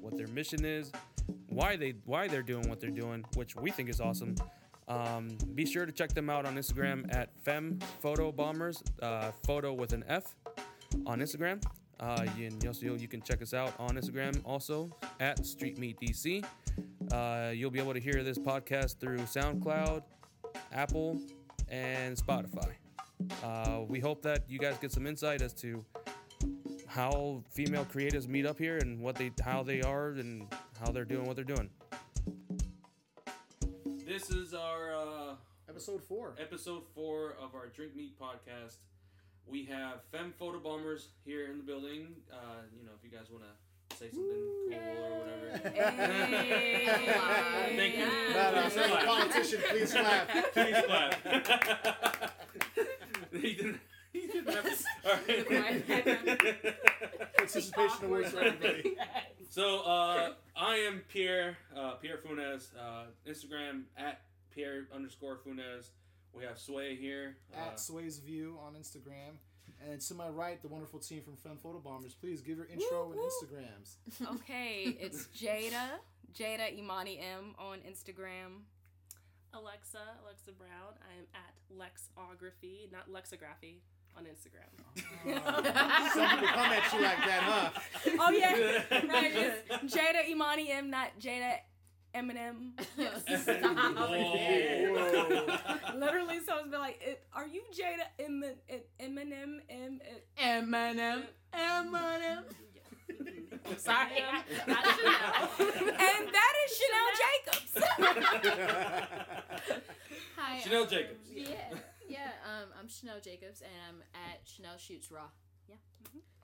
what their mission is, why they why they're doing what they're doing, which we think is awesome. Um, be sure to check them out on Instagram at Femme Foto Bombers, uh, photo with an F on Instagram. Uh, you, also, you can check us out on Instagram also at Street Meet DC. Uh, you'll be able to hear this podcast through SoundCloud, Apple, and Spotify. Uh, we hope that you guys get some insight as to how female creatives meet up here and what they how they are and how they're doing what they're doing. This is our uh, Episode four. episode four of our Drink Meet podcast. We have Femme Foto Bombers here in the building. Uh, you know, if you guys want to say something cool or whatever. Thank you. No, no, say Clap. politician, please clap. Please clap. he didn't. He didn't have to. All right. Participation awards for everybody. So uh, I am Pierre uh, Pierre Funes. Uh, Instagram at Pierre underscore Funes. We have Sway here. Uh, At Sway's View on Instagram. And to my right, the wonderful team from Femme Foto Bombers. Please give your intro and Instagrams. Okay, it's Jada, Jada Imani M on Instagram. Alexa, Alexa Brown. I am at Lexography, not Lexography, on Instagram. Some people come at you like that, huh? Oh yeah, right. It's Jada Imani M, not Jada Eminem. Whoa. Literally, someone's been like, "Are you Jada Em- Em- Eminem M Eminem. Eminem. I'm sorry. and that is Chanel Jacobs." Hi. Chanel um, Jacobs. Yeah. Yeah. Um, I'm Chanel Jacobs, and I'm at Chanel Shoots Raw. yeah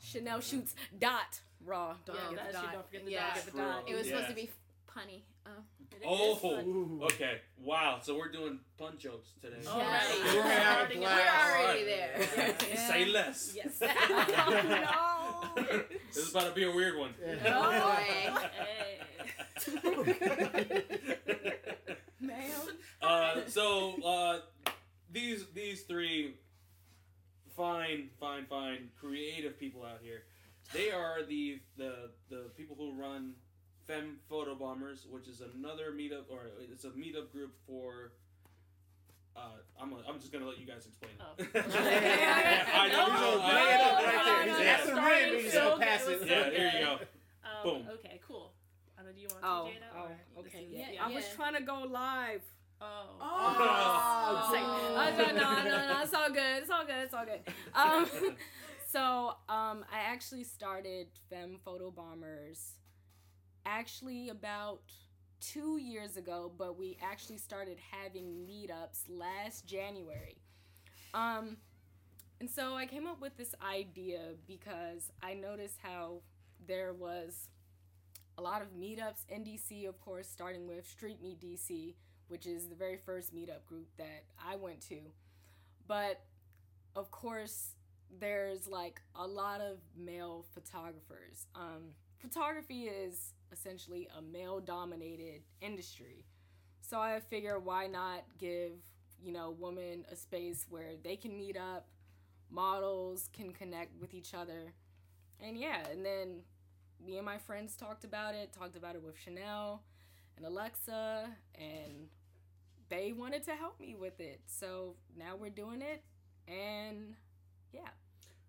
Chanel shoots dot raw. Don't Yeah, forget the dot. don't forget the Yeah. dot. Forget the dot. It was supposed to be punny. Oh. It is Oh, okay. Wow. So we're doing pun jokes today. All Yeah. We're gonna have a Starting blast. We're already there. Yeah. Say less. Yes. Oh, no. this is about to be a weird one. Oh boy. Hey. Ma'am. uh, so uh, these these three fine, fine, fine, creative people out here. They are the the the people who run Femme Foto Bombers, which is another meetup or it's a meetup group for. Uh, I'm, a, I'm just gonna let you guys explain it. Oh. Yeah, I know. He's I gonna know. lay it up right no, there. He's no, at the rim, he's So gonna pass good. it. Yeah, there you go. Um, Boom. Okay, cool. I don't do you want Oh, to, Jada? oh, okay. is- Yeah, yeah. I was trying to go live. Oh. Oh, Say- I was like, no, no, no, it's all good. It's all good. It's all good. Um, so um, I actually started Femme Foto Bombers actually about two years ago, but we actually started having meetups last January. Um, and so I came up with this idea because I noticed how there was a lot of meetups in DC, of course, starting with Street Meet DC, which is the very first meetup group that I went to. But of course, there's like a lot of male photographers. Um, photography is essentially a male dominated industry. So I figure why not give, you know, women a space where they can meet up, models can connect with each other. And yeah, and then me and my friends talked about it, talked about it with Chanel and Alexa, and they wanted to help me with it. So now we're doing it, and yeah.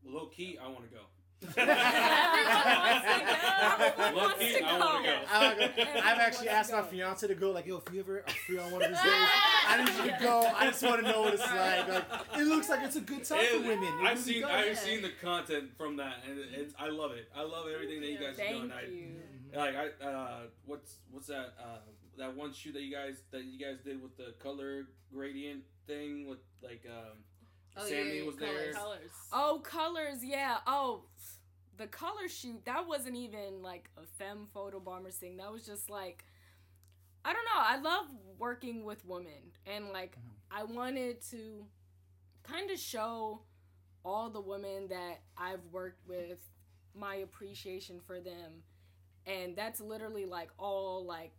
Low key, I want to go. Everyone Low wants key, to I want to go. go. I- I've actually asked to my fiance to go, like, yo, if you ever are free on one of these days, I need you to go. I just want to know what it's like. Like, it looks like it's a good time for women. It I've really seen does. I've Yeah. seen the content from that, and it's I love it. I love everything that you guys are doing. Thank I, you. Like I uh, what's what's that uh, that one shoot that you guys that you guys did with the color gradient thing with like um, Oh, Sammy yeah, was colors. there. Colors. Oh, colors, yeah. Oh, the color shoot, that wasn't even like a femme foto bombers thing. That was just like, I don't know. I love working with women. And like, I wanted to kind of show all the women that I've worked with my appreciation for them. And that's literally like all like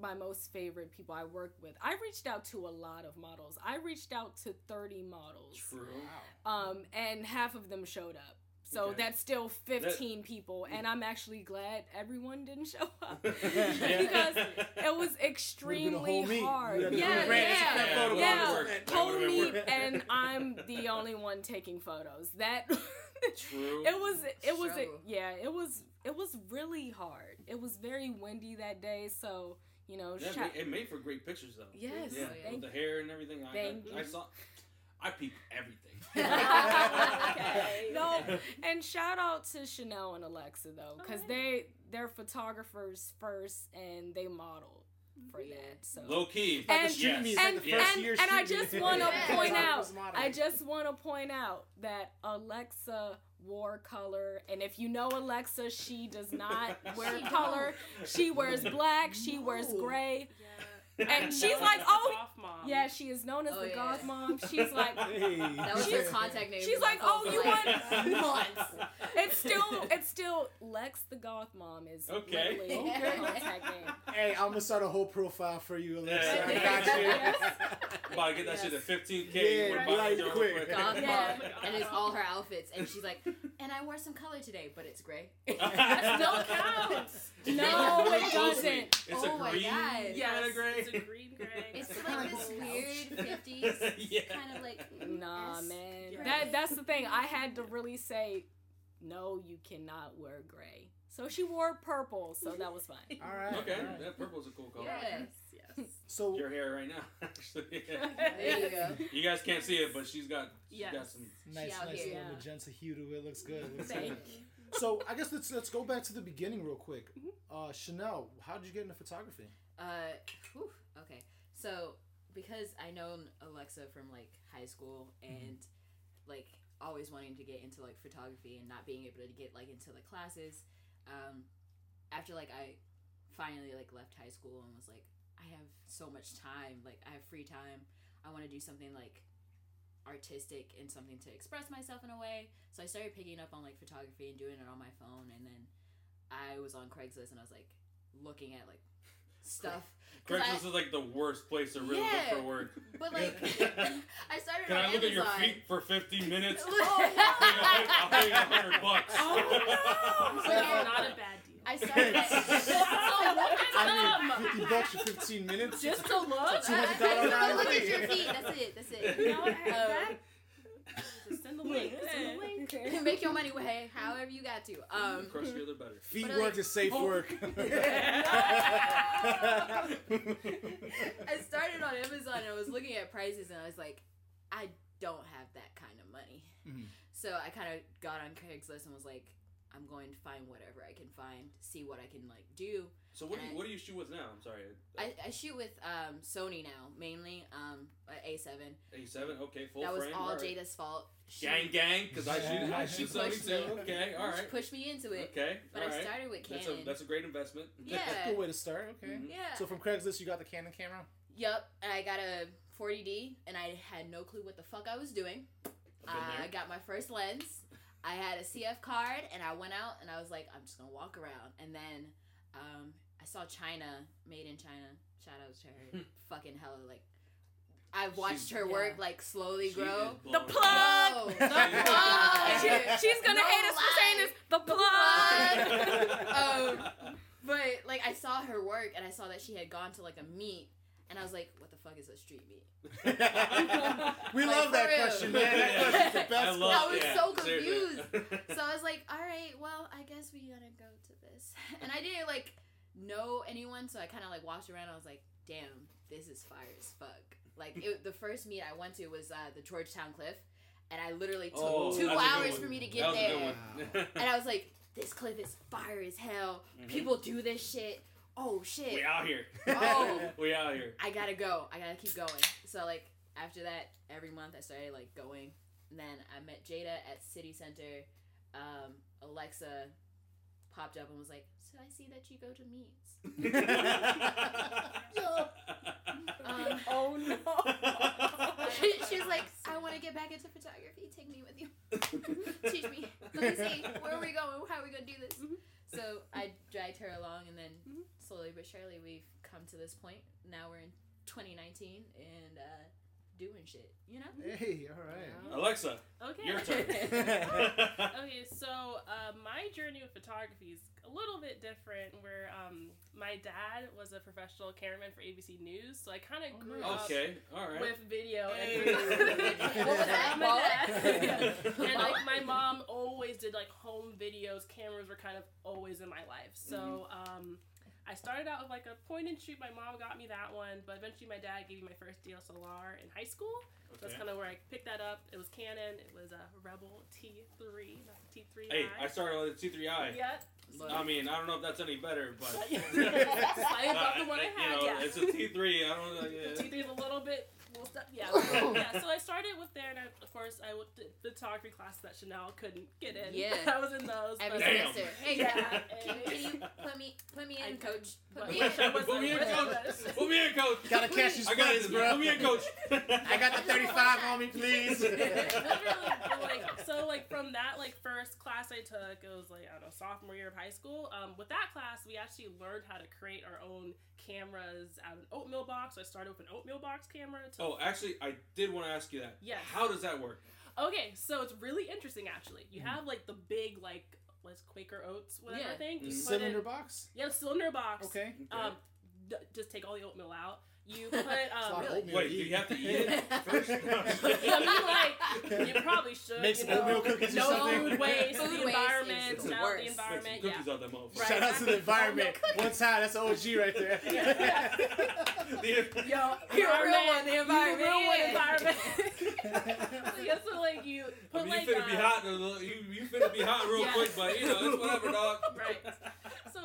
my most favorite people I work with. I reached out to a lot of models. I reached out to 30 models True. um, and half of them showed up. So Okay. that's still 15 people, and I'm actually glad everyone didn't show up because it was Would've been a extremely hard. You had to Yeah, do grants yeah, and photo yeah. bombs work. Whole meet, and I'm the only one taking photos. That True. it was it was Struggle. yeah it was it was really hard. It was very windy that day, so you know. Yeah, shout- it made for great pictures though. yes, Yeah, yeah. with the hair and everything. I, Thank I, I you. saw. I peeped everything. Okay. No, and shout out to Chanel and Alexa though, because Oh, they they're photographers first and they modeled for that. So Low key. Like And- yes. meet, and the yes. first and, year and I just want to point out. I just want to point out that Alexa wore color, and if you know Alexa, she does not wear color. She wears black. She wears No. gray. Yeah. And she's like, oh, goth mom. Yeah, she is known as Oh, the yeah. goth mom. She's like, Hey. That was She's- her contact name. she's like, oh, you like, want- months. it's still, it's still Lex the goth mom is Okay. literally Okay. her contact name. Hey, I'm gonna start a whole profile for you, Alexa. Yeah. I got you. Yes. About to get that Yes. shit at 15k. Yeah, We're right, about to jump quick. quick. Goth Yeah. mom, and it's all her outfits, and she's like, and I wore some color today, but it's gray. That still counts. No, it doesn't. It's Oh a my green God. kind Yes, of gray. it's a green gray. It's It's like kinda this weird '50s yeah. kind of like. Nah, man. gray. That that's the thing. I had to really say, no, you cannot wear gray. So she wore purple, so that was fine. All right. Okay, all right. that purple's a cool color. Yes, yes. So Your hair right now, actually. There you go. You guys can't see it, but she's got she's got some. nice, nice here. little magenta hue to it. Looks good. Looks Thank good. you. So I guess let's let's go back to the beginning real quick. Uh, Chanel, how did you get into photography? Uh, whew, okay. So because I know Alexa from like high school and like always wanting to get into like photography and not being able to get like into the classes, um, after like I finally like left high school and was like, I have so much time, like I have free time. I want to do something like artistic and something to express myself in a way. So I started picking up on like photography and doing it on my phone and then I was on Craigslist and I was like looking at like stuff. 'Cause I- Craigslist is like the worst place to really Yeah. look for work. But like, I started Can on I look at your feet for 15 minutes? Oh, I'll pay you a hundred bucks. Oh, So no. it's not a bad deal. I started. At, I mean, fifty bucks for fifteen minutes. Just to look. $200 I look at your feet. That's it. That's it. You know, Um, that- Just send the link. Send the link. Okay. Make your money way however you got to. Um, Crush the other better. Feet But, work like- is safe Oh. work. I started on Amazon and I was looking at prices and I was like, I don't have that kind of money. Mhm. So I kind of got on Craigslist and was like, I'm going to find whatever I can find, see what I can like do. So what do you what do you shoot with now? I'm sorry. I, I shoot with um, Sony now mainly, um, a A7. A7. Okay, full that was frame. all right. Jada's fault. She, Gang, gang, because I shoot I shoot She Sony pushed too. Okay, all right. she pushed me into it. Okay, But all I started with That's Canon. a that's a great investment. Yeah. That's a good way to start. Okay. Mhm. yeah. So from Craigslist, you got the Canon camera. Yep, and I got a 40D, and I had no clue what the fuck I was doing. I've I got my first lens. I had a CF card, and I went out, and I was like, I'm just gonna walk around. And then um, I saw China, made in China. Shout out to her. fucking hella like. I've watched She's- her work like slowly She grow. The plug. No. The plug. She, she's gonna No hate us for saying lie. this. The plug. um, but like I saw her work, and I saw that she had gone to like a meet, and I was like, what the fuck is a street meet? we Like, love that real. question, man. That question's the best. I best. love, I was yeah, so confused. So I was like, all right, well, I guess we gotta go to this. And I didn't like know anyone, so I kind of like walked around. I was like, damn, this is fire as fuck. Like it, the first meet I went to was uh, the Georgetown Cliff, and I literally took Oh, two that's a good hours for me to That get was a good there. one. And I was like, this cliff is fire as hell. Mhm. People do this shit. Oh shit. we out here. Oh. we out here. I gotta go. I gotta keep going. So like after that, every month I started like going. And then I met Jada at City Center. Um, Alexa popped up and was like, "So I see that you go to meets." Um, oh no. she, she's like, "I want to get back into photography. Take me with you. Teach me. Let me see where are we going. How are we gonna do this?" Mhm. So I dragged her along, and then Mhm. Slowly but surely we've come to this point. Now we're in 2019, and uh, doing shit. You know. Hey, all right. Alexa, Okay. your turn. okay, so uh, my journey with photography is a little bit different. Where um, my dad was a professional cameraman for ABC News, so I kind of Oh, grew nice. up okay, all right. with video. Hey. And What was that, My dad- and like my mom always did like home videos. Cameras were kind of always in my life. So um, I started out with like a point and shoot. My mom got me that one, but eventually my dad gave me my first DSLR in high school. So that's kind of where I picked that up. It was Canon. It was a Rebel T3, not T3i. Hey, I started with a T3i. Yeah. I mean, I don't know if that's any better, but uh, I about the one I you know, yeah. it's a T3. I don't know. Yeah. T3 is a little bit, little stuff. Yeah, yeah. So I started with there, and I, of course, I went to the photography class that Chanel couldn't get in. Yeah. I was in those. Every but- Damn. semester. Hey, Yeah. can, can you put me put me in, could, coach? Put me in. was Put me in, coach. Put me in, coach. Gotta catch his I got plays, this, bro. Put me in, coach. I got the 35 on me, please. Literally, but, like so, like from that like first class I took, it was like I don't know sophomore year of high school. Um, with that class, we actually learned how to create our own cameras out of an oatmeal box. So I started with an oatmeal box camera. To Oh, actually, I did want to ask you that. Yes. How does that work? Okay, so it's really interesting actually. You have like the big like what's Quaker Oats whatever Yeah. thing. You Mhm. Cylinder it, box. yeah, cylinder box. Okay. Um, d- just take all the oatmeal out. You put It's a lot um. really? oatmeal Wait, do you have to eat it first? I mean, like you probably should. Make you some know, oatmeal cookies or no something. food waste, Food the waste environment, is not the the worst. Make some environment. Yeah. cookies out that motherfucker. Right. Shout out to the environment. One time, that's the OG right there. The- Yo, You're a real one, the environment. You a real one, Yeah. environment. yeah, so like you I mean, like you finna be uh, hot. You you finna be hot real Yeah. quick, but you know it's whatever, dog. Right.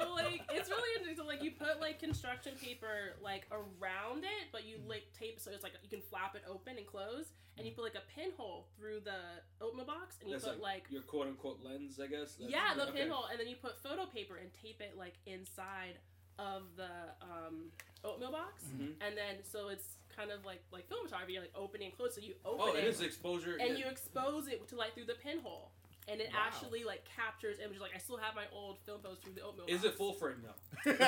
So like it's really interesting. So like you put like construction paper like around it, but you like tape so it's like you can flap it open and close, and you put like a pinhole through the oatmeal box, and you That's put like, Your quote unquote lens, I guess. That's- yeah the okay. pinhole, and then you put photo paper and tape it like inside of the um, oatmeal box, Mhm. and then so it's kind of like like film photography, you're like opening and close. So you open it. Oh, it, it is exposure. and yeah. you expose it to like through the pinhole. And it Wow. actually like captures images. Like I still have my old film photos through the oatmeal. Is box. it full frame now? That's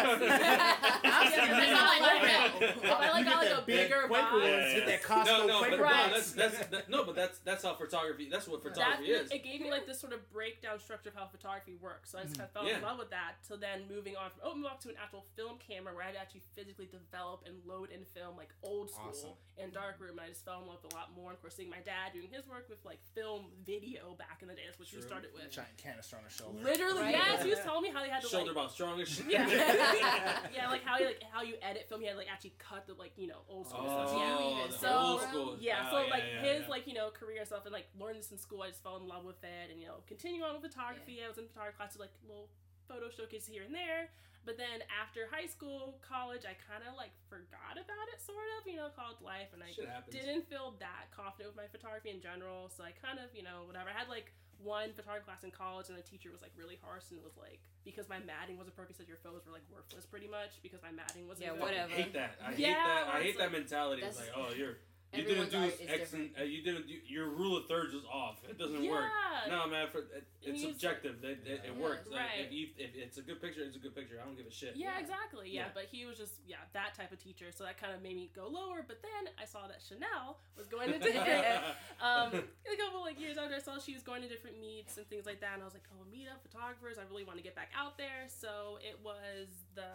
all I know. If I like got like a bigger Quaker box. ones, Yeah, get that. Costco no, no, Quaker but Right. no, that's that's that, no, but that's that's how photography. That's what That, photography is. it gave me like this sort of breakdown structure of how photography works. So I just kind of mm-hmm. fell Yeah. in love with that. So then moving on from oatmeal box to an actual film camera where I had to actually physically develop and load and film like old school Awesome. in darkroom. And I just fell in love with a lot more. Of course, seeing my dad doing his work with like film video back in the days, which we True. started with. Giant canister on the shoulder. Literally, Right. yes. He was telling me how they had to Shoulder like, about strongest. Yeah. yeah, like how you like how you edit film. He had like actually cut the like you know old school stuff. Oh, Yeah. even So, old school. Yeah, Oh, so like yeah, his yeah. like you know career and stuff, and like learning this in school, I just fell in love with it, and you know continue on with photography. I was in photography classes, like little photo showcases here and there. But then after high school, college, I kind of like forgot about it, sort of, you know, college life, and I didn't feel that confident with my photography in general. So I kind of, you know, whatever. I had like one photography class in college, and the teacher was like really harsh, and it was like because my matting wasn't perfect, said your photos were like worthless, pretty much because my matting wasn't. Yeah, good. whatever. I hate that. I hate that. I it's hate that mentality. It's like, oh, you're you didn't do art is excellent. Uh, you didn't do your rule of thirds is off. It doesn't Yeah. work. No, man. For it, it's you- subjective. It, it, it Yeah. works. Like, if, you, if it's a good picture, it's a good picture. I don't give a shit. Yeah, Yeah. exactly. Yeah. Yeah. but he was just yeah that type of teacher, so that kind of made me go lower. But then I saw that Chanel was going to different, um, a couple like years after I saw she was going to different meets and things like that, and I was like, oh, meet up photographers. I really want to get back out there, so it was the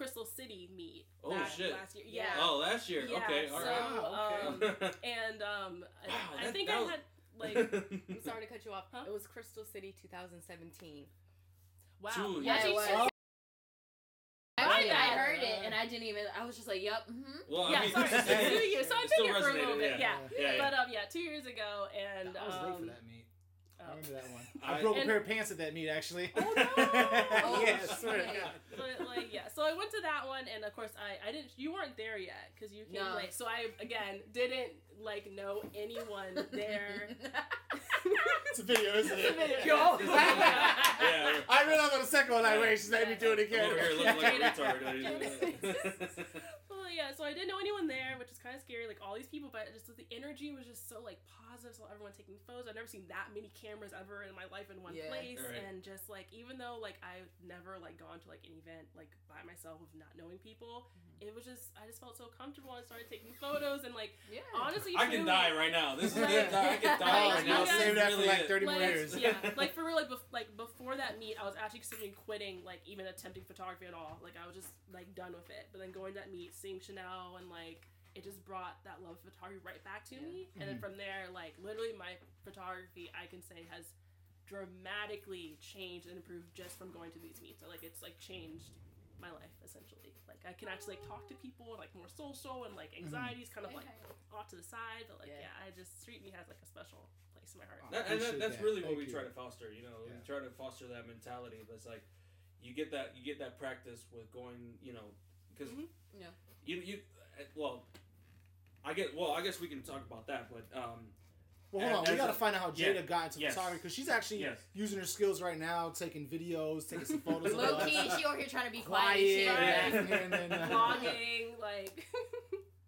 Crystal City meet. Oh, that shit. Last year, Yeah. yeah. Oh, last year. Yeah, okay. All so, right. Wow, um, okay. and um, I, Wow, I that- think I was- had like I'm sorry to cut you off. Huh? It was Crystal City 2017. wow. Dude, Yeah, it was. Oh, Actually, I heard it and I didn't even. I was just like, "Yep." Mm-hmm. Well, I yeah, mean, sorry, two years. So I've still been here for a little resonated, bit. Yeah. Yeah, yeah. But um, yeah, two years ago, and I was late for um, that meet. I oh. remember that one. I- I broke a pair of pants at that meet, actually. Oh, no! yeah, Oh, swear to shit. God. but like yeah, so I went to that one, and of course I I didn't. You weren't there yet because you came No. late. So I again didn't like know anyone there. It's a video, isn't It's a it? video. Yo. Yeah. I realized on the second one, like, wait, she's letting me do it again. over here looking like a retard. Well, yeah, so I didn't know anyone there, which is kind of scary. Like all these people, but just the energy was just so like positive. So everyone taking photos. I've never seen that many cameras ever in my life in one Yeah. place, Right. and just like even though like I've never like gone to like an event like by myself with not knowing people, mm-hmm. it was just I just felt so comfortable and started taking photos and like Yeah. honestly, I can die right now. This is Right. it. I can die right now. you save that for like 30 like, years. yeah, like for real, like, bef- like before that meet, I was actually considering quitting, like even attempting photography at all. Like I was just like done with it. But then going to that meet, seeing Chanel, and like it just brought that love of photography right back to Yeah. me. And then from there, like literally, my photography, I can say has dramatically changed and improved just from going to these meets. So like it's like changed my life essentially. Like I can actually like talk to people, like more social, and like anxieties kind of like off to the side. But like Yeah. yeah, I just Street Meet has like a special place in my heart. That, and that, that's that. really what we you. try to foster. You know, we try to foster that mentality. But it's like you get that you get that practice with going. You know, because Mhm. Yeah. You you uh, well, I get well. I guess we can talk about that. But um, Well, hold on. We got to find out how yeah, Jada got into yes. photography because she's actually Yes. using her skills right now, taking videos, taking some photos. of Low us. key, she over here trying to be quiet, quiet. and shit. and then, uh, vlogging, like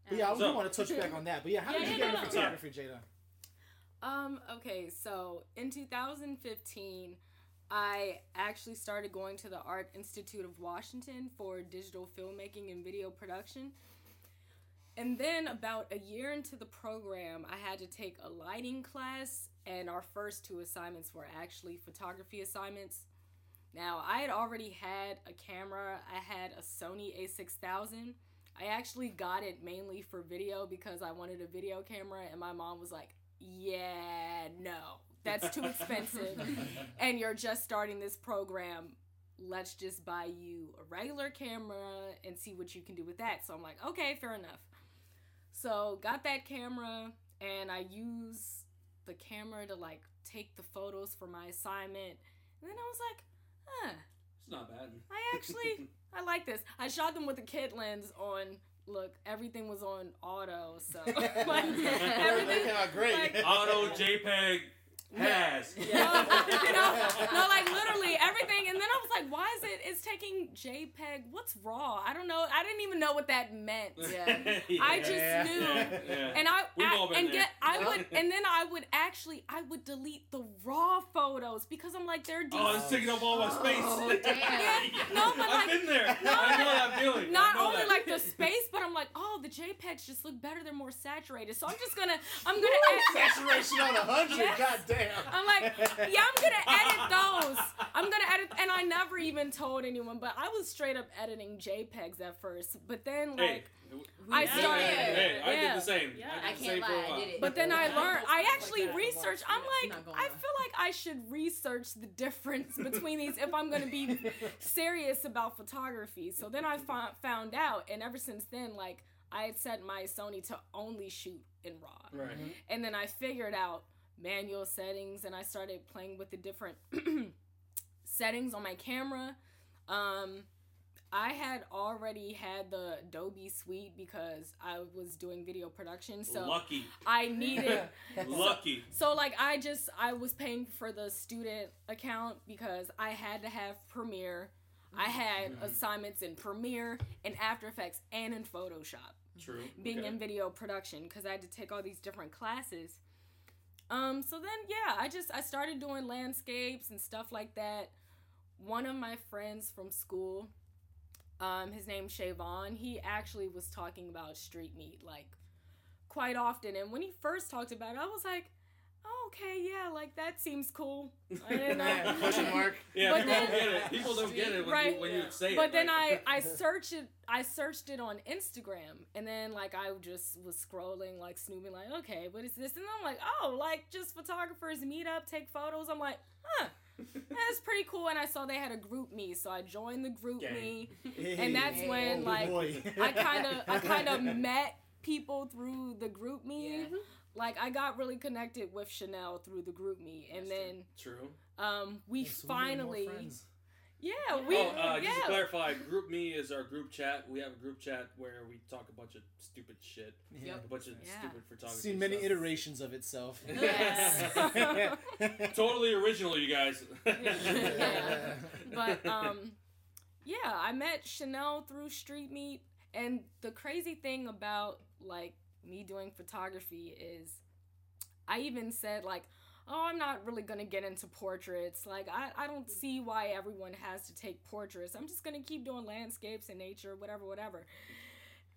But yeah, I So- want to touch back on that. But yeah, how Yeah, did you yeah, get no, into no. photography, Jada? Um, okay, so in 2015, I actually started going to the Art Institute of Washington for digital filmmaking and video production. And then, about a year into the program, I had to take a lighting class, and our first two assignments were actually photography assignments. Now, I had already had a camera, I had a Sony a6000. I actually got it mainly for video because I wanted a video camera, and my mom was like, Yeah, no, that's too expensive. and you're just starting this program. Let's just buy you a regular camera and see what you can do with that. So I'm like, okay, fair enough. So got that camera and I use the camera to like take the photos for my assignment. And then I was like, huh, it's not bad. I actually I like this. I shot them with a kit lens on look, everything was on auto, so like Everything everything came out great. like- Auto JPEG has. no, no, no, like literally everything. And then I was like, why is it? It's taking JPEG. What's raw? I don't know. I didn't even know what that meant. Yeah. I just Yeah. knew. Yeah, yeah. And I, We've I- all been and there. get I would and then I would actually I would delete the raw photos because I'm like they're oh, it's taking up all my space. Oh, damn. No, but I've like- been there. no, I know that feeling. I not only that. like the space, but I'm like, oh, the JPEGs just look better. They're more saturated. So I'm just gonna I'm gonna add, Saturation on a hundred. Yes. God damn. I'm like, yeah, I'm gonna edit those. I'm gonna edit, and I never even told anyone, but I was straight up editing JPEGs at first. But then, like, Hey, I started- Hey, hey, I yeah. did the same. Yeah. I, I did the can't same for a lie, I did it. but then I learned. I actually that. researched. I'm like, I feel like I should research the difference between these if I'm gonna be serious about photography. So then I fo- found out, and ever since then, like, I had set my Sony to only shoot in RAW. Right. And then I figured out manual settings and I started playing with the different settings on my camera. Um, I had already had the Adobe Suite because I was doing video production, so Lucky. I needed. Lucky. So like I just I was paying for the student account because I had to have Premiere. I had Mm-hmm. assignments in Premiere, in After Effects, and in Photoshop True. being okay. in video production because I had to take all these different classes. Um, so then yeah, I just I started doing landscapes and stuff like that. One of my friends from school, um, his name's Shavon, he actually was talking about street meet like quite often. And when he first talked about it, I was like, Oh, okay, yeah, like that seems cool. I didn't know. Yeah, question mark. Yeah, But people then- don't get it. People don't get it when, Right. you, when you say it. but then like- I I searched it I searched it on Instagram and then like I just was scrolling like snooping like okay what is this and I'm like oh like just photographers meet up take photos I'm like huh that's pretty cool and I saw they had a GroupMe so I joined the group Gang. me Hey, And that's when, oh, like, boy. I kind of I kind of met people through the GroupMe Yeah. Like I got really connected with Chanel through the GroupMe and then True. um we So we more finally friends. yeah we oh, uh, yeah just to clarify, GroupMe is our group chat. We have a group chat where we talk a bunch of stupid shit, Yeah. a bunch of Yeah. stupid photography. Seen many stuff. iterations of itself. Yes. Totally original, you guys. Yeah. but um yeah i met chanel through street meet And the crazy thing about like me doing photography is I even said like, "Oh, I'm not really to get into portraits. Like I I don't see why everyone has to take portraits. I'm just to keep doing landscapes and nature, whatever, whatever."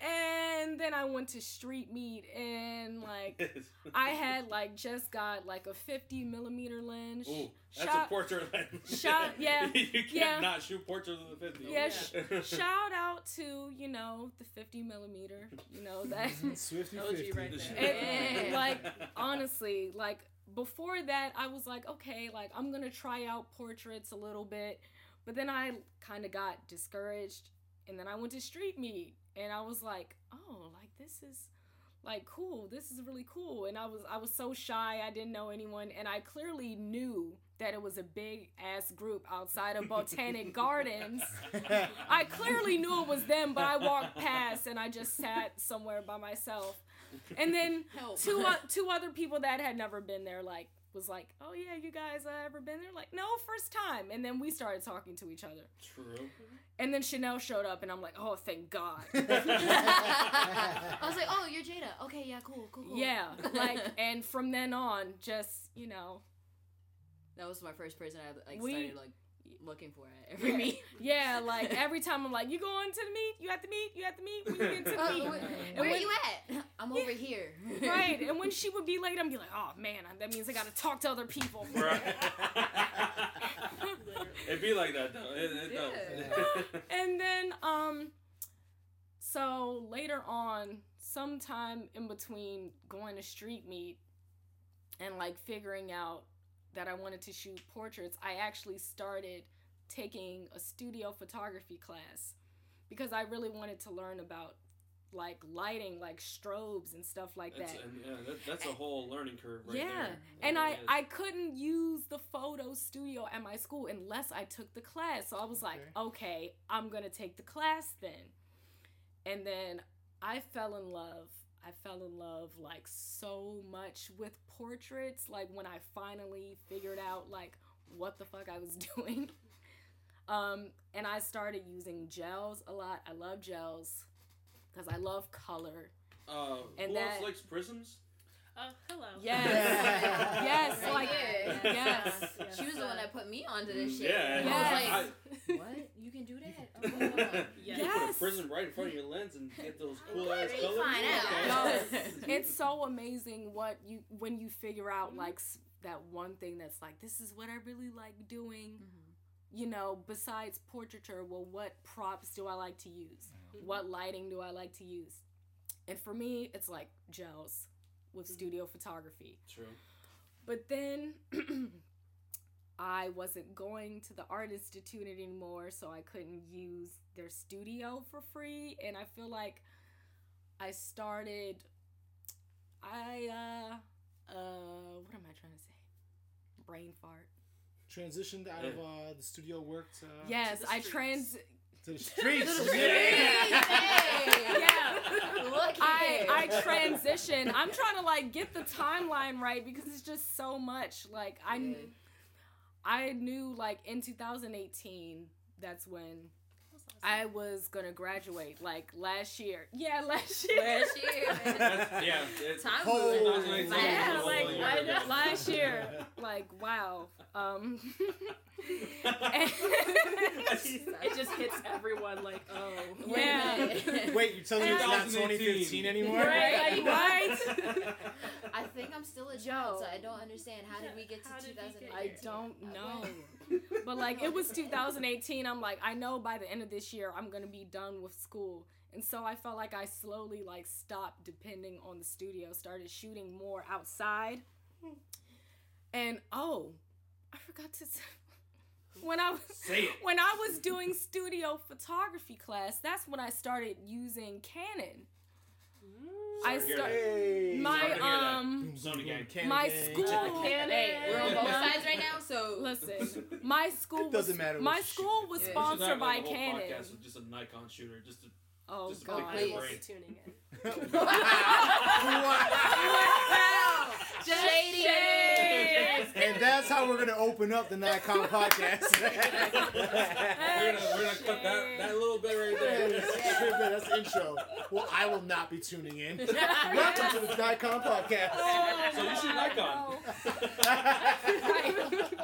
And then I went to street meet and like I had like just got like a 50 millimeter lens. Ooh, that's Shot- a portrait lens. shot- yeah, you can't yeah. not shoot portraits with the 50. Yeah, sh- shout out to you know the 50 millimeter. You know that. Swifty OG 50. right there. And, Yeah. like honestly, like before that, I was like, okay, like I'm gonna try out portraits a little bit, but then I kind of got discouraged, and then I went to street meet, and I was like, oh, like this is like cool. This is really cool, and I was I was so shy. I didn't know anyone, and I clearly knew that it was a big ass group outside of Botanic Gardens. I clearly knew it was them, but I walked past and I just sat somewhere by myself. And then Help. two o- two other people that had never been there like was like, "Oh yeah, you guys uh, ever been there?" Like, "No, first time." And then we started talking to each other. True. And then Chanel showed up and I'm like, "Oh, thank God." I was like, oh, you're Jada. Okay, yeah, cool, cool, cool. yeah, like and from then on just, you know, that was my first person I like We- started like looking for it every meet. yeah, like every time I'm like, "You going to the meet? You at the meet? You at the meet? When you get to the Uh, meet?" where where when- you at? I'm over here. right. And when she would be late, I'd be like, "Oh man, that means I got to talk to other people." Right. It'd be like that though. It, it does. and then um so later on sometime in between going to street meet and like figuring out that i wanted to shoot portraits i actually started taking a studio photography class because i really wanted to learn about like lighting like strobes and stuff like That's, that and, yeah, that, that's a whole learning curve right yeah, there. and It I is. I couldn't use the photo studio at my school unless I took the class. So I was like, okay, I'm gonna take the class then. And then I fell in love. I fell in love like so much with portraits. Like when I finally figured out like what the fuck I was doing. Um, and I started using gels a lot. I love gels because I love color. Uh, and who else that- likes prisms? Uh, hello. Yes, Yeah. yes, Right like here. yes. Yes, She was the one that put me onto this mm, shit. Yeah, And Yes. I was I- like, what? You can do that? Oh, you wow. Yes. put a prism right in front of your lens and get those cool ass colors. find Okay. out. it's so amazing what you when you figure out like that one thing that's like this is what I really like doing. Mm-hmm. You know, besides portraiture, well, what props do I like to use? Mm-hmm. What lighting do I like to use? And for me, it's like gels with studio photography. True. But then I wasn't going to the Art Institute anymore, so I couldn't use their studio for free. And I feel like I started. I, uh, uh, what am I trying to say? Brain fart. Transitioned out of uh, the studio work to, Yes, the I trans. To the streets. Little yeah. street. Yeah. Look I I transition. I'm trying to like get the timeline right because it's just so much. Like I kn- Good. I knew like in 2018 that's when I was gonna graduate. Like last year. Yeah, last year. Last year. Yeah. It's, Time moves. Yeah, like yeah. why not? last year. Like wow. Um. It just hits everyone like, oh. yeah. Wait, you're telling me it's not 2015 anymore? Right, right. I think I'm still a Yo. child, so I don't understand. How did we get to How did we get 2008? I don't uh, know. But like it was 2018. I'm like, I know by the end of this year I'm gonna be done with school. And so I felt like I slowly like stopped depending on the studio, started shooting more outside. And oh, I forgot to say when I was when I was doing studio photography class, that's when I started using Canon. I Sorry to hear start my Sorry to hear that. um Canon my school Canon. Hey, we're on both sides right now, so Listen, my school It doesn't was, matter My school was Yeah. We should sponsored by like, a whole Canon. just a Nikon shooter, just to Oh Just a god. big Please. We'll brain. be tuning in. Shady. and that's how we're gonna open up the Nikon podcast. We're gonna, we're gonna cut that, that little bit right there. That's the intro. Well, I will not be tuning in. Welcome to the Nikon podcast. So you should Nikon. I oh,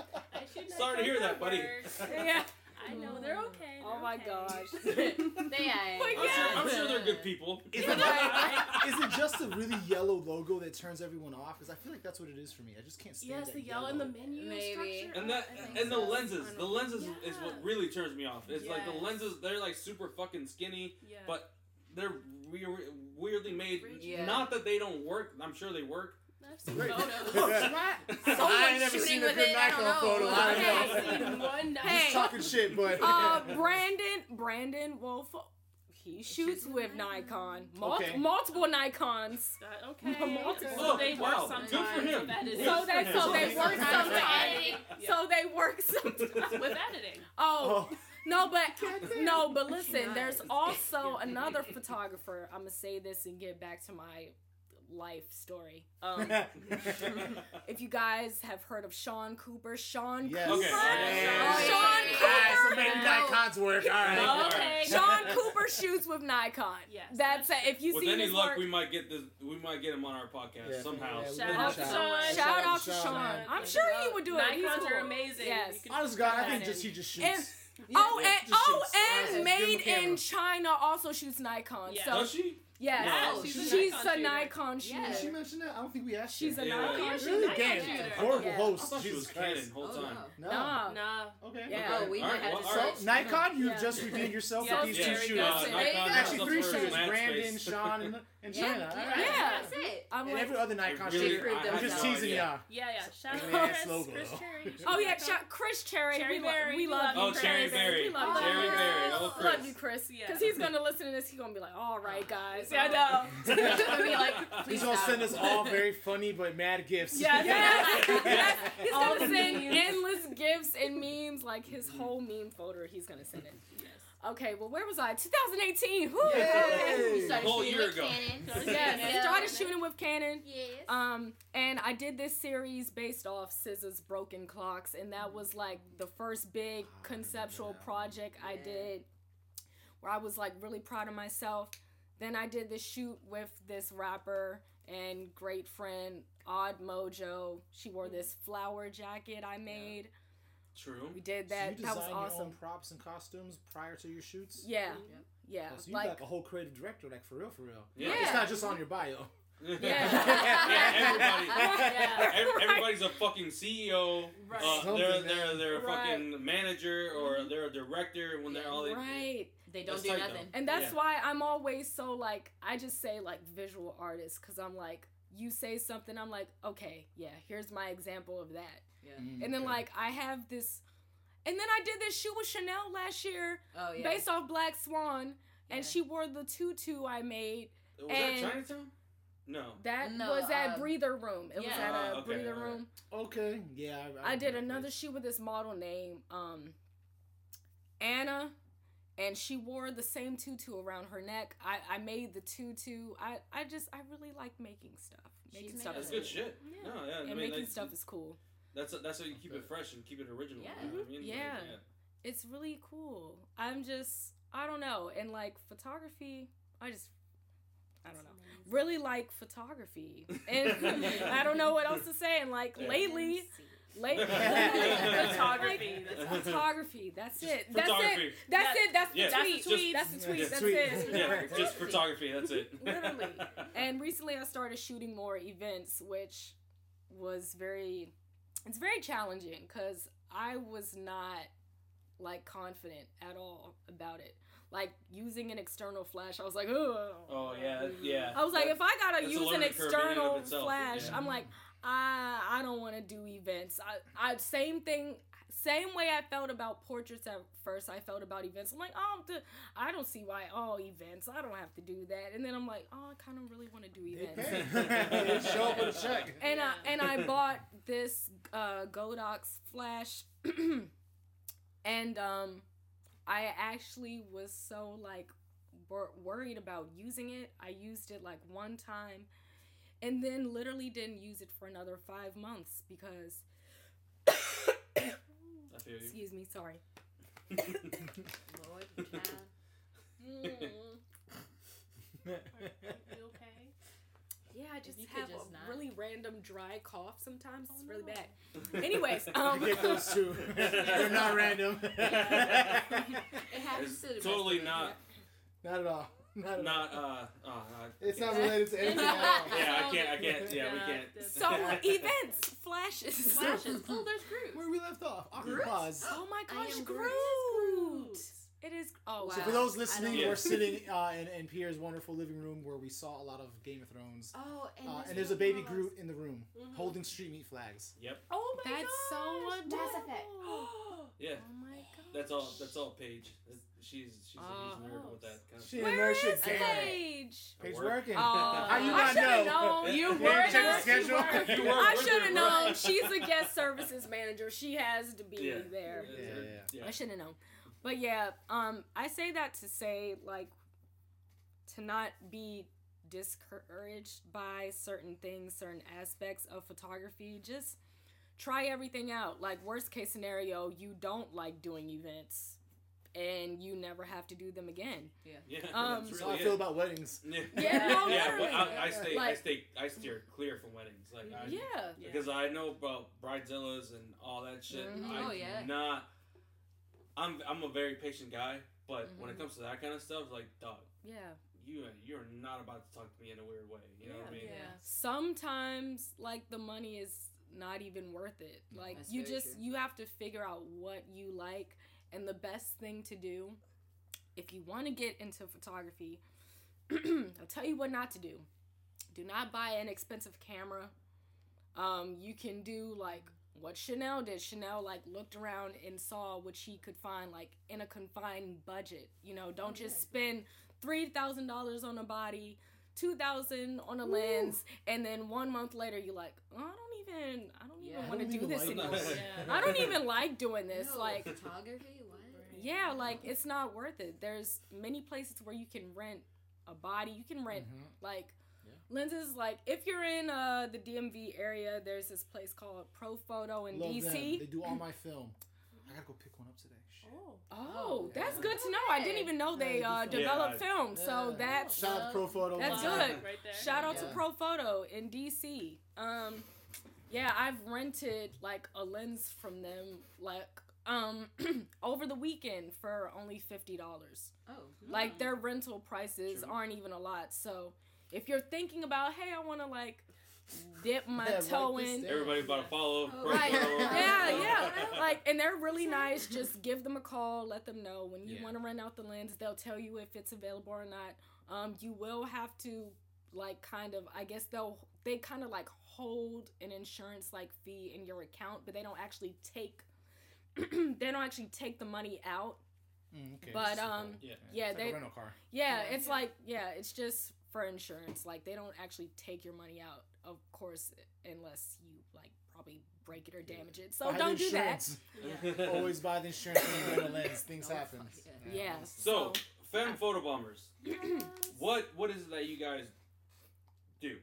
Sorry to hear that, buddy. yeah. I know they're mm-hmm. okay. Oh they're my okay. gosh. They I'm are. sure, I'm sure they're good people. Is it, is it just the really yellow logo that turns everyone off? Because I feel like that's what it is for me. I just can't stand Yes, that the yellow and the menu Maybe. structure. And that and the so. lenses, the lenses is what really turns me off. It's like the lenses, they're like super fucking skinny, Yeah. but they're weird, weirdly made. Yeah. Not that they don't work. I'm sure they work. I've seen Great. photos. I ain't never seen a good Nikon photo. I don't know. I've seen one nice Hey. Talking shit, but Uh, Brandon, Brandon Wolf, he shoots with Nikon. Mul- Okay. Multiple Nikons. Uh, okay. Multiple. So they work wow. sometimes. Good for him. That is So they so they work Sometimes sometimes. editing. So they work sometimes. with editing. Oh. oh, No, but no, but listen, there's also another photographer. I'm gonna say this and get back to my life story. Um, if you guys have heard of Sean Cooper, Sean yes. Cooper, Okay. Yeah. Sean Alright, so Cooper. maybe Nikon's work. All right. Oh, Okay. Sean Cooper shoots with Nikon. Yes, that's, that's it. If you With see any his luck, work, we might get this. We might get him on our podcast Yeah, somehow. yeah, we Shout out to. Sean. shout out to Sean. Sean. I'm sure he would do it. He's Nikons are amazing. Yes. You can Honest God, I think just he just And- shoots. oh, Yeah, and oh, and Made in China also shoots Nikon. Yeah. So Does she? Yes, No, she's she's, a a Nikon shooter. Nikon shooter. Yeah. Did she mention that? I don't think we asked She's her. a Yeah. Nikon Yeah, she's shooter. Really? Nikon Damn. Horrible Yeah. I host. thought she was Canon Christ. the whole Oh, time. no. No. Nah. Nah. Okay. Yeah. Oh, we All right, have well, to So right. Nikon, you Yeah. just redeemed yourself Yeah, with these two very shooters. Uh, Nikon Actually, three shooters: Mad Brandon, Space. Sean, and Yeah, China. yeah, All right. Yeah. That's it. I'm And like, every other Nikon really- shooter. I- I I'm just teasing idea. y'all. Yeah, yeah. Shout out Yeah, Chris, Chris. Cherry. oh yeah, shout Chris Cherry. Cherry we, love, Berry, we we love love you, Oh, Chris. Cherry Berry. We love you. Cherry Berry. Oh, Chris. Love you, Chris. Yeah. Because he's gonna listen to this. He's gonna be like, "All right, guys." Yeah, I know. He's gonna be like, He's please gonna send us all very funny but mad gifts. Yeah, Yes, yes. He's gonna send memes. endless gifts and memes, like his whole meme folder. He's gonna send it. Okay, well, where was I? 2018. Whew. Yay. We A whole year ago. Yes, I Yeah. started shooting with Canon. Yes. Um, and I did this series based off SZA's Broken Clocks, and that was like the first big conceptual project I did where I was like really proud of myself. Then I did this shoot with this rapper and great friend, Odd Mojo. She wore this flower jacket I made. True. We did So that. you that was design your own awesome. props and costumes prior to your shoots. Yeah, Yep. yeah. Oh, so you like, like a whole creative director, like for real, for real. Yeah. It's not just on your bio. yeah. Yeah. everybody. Yeah. ev- Everybody's a fucking CEO. Right. Uh, they're they're they're a Right. fucking manager or they're a director when they're all they, right. They don't do nothing. though. And that's Yeah. why I'm always so like I just say like visual artist because I'm like you say something I'm like okay yeah here's my example of that Yeah. and then Okay. like I have this and then I did this shoot with Chanel last year Oh yeah. based off Black Swan and she wore the tutu I made Was And- that Chinatown? No. that No, was at um, Breather Room it was yeah. at a Oh, okay, Breather alright. Room Okay, yeah. I did another this. shoot with this model named um Anna and she wore the same tutu around her neck. I, I made the tutu. I, I just I really like making stuff. Making She's stuff That's is good cool. shit. Yeah. No, yeah. I And mean, making like, stuff is cool. That's that's how you keep it fresh and keep it original. Yeah. You know what I mean? Like, Yeah. It's really cool. I'm just I don't know. And like photography, I just I don't know. Really like photography. And I don't know what else to say. And like Yeah. lately lately Photography. Like, That's photography. That's it. That's it. That's Yeah. it. That's the Yeah. tweet. That's the tweet. That's the tweet. Yeah, That's it. Yeah, just photography. That's it. Literally. And recently I started shooting more events, which was very, it's very challenging because I was not like confident at all about it. Like using an external flash, I was like, oh. Oh yeah, yeah. I was like, if I gotta use an learning curve in and of external itself, flash, yeah. I'm like, I I don't want to do events. I I same thing. Same way I felt about portraits at first, I felt about events. I'm like, oh, the, I don't see why. Oh, events, I don't have to do that. And then I'm like, oh, I kind of really want to do events. Show up with a check. And I and I bought this uh, Godox flash, and um, I actually was so like wor- worried about using it. I used it like one time and then literally didn't use it for another five months because, I. excuse me, sorry. Lord, child. Mm. You okay? Yeah, I just you could have just a not. really random dry cough sometimes. It's Oh, really no. bad. Anyways, I um, get those two. They're not random. It happens to the best totally of us, not, not at all. Not not, uh, uh, uh, It's not related to anything at all. Yeah, I can't, I can't, yeah, we can't. so events, flashes. Flashes. Oh, there's Groot. Where we left off. Groot? Octopus. Oh my gosh, am Groot. Groot. It is. Oh, Wow. So for those listening, we're sitting uh, in, in Pierre's wonderful living room where we saw a lot of Game of Thrones. Oh, and, Uh, and there's a baby was- Groot in the room Mhm. holding street meet flags. Yep, Oh my god. That's so gosh, Mass Effect. yeah, Oh my god. that's all, that's all Paige. She's, she's a Oh. huge nerd with that kind of She stuff. didn't Where know shit. Paige? Paige working. Oh, How you I not know? known. You You were didn't check the schedule? You were I should have known. She's a guest services manager. She has to be Yeah. there. Yeah, yeah, yeah. I should have known. But yeah, um, I say that to say like to not be discouraged by certain things, certain aspects of photography. Just try everything out. Like worst case scenario, you don't like doing events and you never have to do them again. Yeah, Um, that's That's how I feel about weddings. Yeah, Yeah, no, yeah. But. I, I stay, I stay, I steer clear from weddings. Like, I, Yeah. Yeah. because I know about bridezillas and all that shit. Mhm. I Oh, yeah. not. I'm I'm a very patient guy, but when it Mhm. comes to that kind of stuff, like dog, Yeah. you you're not about to talk to me in a weird way. You know what I mean? Yeah. sometimes like the money is not even worth it like That's you just true. you have to figure out what you like and the best thing to do if you want to get into photography i'll tell you what not to do do not buy an expensive camera um you can do like what chanel did chanel like looked around and saw what she could find like in a confined budget you know don't just spend $3000 on a body 2000 on a lens and then one month later you're like oh, i don't even i don't Yeah. even want to do this like anymore. Yeah. i don't even like doing this No, like photography. What? yeah like it's not worth it there's many places where you can rent a body you can rent Mhm. like Yeah. lenses like if you're in uh the dmv area there's this place called pro photo in Love dc them. They do all my film. I gotta go pick one up today. Shit. Oh. oh Oh, that's yeah. good to know i didn't even know they they uh film. develop Yeah, film so that's Shout out to Pro Photo. That's good. Right there. Shout out to Pro Photo in DC. Um, yeah, I've rented like a lens from them like um over the weekend for only fifty dollars. Oh. Like their rental prices True. aren't even a lot. So if you're thinking about, hey, I want to like dip my Yeah, toe this in. Everybody's about to follow. Oh, Right. Photo. Yeah, yeah. Like, and they're really nice. Just give them a call. Let them know when you Yeah. want to rent out the lens. They'll tell you if it's available or not. Um, you will have to, like, kind of. I guess they'll they kind of like hold an insurance like fee in your account, but they don't actually take. they don't actually take the money out. Mm, okay. But, um, cool. Yeah. yeah, It's like they- a rental car. Yeah, Yeah. it's like yeah, it's just for insurance. Like they don't actually take your money out, of course, unless you like probably break it or damage it. So Buy don't do that. Yeah. Always buy the insurance when you rent a lens. Things Oh, happen. fuck yeah. Yeah. So, femme foto bombers. What what is it that you guys do?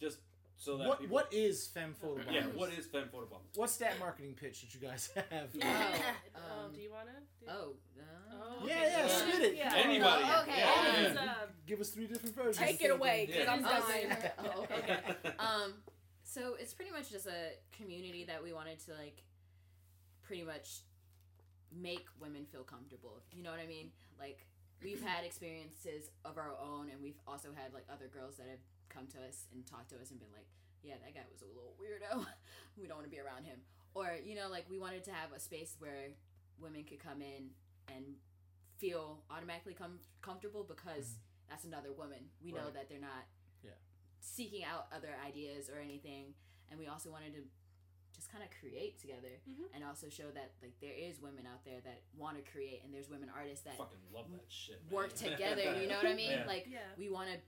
Just so that What people. what is femme foto bombers? Yeah. What is femme foto bombers? What's that marketing pitch that you guys have? Yeah. um, Um, do you wanna? Do Oh. Oh, Yeah, okay. yeah, spit it. Yeah. Anybody. Oh, okay. Yeah. It's, uh, Give us three different versions. Take it away, Yeah. cause I'm Oh, dying. oh, okay. um so it's pretty much just a community that we wanted to like pretty much make women feel comfortable you know what i mean like we've had experiences of our own and we've also had like other girls that have come to us and talk to us and been like yeah that guy was a little weirdo we don't want to be around him or you know like we wanted to have a space where women could come in and feel automatically com- comfortable because that's another woman we know that they're not Yeah. seeking out other ideas or anything and we also wanted to just kind of create together Mhm. and also show that like there is women out there that want to create and there's women artists that Fucking love that shit. man. work together you know what i mean Yeah. like Yeah. we want to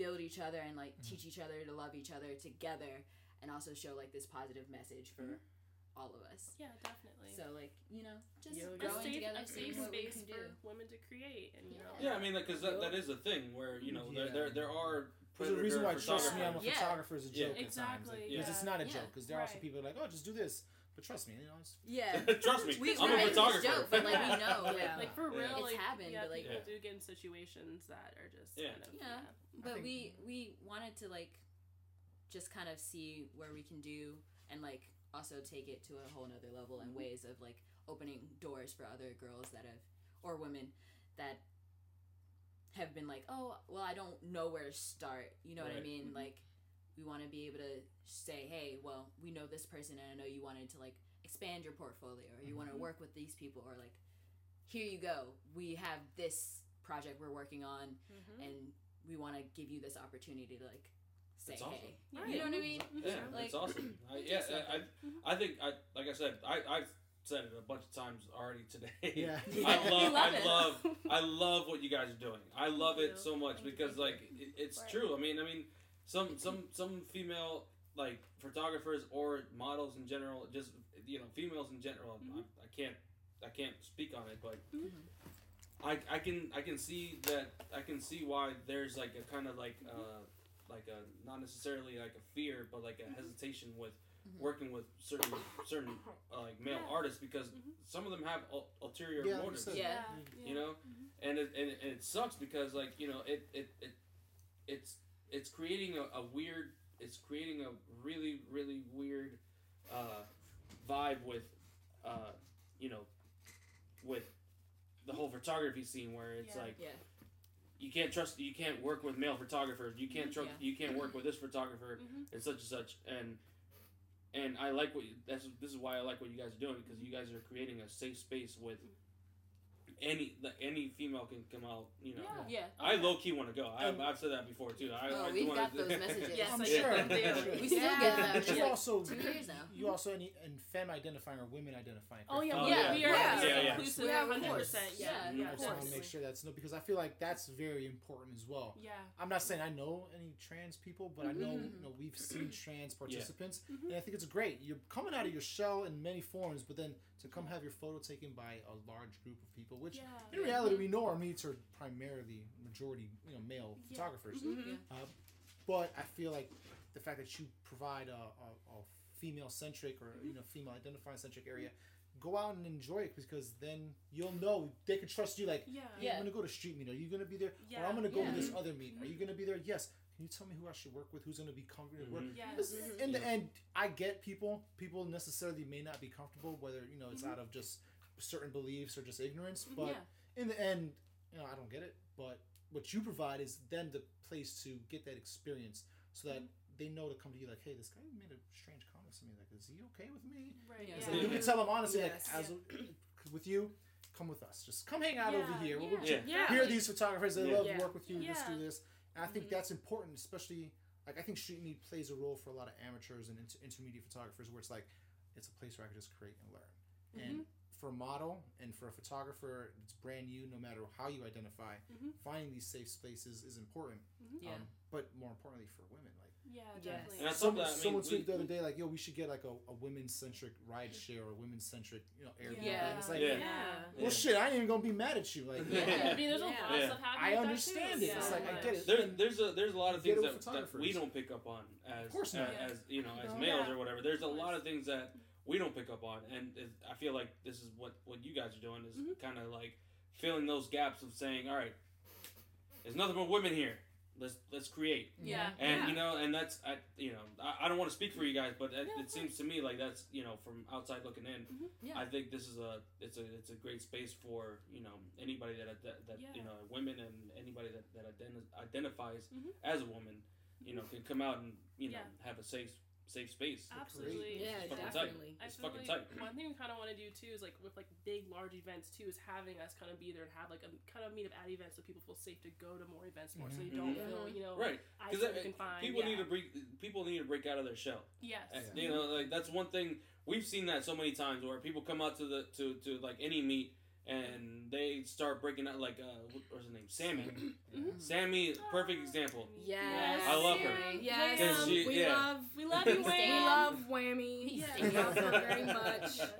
build each other and like mm-hmm. teach each other to love each other together and also show like this positive message for mm-hmm. all of us. Yeah, definitely. So like you know, just Yeah, a growing safe, together, a safe space can do. for women to create, and you know. Yeah, I mean, because that, that is a thing where you know there Yeah. there, there are There's a reason why trust me, I'm a. Yeah. photographer is a Yeah. joke at times. Exactly, Like, Because yeah. it's not a Yeah. joke. Because there are also people are like, oh, just do this. But trust me, you know, it's Yeah. Trust me, We, I'm we're a photographer. joke, but like we know, Yeah. Like for Yeah. real, It's like happened, yeah, but, like- people Yeah. do get in situations that are just Yeah. kind of Yeah. but think- we we wanted to like just kind of see where we can do and like also take it to a whole nother level and ways of like opening doors for other girls that have or women that have been like oh well i don't know where to start you know what i Right. mean Mhm. like we want to be able to say hey well we know this person and i know you wanted to like expand your portfolio or you want to work with these people or like here you go we have this project we're working on Mhm. and we want to give you this opportunity to like say awesome. hey Yeah. you know what i mean Yeah, Like- it's awesome. I, yeah, I, I, I think I like I said I I've said it a bunch of times already today. yeah. I love, love I love, I love what you guys are doing. I love Thank it you. so much Thank because thank like it, it's Right. true. I mean, I mean, some some some female like photographers or models in general, just you know, females in general. Mhm. I, I can't I can't speak on it, but Mhm. I I can I can see that I can see why there's like a kind of like uh like a not necessarily like a fear, but like a Mhm. hesitation with Mhm. working with certain certain uh, like male Yeah. artists because Mhm. some of them have ul- ulterior Yeah, motives. said. Yeah. You know, Mhm. and it, and, it, and it sucks because like you know it it, it it's it's creating a, a weird it's creating a really really weird uh, vibe with uh, you know with the whole photography scene where it's Yeah. like yeah you can't trust you can't work with male photographers you can't trust Yeah. you can't work with this photographer Mhm. and such and such and and I like what you, that's this is why I like what you guys are doing because you guys are creating a safe space with any like, any female can come out you know Yeah. yeah I low key want to go I, I've said that before too I, Oh, I we've got those messages. Yes, I'm sure. get them I'm daily. sure. we still Yeah. get them But you also two years now you also any in femme identifying or women identifying. Oh yeah, Oh, we, yeah. we are Yeah. Yeah, yeah. inclusive. Yeah, of 100%. Yeah, Yeah, yeah, I of just want to make sure that's no because I feel like that's very important as well. Yeah. I'm not saying I know any trans people, but I know Mhm. you know we've seen trans participants, Mhm. and I think it's great. You're coming out of your shell in many forms, but then to come have your photo taken by a large group of people, which Yeah. in reality we know our meets are primarily majority you know male Yeah. photographers. Mhm. Uh, but I feel like the fact that you provide a, a, a female centric or you know female identifying centric area, go out and enjoy it because then you'll know they can trust you. Like, Yeah. hey, Yeah. I'm gonna go to street meet. Are you gonna be there? Or I'm gonna go Yeah. to this other meet. Are you gonna be there? Yes. Can you tell me who I should work with? Who's gonna be comfortable to work? Mhm. Yes. Because Mhm. in the Yeah. end, I get people. People necessarily may not be comfortable, whether you know it's Mhm. out of just certain beliefs or just ignorance. Mhm. But yeah in the end, you know, I don't get it. But what you provide is then the place to get that experience, so that they know to come to you like, hey, this guy made a strange comment to me. Like, is he okay with me? Right. Yeah. Yeah. So you can tell them honestly, Yes. like, as a, with you, come with us. Just come hang out over Yeah, here. We'll yeah. Yeah. Here are these photographers. They Yeah. love Yeah. to work with you. Let's do this. And I think Mhm. that's important, especially like I think Street Meet plays a role for a lot of amateurs and inter- intermediate photographers, where it's like it's a place where I can just create and learn. And for a model and for a photographer, it's brand new. No matter how you identify, Mhm. finding these safe spaces is important. Mhm. Yeah. Um, but more importantly for women, like Yeah. Yes. Definitely. And that's someone, I mean, someone tweeted the other day, like, "Yo, we should get like a, a women's centric ride share or women's centric, you know, Airbnb." Yeah. And it's like, Yeah. Yeah. well, shit, I ain't even gonna be mad at you. Like, Yeah. I mean, there's a Yeah. lot of stuff happening. I understand it. It's like I get it. There, there's a there's a lot of things that, that we don't pick up on as Of course not. as, you know as males Yeah. or whatever. There's a lot of things that we don't pick up on, and it, I feel like this is what what you guys are doing is Mhm. kind of like filling those gaps of saying, all right, there's nothing but women here. Let's let's create. Yeah. And Yeah. you know, and that's I, you know, I, I don't want to speak for you guys, but it, Yeah, it seems to me like that's you know, from outside looking in, Yeah. I think this is a it's a it's a great space for you know anybody that that, that you know women and anybody that that identi- identifies Mhm. as a woman, you know, can come out and you know Yeah. have a safe safe space. Absolutely. Yeah, It's fucking tight. definitely. I It's feel fucking like tight. one thing we kind of want to do too is like with like big large events too is having us kind of be there and have like a kind of meet up at events so people feel safe to go to more events more so they Mhm. don't Mhm. feel you know Right, because people yeah. need to break. People need to break out of their shell. yes And, You know, like that's one thing we've seen that so many times where people come out to the to, to like any meet and they start breaking out like uh, what was her name, Sammy. Yeah. Sammy, perfect example. Yes. I love her. Yes. Because she- we yeah. love We love you, we love Whammy. Yes. We love her very much.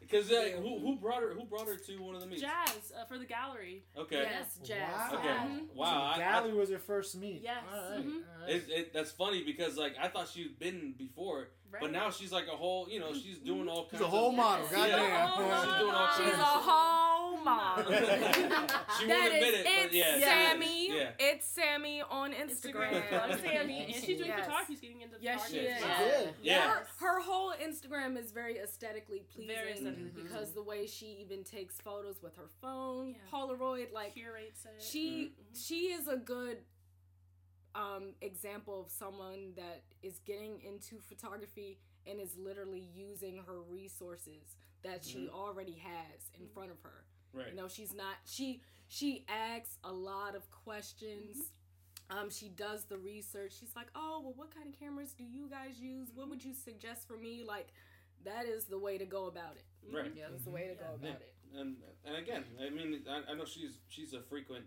Because uh, who who brought her who brought her to one of the meets? Jazz uh, for the gallery. Okay. Yes, Jazz. Wow. Okay. Mhm. Wow. So I- I- was her first meet. Yes. All right. Mhm. all right. It, it, that's funny because like I thought she'd been before, Right. but now she's like a whole. You know, she's doing all kinds. She's kinds. a whole of, model. Yeah. Goddamn. She's doing all She's a whole model. she won't That admit is, it, but it's yeah, she is. Sammy. Yeah. It's Sammy on Instagram. Instagram. Sammy, and she's doing Yes. photography. She's getting into Yes, she photography. is. as Yeah. well. Yeah. Her, her whole Instagram is very aesthetically pleasing Very aesthetically Mhm. because the way she even takes photos with her phone, Yeah. Polaroid, like Curates it. she Mhm. she is a good um example of someone that is getting into photography and is literally using her resources that she already has in front of her. Right. You know, she's not she she asks a lot of questions. Um, she does the research. She's like, "Oh, well, what kind of cameras do you guys use? What would you suggest for me?" Like, that is the way to go about it. Right. Yeah, That's the way to go Yeah. about it. And and again, I mean, I, I know she's she's a frequent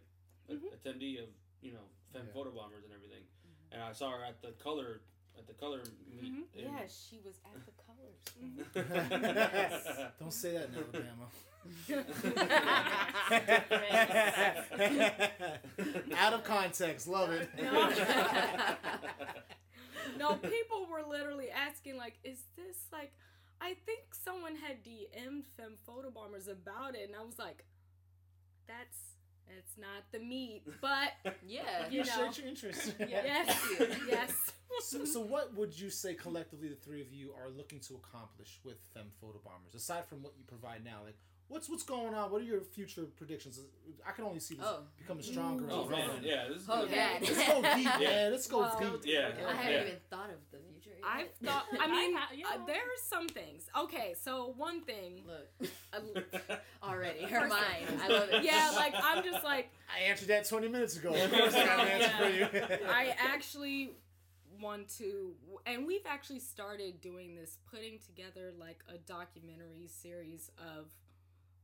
Mm-hmm. attendee of you know femme Yeah. photo bombers and everything, mm-hmm. and I saw her at the color at the color meet. Mhm. in- Yeah, she was at the colors. Mm-hmm. Mm-hmm. Don't say that in Alabama. Out of context, love it. No. no, people were literally asking, like, is this like? I think someone had DM'd Femme Foto Bombers about it, and I was like, that's that's not the meat, but Yeah. You know. Appreciate your interest. yes, yes. So, so what would you say collectively the three of you are looking to accomplish with Femme Foto Bombers? Aside from what you provide now, like what's what's going on? What are your future predictions? I can only see this Oh. becoming stronger. Oh and man, yeah, this is Oh, gonna be- God. Let's go deep, Yeah. man. Let's go Well, deep. Yeah. I haven't Yeah. even thought of the future. Yet. I've thought. I mean, I ha- yeah. uh, there are some things. Okay, so one thing. Look, uh, already her mind. I love it. yeah, like I'm just like I answered that 20 minutes ago. Of course I got an answer for you. I actually want to, and we've actually started doing this, putting together like a documentary series of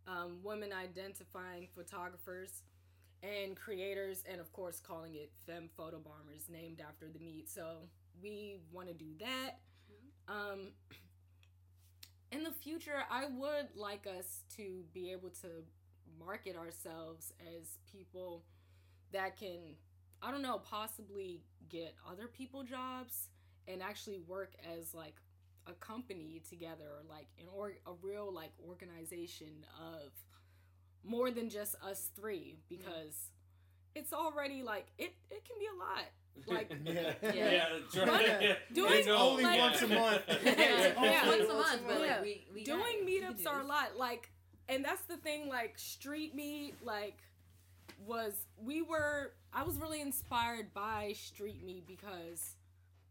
um, women identifying photographers and creators, and of course, calling it Femme Foto Bombers, named after the meet. So we want to do that. Um, in the future, I would like us to be able to market ourselves as people that can I don't know, possibly get other people jobs and actually work as like a company together or like an or a real like organization of more than just us three because it's already like it it can be a lot. Like yeah. Yeah. yeah, that's right. Yeah. doing It's only like- once a month. Yeah, Yeah. once a month, but Yeah. like we, we doing it. Meetups do are a lot like and that's the thing like street meet like was we were i was really inspired by street meet because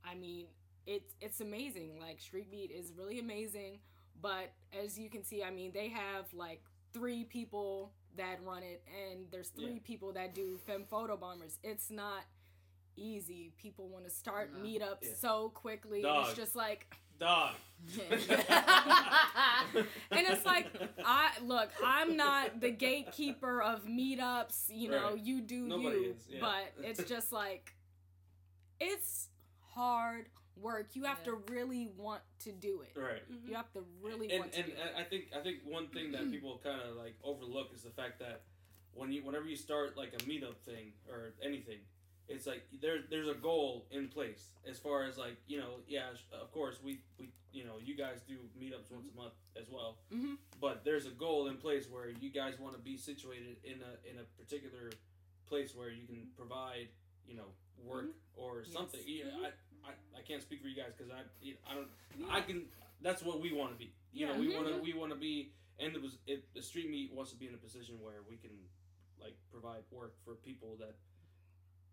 i mean it's it's amazing like street meet is really amazing but as you can see i mean they have like three people that run it and there's three Yeah. people that do femme foto bombers it's not easy people want to start No. meetups Yeah. so quickly Dog. it's just like Dog. and it's like I look, I'm not the gatekeeper of meetups, you know, Right. you do Nobody you. is, yeah. But it's just like it's hard work. You have Yeah. to really want to do it. Right. Mm-hmm. You have to really and want to and do it. And I think I think one thing that people kind of like overlook is the fact that when you whenever you start like a meetup thing or anything, it's like there there's a goal in place as far as like you know yeah of course we we you know you guys do meetups once a mm-hmm. month as well, Mhm. but there's a goal in place where you guys want to be situated in a in a particular place where you can provide you know work mm-hmm. or something. You know, mm-hmm. I, I I can't speak for you guys because I you know, I don't I can. That's what we want to be. You know, we want to we want to be, and it was it. The street meet wants to be in a position where we can like provide work for people that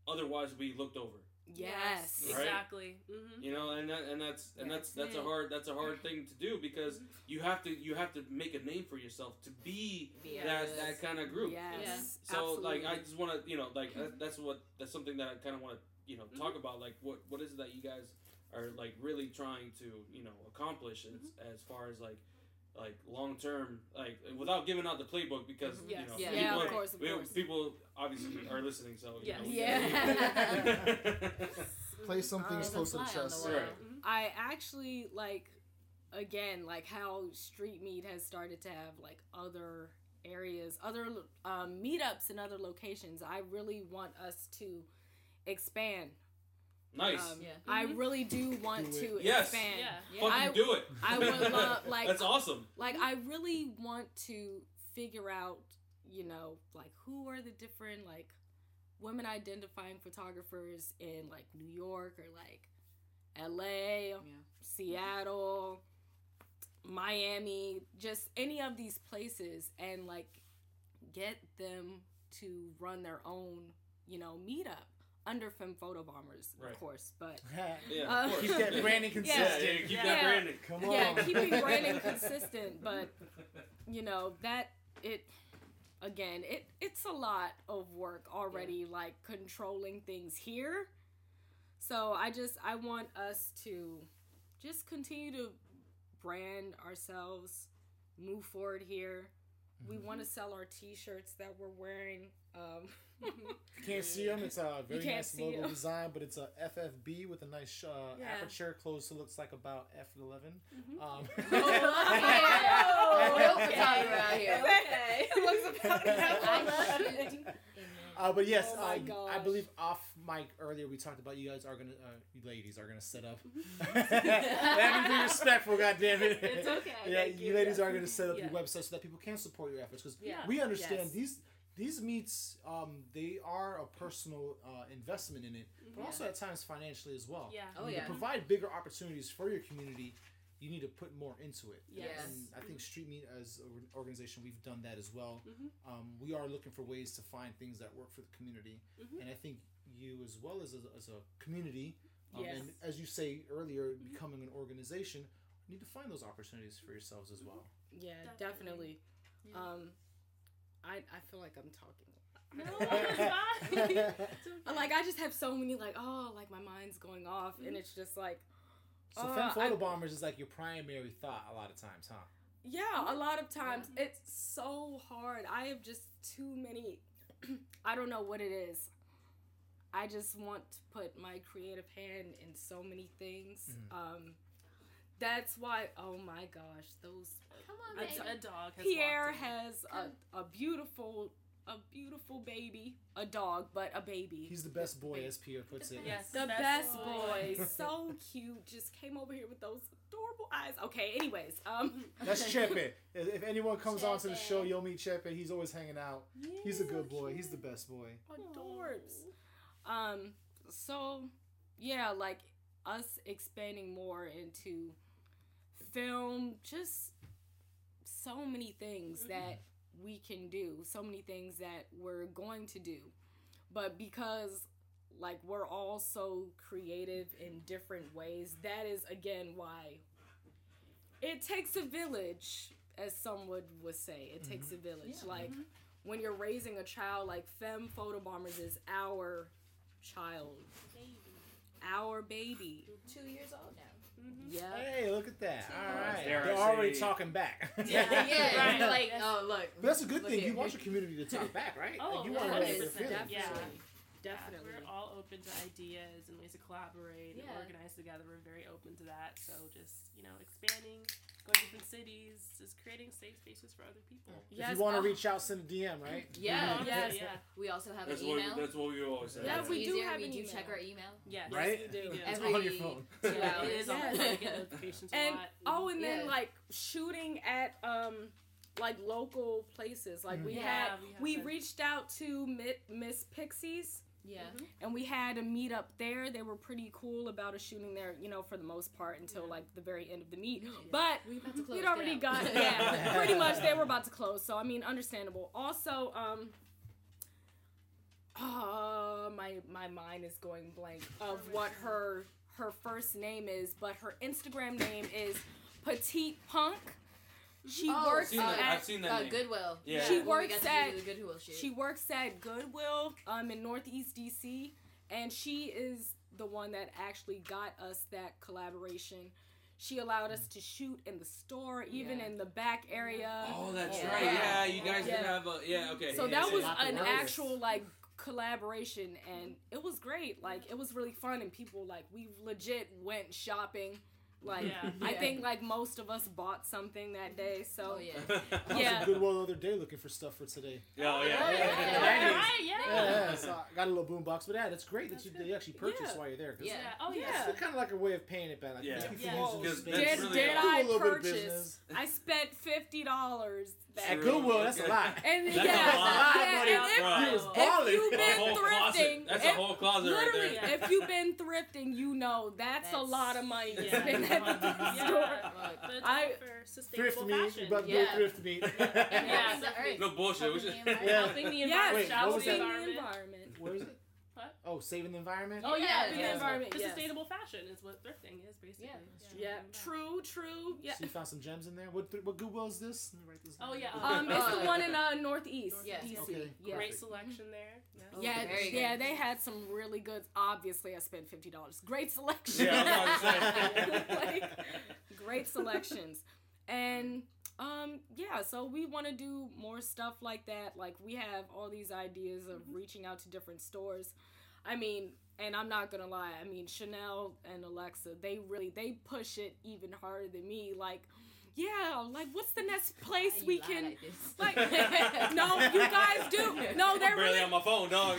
otherwise would be looked over. yes. Right. Exactly. Mm-hmm. You know, and that and that's and that's That's that's a hard that's a hard thing to do because you have to you have to make a name for yourself to be Be that that kind of group. Yes. So like I just want to you know like that, that's what that's something that I kind of want to you know talk Mm-hmm. about like what what is it that you guys are like really trying to you know accomplish Mm-hmm. as far as like like long term, like without giving out the playbook because Yes. you know Yeah. people, Yeah, of course, of we- course. people obviously are listening, so you Yes. know, Yeah. Play some things Um, close to the fly the chest. wall. Right. I actually like again like how street meet has started to have like other areas, other um, meetups and other locations. I really want us to expand. Nice. Um, Yeah. I Mhm. really do want Do it. to Yes. expand. Yeah. Yeah. Fucking I- do it. I would love- like- that's awesome. Like I really want to figure out, you know, like who are the different like women identifying photographers in like New York or like LA, Yeah. Seattle, Miami, just any of these places and like get them to run their own, you know, meetup under Femme Foto Bombers, Right. of course. But Yeah, Uh, of course. Keep that branding consistent. yeah, keep Yeah. that branding. Come on. yeah, keeping branding consistent, but you know that it again it it's a lot of work already like controlling things here so i just i want us to just continue to brand ourselves move forward here we want to sell our t-shirts that we're wearing um You can't see them. It's a very nice logo logo 'em. design, but it's a FFB with a nice uh, Yeah. aperture closed, so it looks like about F11. Mm-hmm. Um, Oh, real okay. photographer out. Okay. it looks about I love shooting. Uh, but yes, Oh my I, I believe off mic earlier we talked about you guys are gonna, uh, you ladies are gonna set up. Mm-hmm. Let me be respectful, goddammit. It's okay. Yeah, you you. ladies Yes. are gonna set up your website so that people can support your efforts because Yeah. we understand Yes. these these meets um, they are a personal uh, investment in it, but also at times financially as well. Yeah. Oh, And yeah. To provide bigger opportunities for your community, you need to put more into it. Yes. And I think Street Meet as an organization, we've done that as well. Mhm. Um, we are looking for ways to find things that work for the community, Mhm. and I think you as well as a, as a community, um, Yes. and as you say earlier, becoming an organization, you need to find those opportunities for yourselves as well. yeah Definitely. definitely, um i i feel like i'm talking No, it's fine. It's okay. like I just have so many like oh like my mind's going off and it's just like So Uh, Femme Photo I- Bombers is like your primary thought a lot of times, huh? yeah a lot of times. It's so hard. I have just too many I don't know what it is. I just want to put my creative hand in so many things. Um that's why oh my gosh those Come on, a, baby. a dog has Pierre has a, a beautiful a beautiful baby a dog but a baby He's the best boy, as Pierre puts it. Yes. The Best best, boy. boy. so cute. Just came over here with those adorable eyes. Okay, anyways, um That's Chepe. If if anyone comes on to the show, you'll meet Chepe. He's always hanging out. Yeah, He's a good boy. He's the best boy. adorbs. Um so yeah, like us expanding more into film, just so many things mm-hmm. that we can do, so many things that we're going to do. But because like we're all so creative in different ways, that is again why it takes a village, as some would, would say. It mm-hmm. takes a village. Yeah. Like mm-hmm. when you're raising a child, like Femme Foto Bombers is our child, our baby. Two years old now. Mm-hmm. Yeah. Hey, look at that. All right. Dare I They're already say- talking back. Yeah, yeah. Right. Like, oh look. But that's a good Look thing. here. You want your community to talk back, right? Oh, like you yeah, want to know what they're 100%, feeling. yeah. Definitely. Yeah, Definitely. we're all open to ideas and ways to collaborate and organize together. We're very open to that. So just you know, expanding, going to different cities, just creating safe spaces for other people. If Yes, you want to oh. reach out, send a DM, right? Yeah. Yes. yeah, We also have That's an what email. that's what we always say. Yeah, That's we do easier. have we an do email. check our email. yes, Right? we do. It's It's Every on your phone. Yeah, it is on get notifications a and lot. oh and then Yeah. like shooting at um like local places like we Mhm. had Yeah, we we reached out to Miss Pixie's Yeah. and we had a meet up there they were pretty cool about us shooting there you know for the most part until Yeah. like the very end of the meet Yeah. but We about to close we'd already down. got yeah pretty much they were about to close so i mean understandable also um uh, my my mind is going blank of what her her first name is but her instagram name is petite punk she Oh, works Seen that- at I've seen that Uh, name. Goodwill. Yeah. She works at- the Goodwill shit. she works at Goodwill um, in Northeast DC, and she is the one that actually got us that collaboration. she allowed us to shoot in the store, even Yeah. in the back area. Oh, that's Yeah. right. Yeah, you guys Yeah. did have a yeah. Okay. so yeah, that yeah, was yeah. Lot to an work actual like collaboration and it was great like it was really fun and people like we legit went shopping like Yeah. i Yeah. think like most of us bought something that day so Oh yeah. I was Yeah. in Goodwill the other day looking for stuff for today. Oh yeah. Oh, yeah, yeah. yeah, Yeah. Right, yeah. Yeah, yeah, so I got a little boom box, but yeah, that's great that you, good. you actually purchased Yeah. while you're there. 'cause Yeah. Yeah. Oh Yeah. yeah. It's kind of like a way of paying it back. Like, Yeah. people Yeah. use Because space. did, really did a- Do a i little bit of purchase i spent $50 At Goodwill, that's a lot. and That's yeah, a lot. yeah, buddy. and if- you if you've been whole closet. thrifting, That's if- a whole closet right Literally, there. if you've been thrifting, you know that's, a lot of money to Yeah. spend at the Yeah. store. But I- all for sustainable Thrift meet. fashion. But Yeah. thrift meet. Yeah. the. No bullshit. Helping the environment. Yeah. Helping the Yes, environment. Wait, shout what out was to the that? saving the environment. environment. Where is it? What? Oh, saving the environment. Oh yeah, Yeah, the yeah. environment. For yes. sustainable fashion is what thrifting is basically. Yeah. Yeah, Saving true, true. Yeah. So you found some gems in there. What what Goodwill is this? Write this Oh, yeah, Um, it's the one in uh northeast Yeah. DC. Okay. Yeah. Great selection there. Yes. Oh, Yeah, very yeah, they had some really good. Obviously, I spent fifty dollars. Great selection. Yeah, I was about to say. Like, great selections, and um, yeah. So we want to do more stuff like that. Like we have all these ideas of reaching out to different stores. I mean, and I'm not gonna lie. I mean, Chanel and Alexa, they really they push it even harder than me. Like, yeah, like what's the next place You we can? like. Like, no, you guys do. No, they're I'm barely really on my phone, dog.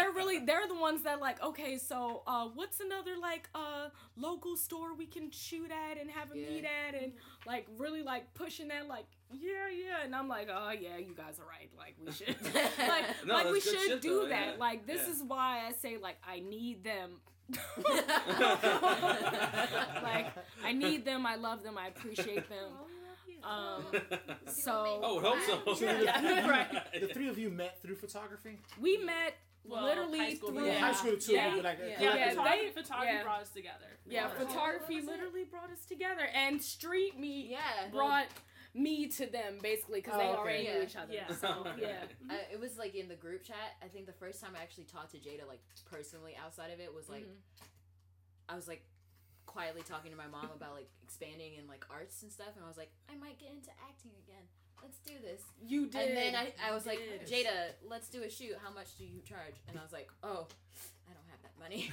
No, they're really they're the ones that like, okay, so uh what's another like uh local store we can shoot at and have a Yeah. meet at and like really like pushing that like yeah, yeah and I'm like, oh yeah, you guys are right. Like we should like No, like we should shit, do though, that. yeah. Like this Yeah. is why I say like I need them. like I need them, I love them, I appreciate them. Um so Oh, I would hope so. So Yeah, right. The three of you met through photography. we met Well, literally high school, through Well, Yeah. high school too, Yeah. like Yeah. Yeah, Yeah, photography, they- photography yeah. brought us together. Yeah, What was photography What was it? literally brought us together, and street meet yeah. brought me to them basically because Oh, they okay. already knew each other. Yeah. So yeah, I, it was like in the group chat. I think the first time I actually talked to Jada, like personally outside of it, was like Mhm. I was like quietly talking to my mom about like expanding in like arts and stuff, and I was like, I might get into acting again. Let's do this. you did. And then I, I was like, did. Jada, let's do a shoot. How much do you charge? And I was like, oh, I don't have that money.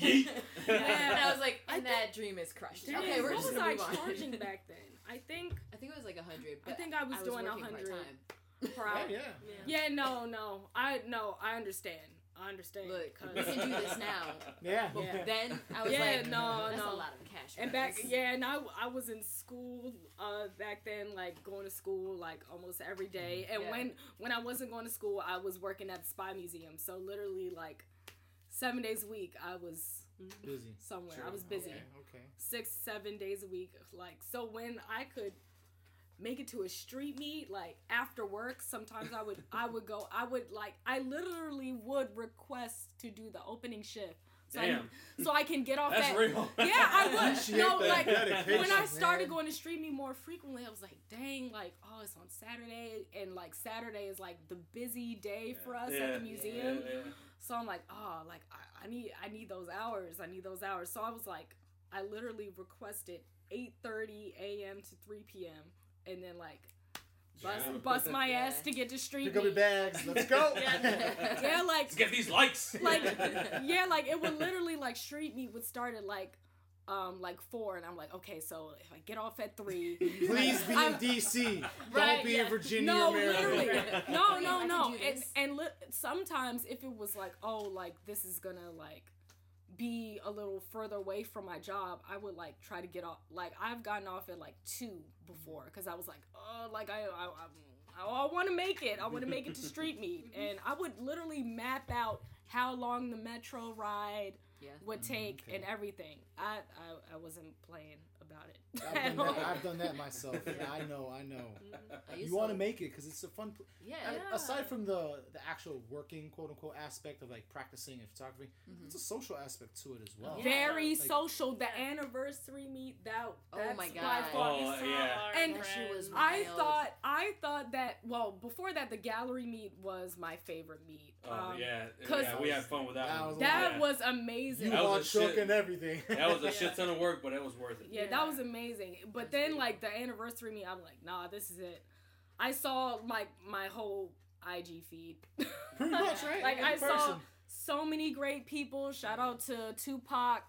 Yeet. and I was like, and that dream is crushed. Dang, okay, we're what just was gonna I move on. charging back then? I think I think it was like a hundred. I think I was, I was doing a hundred. part-time. per Oh, hour. yeah. Yeah, no, no, I no, I understand. I understand. Look, we can do this now. Yeah. But Yeah. then I was Yeah, like, no, that's no. a lot of cash. And back, yeah, and I, I was in school uh, back then, like going to school like almost every day. And Yeah. when when I wasn't going to school, I was working at the Spy Museum. So literally, like seven days a week, I was Busy. somewhere. I was busy, Okay. okay. six, seven days a week. Like so, when I could make it to a street meet, like after work, sometimes I would I would go. I would like I literally would request to do the opening shift. So I, so I can get off That's that. real. Yeah, I would. No, like dedication, when I started going to street meet more frequently, I was like, dang, like oh, it's on Saturday, and like Saturday is like the busy day for us Yeah. at the museum. Yeah, yeah. So I'm like, oh, like I, I need I need those hours. I need those hours. So I was like, I literally requested 8:30 a.m. to 3 p.m. and then like bust Yeah. bust my ass to get to street Pick up your bags. Let's go. Yeah. Yeah, like Let's get these likes. like yeah, like it would literally like street meet would start at like um like four and I'm like, okay, so if I get off at three Please be in I'm- DC. Right, Don't be yeah. in Virginia no, or Maryland. literally. No, no, no. And and li- sometimes if it was like, oh, like this is gonna like be a little further away from my job, I would like try to get off. Like I've gotten off at like two before mm-hmm. because I was like, oh, like I I. I I want to make it. I want to make it to street meet, mm-hmm. and I would literally map out how long the metro ride Yeah. would mm-hmm. take okay. and everything. I, I I wasn't playing about it. I've done, that. I've done that myself. Yeah, I know, I know. I You want to to make it because it's a fun. Pl- Yeah. and Yeah. Aside from the the actual working quote unquote aspect of like practicing and photography, Mhm. it's a social aspect to it as well. Yeah. Very Like- social. The anniversary meet that. Oh my God. far- Oh, yeah. And That shit was I thought I thought that well before that the gallery meet was my favorite meet. Oh Um, yeah, 'cause- yeah, we had fun with that. That one. was That was amazing. You That was bought a shook shit- and everything. that was a Yeah. shit ton of work, but it was worth it. Yeah, Yeah. That was amazing. But That's then good. like the anniversary me, I'm like, nah, this is it. I saw like my whole IG feed. Pretty much, right? Like In I saw so many great people. Shout out to Tupac,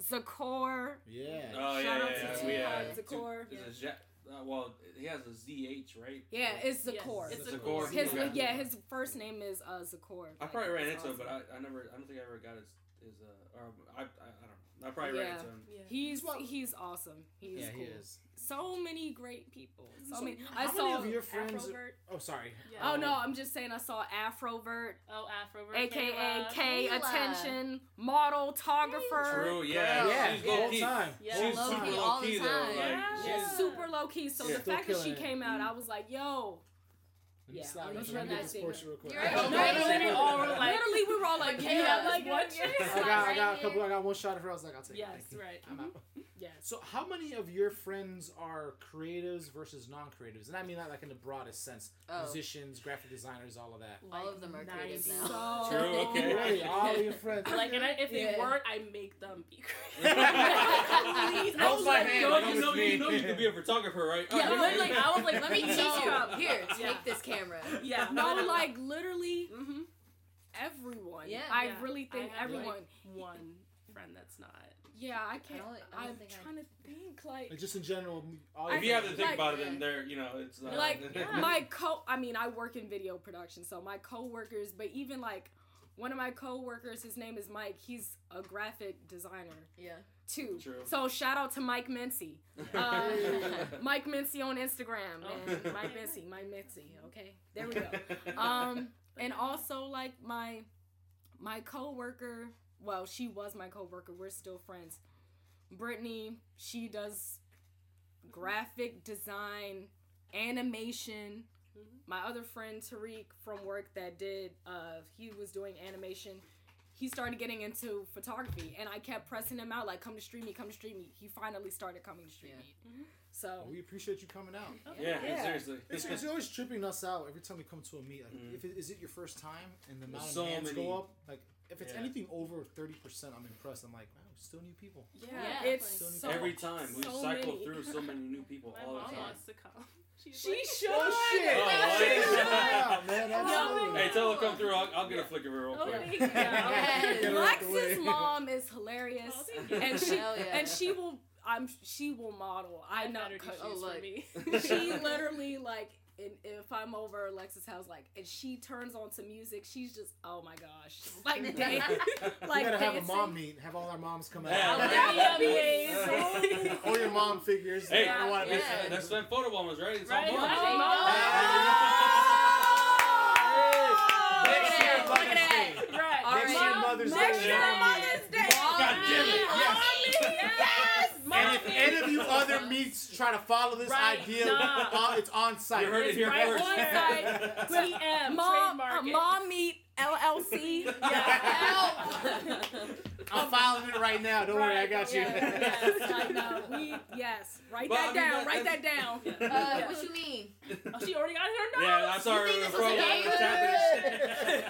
Zakor. Yeah. Oh yeah, Shout out yeah, to yeah. Tupac, We had Zakor. two- is it Ja- uh, well, he has a ZH, right? Yeah, it's Yes, Zakor. it's Zakor. His Okay. yeah, his first name is uh Zakor. I probably ran it's into him, but. I, I never, I don't think I ever got his, his uh, or I, I, I don't know. I probably ran Yeah. into him. Yeah. He's Well- he's awesome. He's yeah, cool. he is. So many great people. So, So many. how I many saw of your friends- Afrovert. Oh, sorry. Yeah. Oh no, I'm just saying I saw Afrovert, Oh, Afrovert. aka K Kayla. Attention, model, photographer. True, yeah, Yeah, she's the low key. time. Yeah. She's super low key though. Like, Yeah. she's Super low key. So Yeah. the fact that she came out, I was like, yo. Let me Yeah, slap I'm you. just Let me get running this that portion real quick. You're right. No, literally all were like- Literally, we were all like, yeah, like what? what? I got, I got a couple. I got one shot of her. I was like, I'll take it. Yes, right. I'm mm-hmm. out. Yes. So, how many of your friends are creatives versus non-creatives? And I mean that like in the broadest sense: Oh. musicians, graphic designers, all of that. All of them are creatives now. So True, okay. Really, all of your friends. Like, and I, if they weren't, I make them be Hold creative. I was like, hand, You know, you know, you me. know you could be a photographer, right? Yeah, Oh, literally, I was like, Let me teach No. you. Here, take Yeah. this camera. Yeah. no, like literally Mm-hmm. everyone. Yeah. I Yeah. really think I everyone. like, one friend that's not. Yeah, I can't. I don't- I I don't am think I- trying to think like. Like just in general, all If you have to think like- about it, then they're, you know, it's not. like Yeah. my co I mean I work in video production so my co-workers but even like one of my co-workers his name is Mike he's a graphic designer Yeah. too True. so shout out to Mike Mincy uh, Mike Mincy on Instagram and Oh. Mike Mincy Mike Mincy okay there we go um and also like my my co-worker well she was my co-worker we're still friends Brittany she does graphic design animation Mhm. my other friend Tariq from work that did uh he was doing animation he started getting into photography and I kept pressing him out like come to street meet come to street meet he finally started coming to stream Yeah. me Mhm. so we appreciate you coming out. yeah, Yeah. seriously. It's, it's always tripping us out every time we come to a meet. Like, Mhm. if it, is it your first time and the amount There's of so hands many- go up, like if it's Yeah. anything over thirty percent, I'm impressed. I'm like, wow, still new people. yeah, Yeah, it's definitely. so, Every time we so cycle many. through so many new people My all the mom time. wants to come. She's she like, should Oh shit! Oh, She should. Yeah, man, No. absolutely. Hey, tell her come through. I'll, I'll get a flick of her real Oh, quick. thank you. Yes. Get her out the way. Lex's mom is hilarious Oh, thank you. and she Hell yeah. and she will I'm she will model I know Better do 'cause- Oh, look. for me. she literally like in, if I'm over Alexa's house like and she turns on some music she's just oh my gosh like dan- we like gotta have a mom meet. Have all our moms come out. Yeah. That would be Yeah. amazing. all your mom figures. Hey, I wanna be- yeah. that's them photo bombers, right? It's Right? all moms. Right. Next year, Mother's. Day. Right. Next year, Mother's Next year. Mother's Day. God damn it, yes. Yes. And if any of you other meets try to follow this Right, idea, nah. uh, it's on site. You heard it here right first. on site. TM. Mom, uh, it. mom meet LLC. Yeah. I'm filing it right now. Don't worry, I Right, got you. yeah. yes, I know. We yes. Write Well, that I mean, down. that- Write that down. Uh, what you mean? Oh, she already got her notes. Yeah, I saw her You in think the this was a game?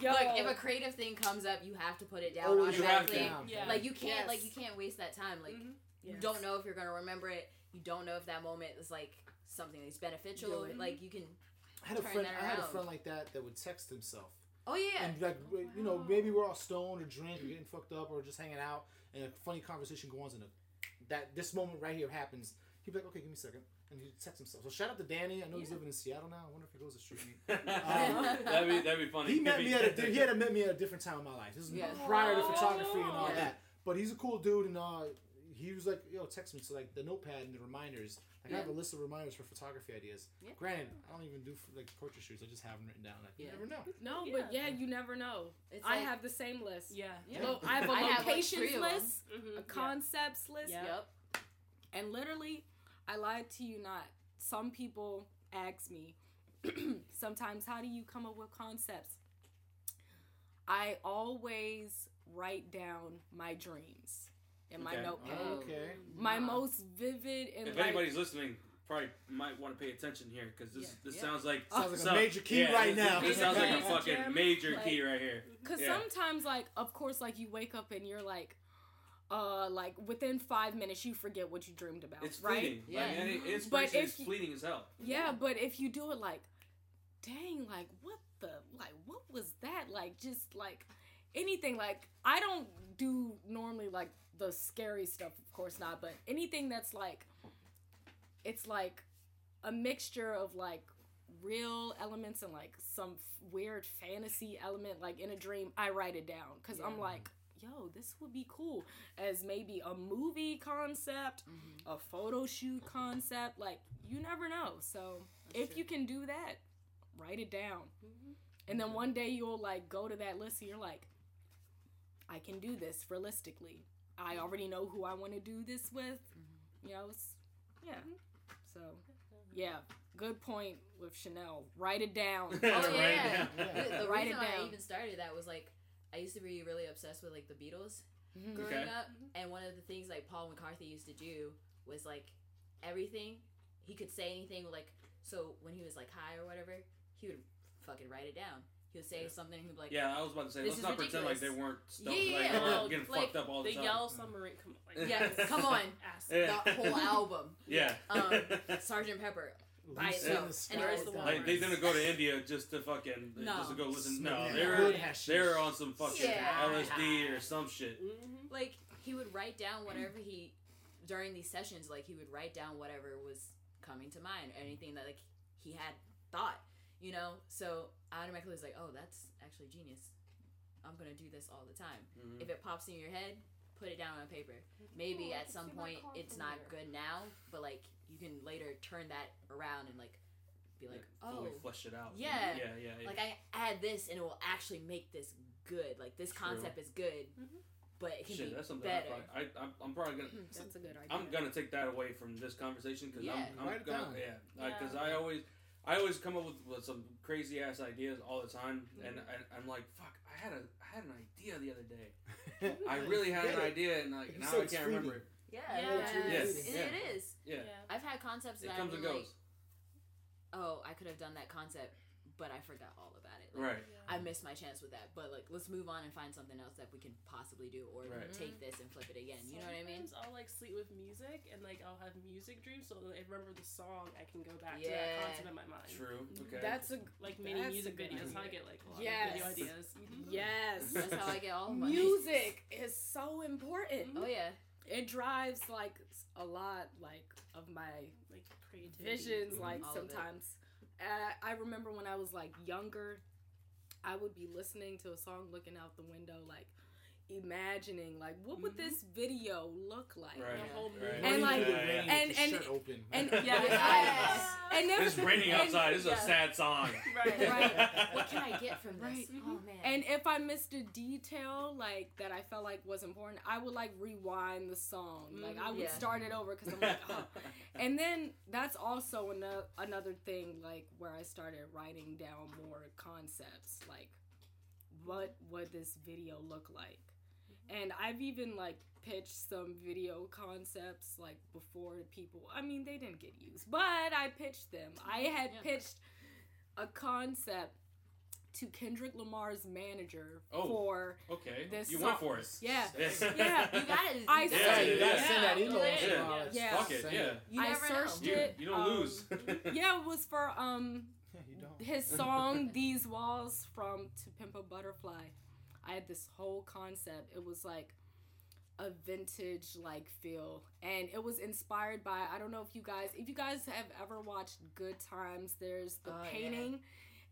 Yo, Look, if a creative thing comes up, you have to put it down Always you have automatically. to. Yeah. Like you can't, Yes. like you can't waste that time. Like Mhm. you Yes. don't know if you're gonna remember it. You don't know if that moment is like something that's beneficial. Yeah. Like you can. I had a Turn friend. that I had a around. friend like that that would text himself, Oh yeah. and like you know maybe we're all stoned or drink or getting fucked up or just hanging out, and a funny conversation goes on, and a, that this moment right here happens. He'd be like, "Okay, give me a second. and he'd text himself. So shout out to Danny. I know he's living in Seattle now. I wonder if he goes to street meet. that'd be that'd be funny. He met me at a di- he had to met me at a different time in my life. This is Yeah. prior to photography and all Yeah. that. But he's a cool dude, and uh, he was like, "Yo, text me." So like the notepad and the reminders. Like I have a list of reminders for photography ideas. Yeah. Granted, I don't even do like portrait shoots. I just have them written down. Like, you never know. No, Yeah. but yeah, you never know. It's I like- have the same list. Yeah. Yeah. Lo- I have a I have, like, locations three of 'em. list, Mhm. a concepts list, Yeah. Yep. And literally, I lied to you not. Some people ask me sometimes, how do you come up with concepts? I always write down my dreams in my Okay. notepad. Okay. My Wow. most vivid and If like, anybody's listening, probably might want to pay attention here because this Yeah. this Yeah. sounds like Sounds like a some- major key yeah, right this- now. This sounds like a Major fucking major Like- key right here. Cause Yeah. sometimes, like, of course, like you wake up and you're like, uh, like within five minutes you forget what you dreamed about, It's right? fleeting. Yeah. Like, any But if you- fleeting as hell. Yeah, but if you do it like, dang, like what the, like what was that? Like just like anything. Like I don't do normally like the scary stuff, of course not, but anything that's like, it's like a mixture of like real elements and like some f- weird fantasy element like in a dream i write it down because i'm like yo this would be cool as maybe a movie concept Mm-hmm. a photo shoot concept like you never know so That's if true. you can do that write it down Mm-hmm. and then one day you'll like go to that list and you're like i can do this realistically i already know who i want to do this with you know it's, yeah so yeah good point with chanel write it down Oh Write it yeah. down. The, the Write it reason why I even started that was like I used to be really obsessed with like the Beatles Mhm. growing Okay. up, and one of the things like Paul McCartney used to do was like everything he could say anything like so when he was like high or whatever he would fucking write it down. He would say Yeah. something he'd be like, Yeah, I was about to say, This let's is not pretend like they weren't stoned, Yeah, like yeah, they were well, getting like, fucked up all the the time. Yellow Submarine. Come on. Like, Yeah, come on. Ass. Yeah. the whole album, yeah. um, Sergeant Pepper. By itself. in the And here's the one. Like, they didn't go to India just to fucking No. just to go listen. No, they were they were on some fucking Yeah. LSD or some shit. Mm-hmm. Like he would write down whatever he during these sessions. Like he would write down whatever was coming to mind, anything that like he had thought. You know, so I automatically was like, oh, that's actually genius. I'm gonna do this all the time. Mhm. If it pops in your head, put it down on paper. Maybe at some point it's not here. good now, but like you can later turn that around and like be like, Yeah, oh, fully flesh it out. Yeah. yeah, yeah. yeah. like I add this and it will actually make this good. Like this True. concept is good, Mhm. but it can Shit, be that's something better. I, I, I'm, I'm probably gonna. that's a good idea I'm gonna take that away from this conversation because Yeah. I'm, I'm gonna, down. yeah, because Yeah. I always, I always come up with, with some crazy ass ideas all the time, and, Mm-hmm. and I'm like, fuck, I had a, I had an idea the other day. I really had an idea, and like now said I can't freebie. remember it. Yeah, Yeah. yeah, Yes, it's- yeah. it is. Yeah, I've had concepts it that comes I'm and like, goes. oh, I could have done that concept, but I forgot all about it. Like, Right. I missed my chance with that, but like, let's move on and find something else that we can possibly do, or Right. take this and flip it again. You know what I mean? I'll like sleep with music and like I'll have music dreams, so that if I remember the song, I can go back to that concept in my mind. True. Okay. that's a Like mini music good videos. How I get like a lot Yes. of video ideas. Mhm. yes That's how I get all of my music is so important Oh yeah, it drives like a lot like of my Like creativity. visions like All sometimes uh, i remember when i was like younger i would be listening to a song looking out the window like imagining like what would Mhm. this video look like Right. The whole Right. And, like- Running in the and- and- shirt open. and Yeah. Yes. and then It's raining and- outside. This is yeah. a sad song. Right. Right. what can I get from this? Right. Oh man. And if I missed a detail like that I felt like was important, I would like rewind the song. Like I would Yeah. start it over because I'm like, oh. And then that's also another another thing like where I started writing down more concepts like what would this video look like? And I've even like pitched some video concepts like before to people. I mean, they didn't get used, but I pitched them. I had Yeah. pitched a concept to Kendrick Lamar's manager Oh. for Okay. This you song- went for it. yeah. Yes. Yeah. you gotta. You I gotta Yeah, do you gotta send that email. Yeah. tomorrow. Yeah. Fuck it. Yeah. You I searched know. You, it. you don't um, lose. Yeah, it was for um Yeah, you don't. his song "These Walls" from "To Pimp a Butterfly." I had this whole concept. It was like a vintage like feel, and it was inspired by I don't know if you guys if you guys have ever watched Good Times. There's the Oh, yeah. painting,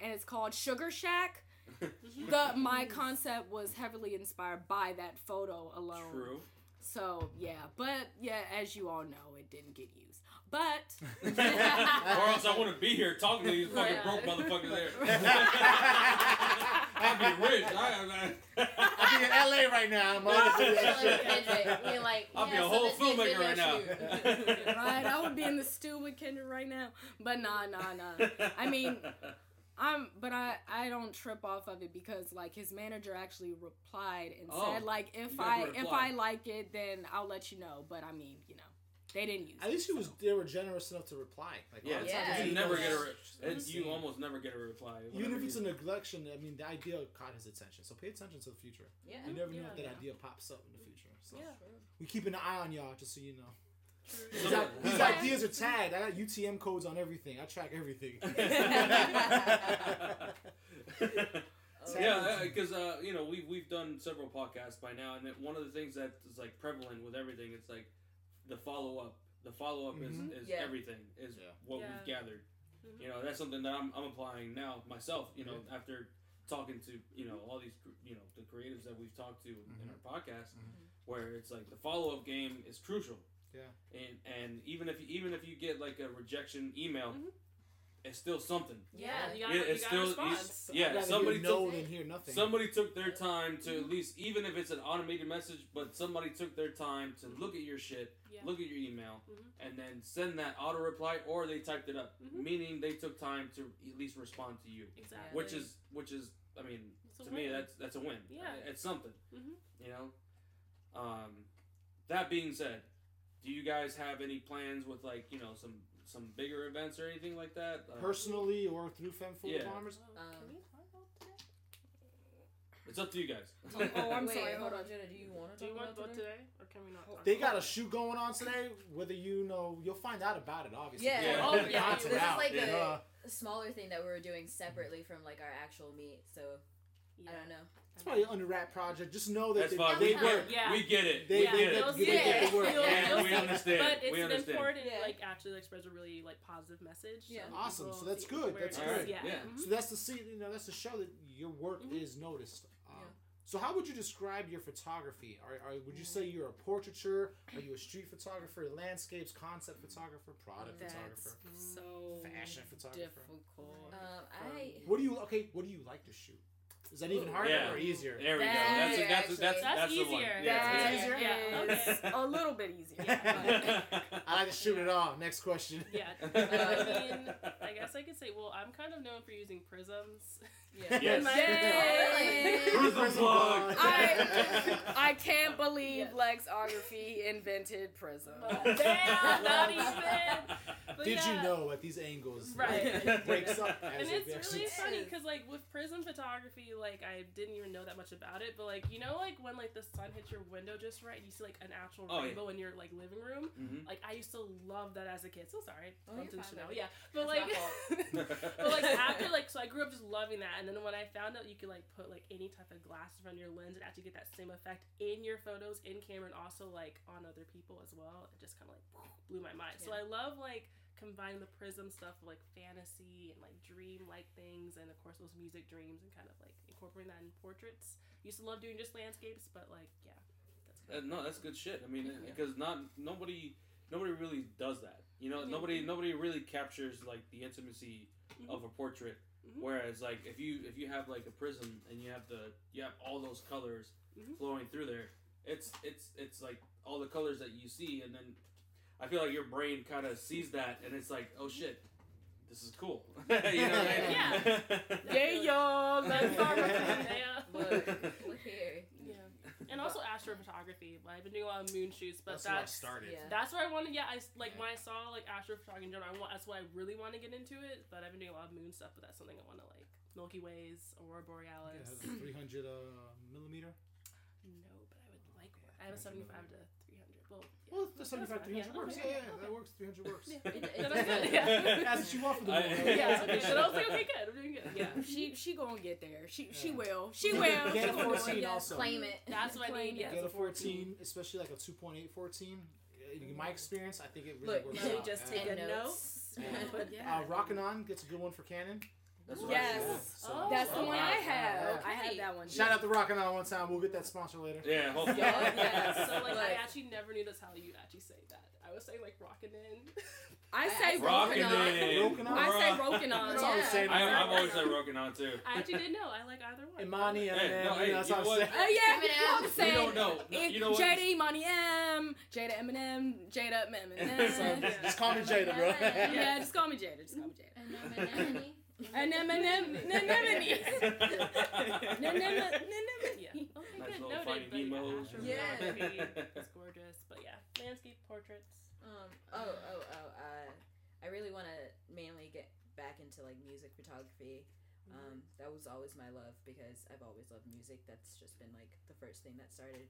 and it's called Sugar Shack. The my concept was heavily inspired by that photo alone. True. So yeah, but yeah, as you all know, it didn't get used. But or else I wouldn't be here talking to these fucking Right. broke motherfuckers there. I'd be rich. I, I'll be in LA right now. I'm all We're like, shit. Kendrick, we're like, I'll be a whole this next filmmaker right now. right, I would be in the stew with Kendra right now. But nah, nah, nah. I mean, I'm, but I, I don't trip off of it because like his manager actually replied and Oh, said like if I the if. I like it then I'll let you know. But I mean, you know, they didn't use. At it, least he was. so. They were generous enough to reply. Like, yeah, a Yeah. you never get a. Re- I'm you saying. almost never get a reply. Even if it's a neglection, I mean, the idea caught his attention. So pay attention to the future. Yeah. You never know if that yeah. idea pops up in the future. So Yeah. we keeping an eye on y'all, just so you know. These, Some- these ideas are tagged. I got UTM codes on everything. I track everything. yeah, because uh, you know we've we've done several podcasts by now, and one of the things that is like prevalent with everything, it's like the follow up. The follow up Mhm. is, is Yeah. everything. Is Yeah. what Yeah. we've gathered. Mhm. You know, that's something that I'm, I'm applying now myself. You know, after talking to you know all these you know the creatives that we've talked to in our podcast, Mhm. where it's like the follow up game is crucial. Yeah. And and even if you, even if you get like a rejection email. It's still something. Yeah, you got, Yeah, you it's got still- a it's- response. yeah, somebody hear no took- than hear nothing. Somebody took their time to at least, even if it's an automated message, but somebody took their time to look at your shit, Yeah. look at your email, Mhm. and then send that auto reply, or they typed it up, Mhm. meaning they took time to at least respond to you, Exactly. which is which is, I mean, It's a to me that's that's a win. Yeah. it's something. Mhm. You know. Um, that being said, do you guys have any plans with like you know some some bigger events or anything like that? Uh, Personally or through Femme Foto Yeah. Bombers. Oh, Um, can we talk about today? it's up to you guys. Oh, I'm Wait, sorry. Hold on, Jenna. Do you want to Do you talk want about to go today? today, or can we not? Talk They about got a shoot going on today. Whether you know, you'll find out about it. Obviously. Yeah. Yeah. Oh, yeah, this is out, like you the- A smaller thing that we were doing separately from like our actual meet. So Yeah. I don't know. It's probably an under wrap project. Just know that That's they, fine. they We, Yeah. work. Yeah. we get it. They, we Yeah, they, get they, it. you'll they get it. the work. You'll- Yeah, we understand. But it's we an understand. important, Yeah. like, actually like spreads a really like positive message. Yeah. so Awesome. So that's good. That's good. is. Yeah. Yeah. Mhm. So that's the see, you know, that's to show that your work Mhm. is noticed. Um, Yeah. So how would you describe your photography? Are, are would you say you're a portraiture? Are you a street photographer? Landscapes, concept photographer, product That's photographer? so Fashion photographer. difficult. Um, I What do you okay? What do you like to shoot? Is that even harder Yeah. or easier? There we go. That's That's easier, that's that's actually. that's, That's the one. easier. Yeah, That's that's easier? Yeah, a little bit easier. but- I like to shoot it all. Next question. Yeah. Uh, I mean, I guess I could say, well, I'm kind of known for using prisms. yeah. Yes. In Yay! Prism plug. I I can't believe Yes. Lexography invented Prism. Damn, not even. But Did you know at these angles Right. it breaks up as and it's actually- really funny because like with prism photography like i didn't even know that much about it but like you know like when like the sun hits your window just right and you see like an actual Oh, yeah. rainbow in your like living room? Mhm. like i used to love that as a kid. So sorry. Oh, bumped you're into fine, Chanel. yeah. But That's like but like after like so i grew up just loving that. And then when i found out you could like put like any type of glass in front of your lens and actually get that same effect in your photos in camera and also like on other people as well. It just kind of like blew my mind. So i love like combining the prism stuff like fantasy and like dream like things and of course those music dreams and kind of like incorporating that in portraits used to love doing just landscapes but like yeah that's Uh, no, that's good shit. I mean, Yeah. because not nobody nobody really does that. You know, Yeah. nobody nobody really captures like the intimacy Mhm. of a portrait. Mhm. Whereas, like, if you if you have like a prism and you have the you have all those colors Mhm. flowing through there, it's it's it's like all the colors that you see, and then I feel like your brain kind of sees that, and it's like, oh shit, this is cool. you know what I mean? Yeah. Yeah, yo, That's our let's yeah. Look, look here. yeah and also astrophotography i've been doing a lot of moon shoots but That's, that's where I started. Yeah. That's where I wanted. Yeah, I s- like Yeah. when I saw like astrophotography in general. I want. That's why I really want to get into it. But I've been doing a lot of moon stuff. But that's something I want to like. Milky Ways, Aurora Yeah, Borealis. it has a 300 uh, millimeter. no, but I would like one. I have a seventy-five to three hundred. Well, yeah. Well, the seventy five three hundred works. okay, Yeah, yeah, okay. that works. 300 works. Yeah. It- it- Then I'm good. Yeah. That's what you want for the I- moment. yeah. Okay. Then I was like, okay, good. I'm doing good. Yeah. she she gonna get there. She she will. She will. get she a gonna do 14 it. also. Claim it. That's what I need. Yeah. Get a 14, especially like a 2.8 14. In my experience, I think it really Look, works let me just take a note. Yeah. But yeah. Uh, Rockin' On gets a good one for Canon. That's what Yes. I Yeah, so- Oh, That's the one wow. I have. Yeah. I had that one. Shout out to Rockin' On one time. We'll get that sponsor later. Yeah, hopefully. Yeah, yeah. So like, I actually never knew that's how you actually say that. I was saying like rockin' in. I I- say Rockin' Rockin' On. Rockin' On? I say Rokinon. It's all the Yeah. same. I, I've always said Rokinon too. I actually didn't know. I like either one. Imani, Hey, Eminem, no, hey, that's you all know I'm saying. Oh yeah, you know I'm saying? You don't know. No, you know what? Jada Money M, Jada Eminem, Jada Eminem. just call me Jada, bro. yeah, just call me Jada. Just call me Jada. Anemone. And Eminem, Anemone. Anemone. Yeah. Okay, Nice good. little Noted. But yeah, Nemos. astrophotography Yeah. is gorgeous. But yeah, landscape portraits. Um. Oh. Oh. Oh. Uh. I really want to mainly get back into like music photography. Um. That was always my love because I've always loved music. That's just been like the first thing that started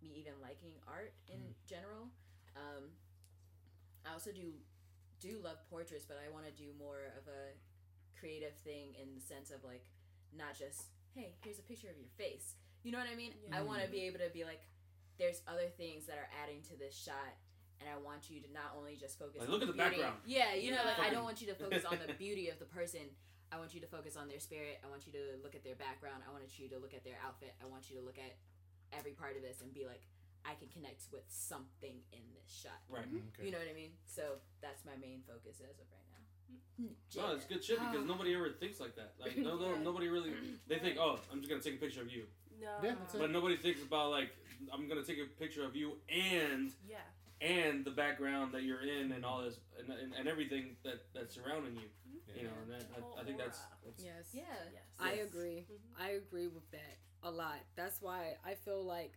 me even liking art in general. Um. I also do do love portraits, but I want to do more of a creative thing in the sense of like not just hey here's a picture of your face. You know what I mean? I want to be able to be like there's other things that are adding to this shot and I want you to not only just focus Like, on look the at the beauty. background. Yeah, you know, like I don't want you to focus on the beauty of the person. I want you to focus on their spirit. I want you to look at their background. I want you to look at their outfit. I want you to look at every part of this and be like, I can connect with something in this shot. Right. Mm-hmm. Mm-hmm. Okay. You know what I mean? So that's my main focus as of right now. No, it's good shit because nobody ever thinks like that. Like no, no, nobody really. They think, oh, I'm just gonna take a picture of you, No. Yeah, that's it. but nobody thinks about like I'm gonna take a picture of you and Yeah. and the background that you're in and all this and, and, and everything that that's surrounding you. You know, and that, I, I think that's, that's Yes. Yeah. Yes. I Yes. agree. Mhm. I agree with that a lot. That's why I feel like,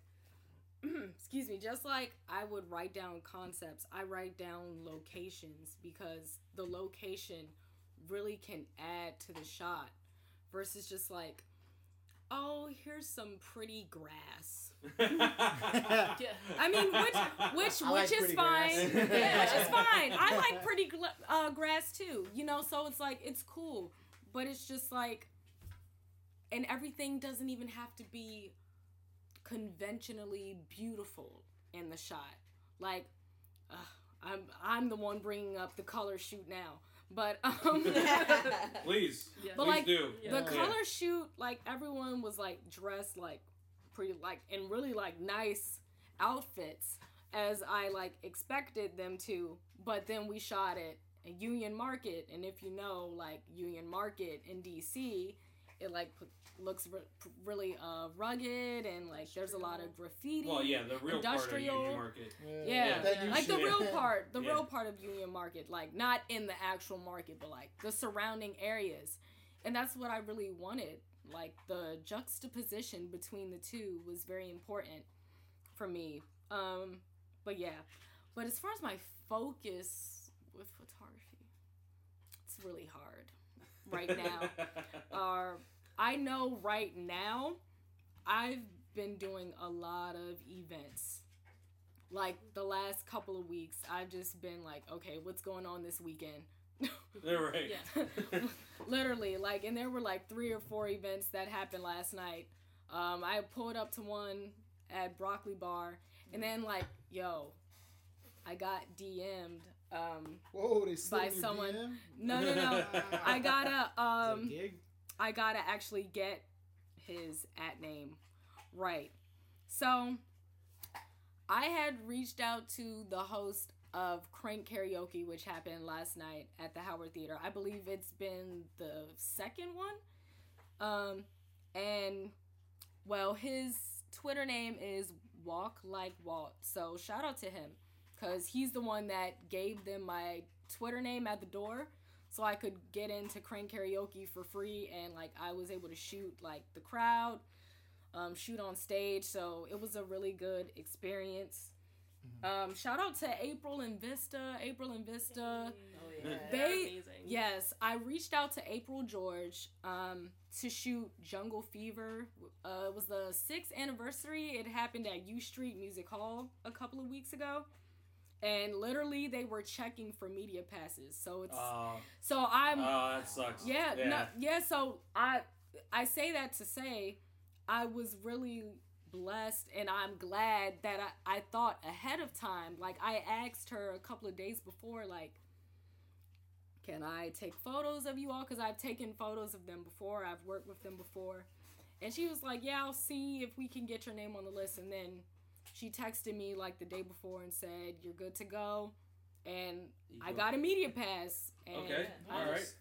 excuse me, just like I would write down concepts, I write down locations because the location really can add to the shot versus just like, oh, here's some pretty grass. Yeah. I mean, which which I like which is fine. yeah, which is fine. I like pretty gla- uh, grass too. You know, so it's like it's cool, but it's just like, and everything doesn't even have to be conventionally beautiful in the shot. Like, uh, I'm I'm the one bringing up the color shoot now, but um. Please, Yeah. But please like, do. the Yeah. color shoot like everyone was like dressed like pretty like in really like nice outfits as i like expected them to but then we shot it at union market and if you know like union market in dc it like p- looks re- really uh rugged and like there's a lot of graffiti Well, yeah, the real part of Industrial- Union Market. yeah, that new like the real part, the Yeah. real part of Union Market, like not in the actual market, but like the surrounding areas, and that's what I really wanted. Like the juxtaposition between the two was very important for me. Um, but yeah, but as far as my focus with photography, it's really hard right now. uh, I know right now, I've been doing a lot of events. Like the last couple of weeks, I've just been like, okay, what's going on this weekend? They're right. Yeah. Literally, like, and there were like three or four events that happened last night. Um, I pulled up to one at Broccoli Bar, and then like, yo, I got DM'd. Um, Whoa, they slid By in someone- DM? no, no, no. I gotta Is that a um. gig? I gotta actually get his at name right. So I had reached out to the host of Crank Karaoke, which happened last night at the Howard Theater. I believe it's been the second one. Um, and well, his Twitter name is Walk Like Walt. So shout out to him because he's the one that gave them my Twitter name at the door so I could get into Crank Karaoke for free and like I was able to shoot like the crowd, um, shoot on stage. So it was a really good experience. Um, shout out to April and Vista. April and Vista. Oh yeah. They- amazing. Yes, I reached out to April George um, to shoot Jungle Fever. Uh, it was the sixth anniversary. It happened at U Street Music Hall a couple of weeks ago. And literally, they were checking for media passes. So it's Oh, so I'm oh, that sucks. yeah, yeah. no, yeah. So I I say that to say I was really blessed and I'm glad that I, I thought ahead of time. Like I asked her a couple of days before, like, can I take photos of you all? Because I've taken photos of them before. I've worked with them before. And she was like, Yeah, I'll see if we can get your name on the list. And then she texted me like the day before and said, You're good to go. And You I go- got a media pass. And Okay, I all right. just-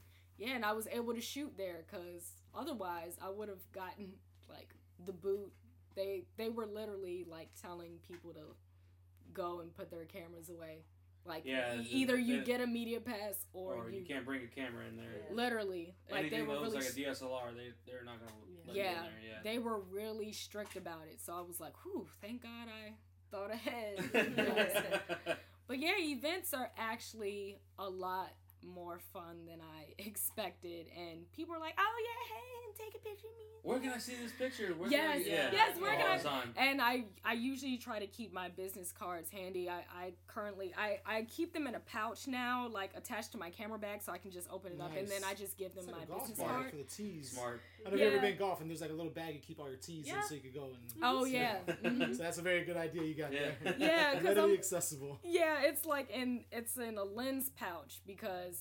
and I was able to shoot there because otherwise I would have gotten like the boot. They they were literally like telling people to go and put their cameras away. Like Yeah, either you the- get a media pass or, or you, you can't bring a camera in there. Yeah. literally like they Anything were that looks really like a DSLR, they they're not gonna let Yeah. in there. Yeah. they were really strict about it. So I was like, whew, thank God I thought ahead. but yeah, events are actually a lot more fun than I expected. And people were like, oh yeah, hey, and take a picture of me. Where can I see this picture? Where Yes, can I, yeah. yes, where can I- the. And I, I usually try to keep my business cards handy. I, I currently, I, I keep them in a pouch now, like attached to my camera bag, so I can just open it up, and then I just give them It's like my a golf business bag card. for the tees. Smart. I don't know if you've ever been golfing. There's like a little bag you keep all your tees Yeah. in, so you could go and. Oh So- yeah, mhm. So that's a very good idea you got Yeah. there. Yeah, 'cause readily I'm- accessible. yeah. It's like in, it's in a lens pouch because.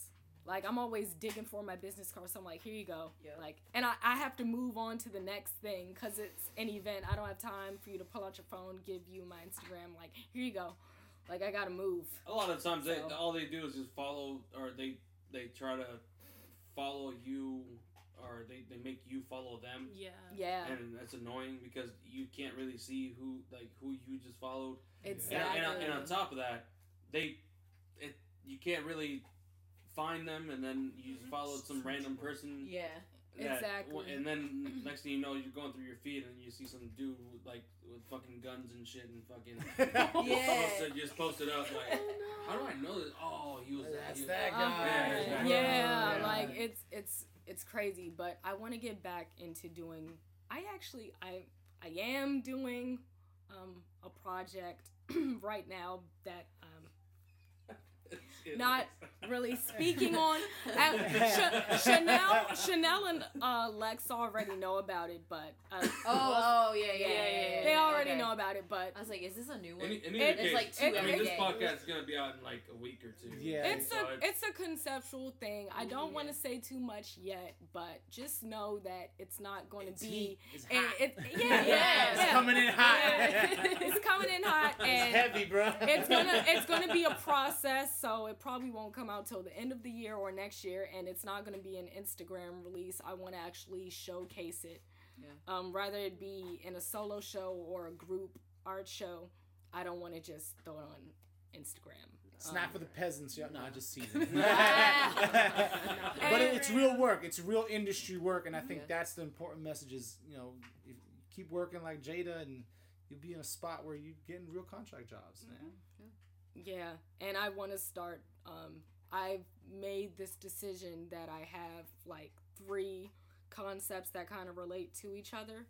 Like I'm always digging for my business card, so I'm like, here you go. Yeah. Like, and I, I have to move on to the next thing because it's an event. I don't have time for you to pull out your phone, give you my Instagram. Like, here you go. Like, I gotta move. A lot of times, they all they do is just follow, or they they try to follow you, or they, they make you follow them, Yeah. Yeah, and that's annoying because you can't really see who like who you just followed. Exactly. and, on- and on top of that, they it you can't really find them, and then you Mm-hmm. followed some random person. Yeah. that- Exactly. And then next thing you know, you're going through your feed and you see some dude with, like with fucking guns and shit and fucking Yeah. posted, just posted up like, how do I know this? Oh, he was That's he was- that Uh, guy. Yeah, yeah, Yeah. like it's it's it's crazy, but I want to get back into doing. I actually I I am doing um a project right now that um not really speaking on. Ch- Chanel Chanel and uh, Lex already know about it, but uh, Oh, oh yeah, yeah, yeah. Yeah, yeah, yeah, yeah, they already okay. know about it. But I was like, is this a new one? In, in It- either it's like two I mean, this day. podcast is gonna be out in like a week or two. Yeah. it's So a it's a conceptual thing. I don't Yeah. want to say too much yet, but just know that it's not going to be. heat. It's hot. it, yeah, yeah, Yeah, It's yeah. coming in hot. Yeah. it's coming in hot, It's and heavy, bro. it's gonna it's gonna be a process. So it probably won't come out till the end of the year or next year, and it's not gonna be an Instagram release. I want to actually showcase it. Yeah. Um, rather it be in a solo show or a group art show. I don't want to just throw it on Instagram. It's Um, not for the peasants, yo. No, I just see And- but it, it's real work. It's real industry work, and I think Yeah. that's the important message. Is you know, if you keep working like Jada, and you'll be in a spot where you're getting real contract jobs, man. Yeah, and I want to start. Um, I've made this decision that I have like three concepts that kind of relate to each other,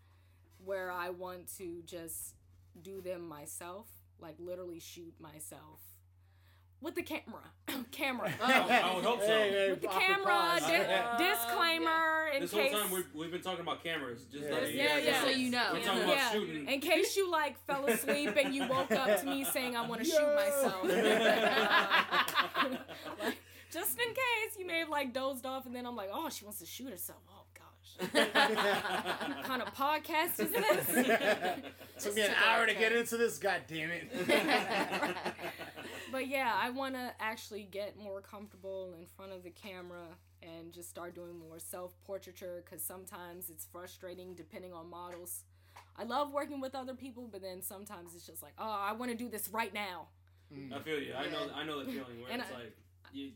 where I want to just do them myself, like literally shoot myself with the camera. camera. Oh, I would hope so. Hey, hey, With the camera, di- Uh, disclaimer in This case. whole time we've, we've been talking about cameras. Just Yeah. like, Yeah, guys yeah. know. So you know. We're talking Yeah. about Yeah. shooting. in case you like fell asleep and you woke up to me saying I want to shoot myself. Like, just in case you may have like dozed off and then I'm like, oh, she wants to shoot herself. Oh gosh. what kind of podcast is this? Took me an hour to get into this. God damn it. But yeah, I want to actually get more comfortable in front of the camera and just start doing more self portraiture because sometimes it's frustrating depending on models. I love working with other people, but then sometimes it's just like, oh, I want to do this right now. Mm. I feel you. I know. Yeah. I know the feeling where And it's I- like you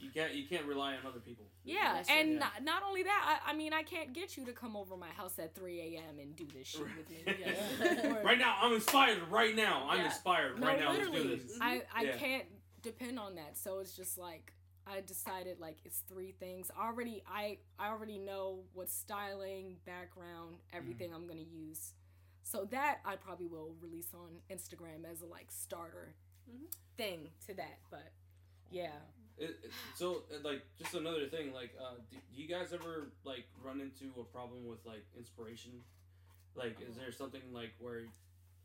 you can't you can't rely on other people. Yeah, That's true, and yeah. Not, not only that, I, I mean, I can't get you to come over my house at 3 a.m. and do this shit with me. Yeah. Right now, I'm inspired. Right now, I'm Yeah. inspired. no, Right now, let's do this. I, I Yeah. can't depend on that. So it's just like I decided like it's three things. I already I I already know what styling, background, everything I'm gonna use. So that I probably will release on Instagram as a like starter Mhm. thing to that. But yeah. It, it- so, like, just another thing. Like, uh, do, do you guys ever like run into a problem with like inspiration? Like, is there something like where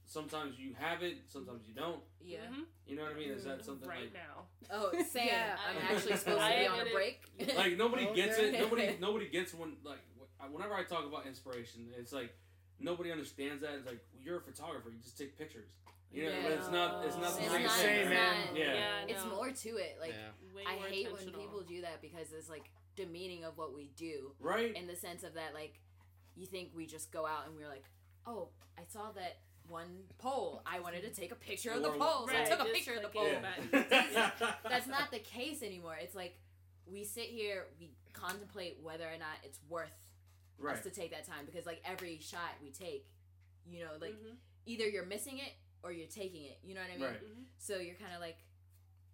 sometimes you have it, sometimes you don't? yeah. Mhm. You know what I mean? Is that something right like now. Oh, Sam, Yeah. I'm actually supposed to be on a break. like nobody gets it. Nobody nobody gets one. Like whenever I talk about inspiration, it's like nobody understands that. It's like well, you're a photographer. You just take pictures. You know, but it's not. It's not It's the It's same not- thing. it's not- man. Yeah. Yeah, It's more to it. Like yeah. I hate when people do that because it's like demeaning of what we do right? in the sense of that like you think we just go out and we're like oh i saw that one pole i wanted to take a picture of the Or- pole so i took a just picture of the click pole yeah. that's not the case anymore it's like we sit here we contemplate whether or not it's worth right. us to take that time because like every shot we take you know like Mhm. either you're missing it or you're taking it you know what i mean Right. Mhm. so you're kind of like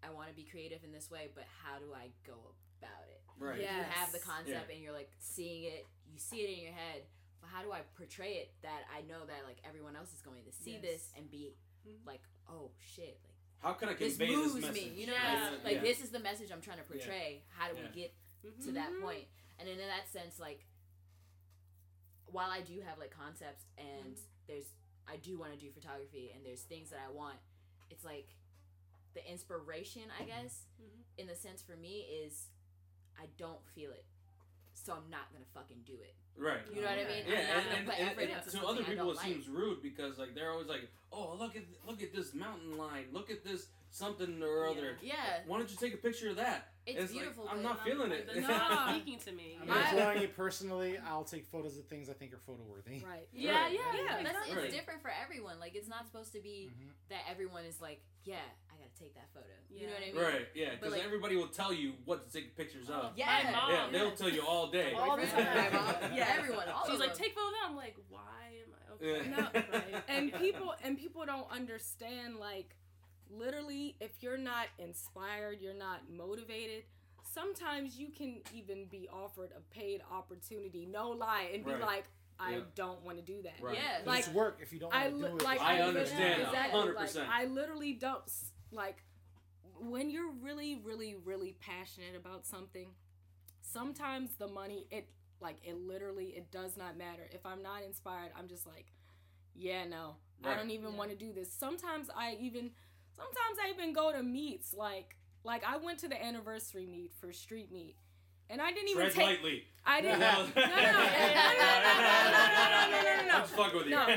i want to be creative in this way but how do i go about it Right. you have the Yes. concept and you're like seeing it you see it in your head but how do i portray it that i know that like everyone else is going to see Yes. this and be Mhm. like oh shit like How can I convey this convey moves this message? me you know Yeah. like, like yeah. this is the message i'm trying to portray how do Yeah. we get Mhm. to that point? point and then in that sense like while i do have like concepts and there's i do want to do photography and there's things that i want it's like the inspiration i guess Mhm. in the sense for me is i don't feel it so i'm not gonna fucking do it Right. you know what i mean Yeah, i'm and, gonna and, put and, effort and into to other people it like. seems rude because like they're always like, oh look at look at this mountain line, look at this something or other. yeah Why don't you take a picture of that? it's, It's like, beautiful I'm but not feeling it. That's No. not speaking to me. I'm Yeah. not I- drawing it personally. I'll take photos of things I think are photo worthy. Right. Yeah, Right. yeah, yeah, yeah. that's, exactly. it's Right. different for everyone. Like it's not supposed to be Mhm. that everyone is like, yeah, I gotta take that photo. You know what I mean? Right. Yeah. Because like- everybody will tell you what to take pictures of. Yeah. My mom. Yeah, they'll tell you all day. All the time. my mom, Yeah. everyone. All She's like, them. take photo. I'm like, why am I okay? Yeah. No, right. and people and people don't understand like literally if you're not inspired you're not motivated sometimes you can even be offered a paid opportunity no lie and be Right. like i Yeah. don't want to do that Right. Yeah. But Like, it's work if you don't I li- do it. like I li- understand, exactly, 100%. Like, I literally don't s- like when you're really, really, really passionate about something. Sometimes the money, it like it literally, it does not matter. If I'm not inspired, I'm just like, yeah, no, I don't even Yeah. want to do this. Sometimes I even, sometimes I even go to meets like, like I went to the anniversary meet for street meet, and I didn't even Tread take. lightly. I didn't. No. no, no, no, no, no, no, no, no, no, no, no, no. I'm just fucking with you. No.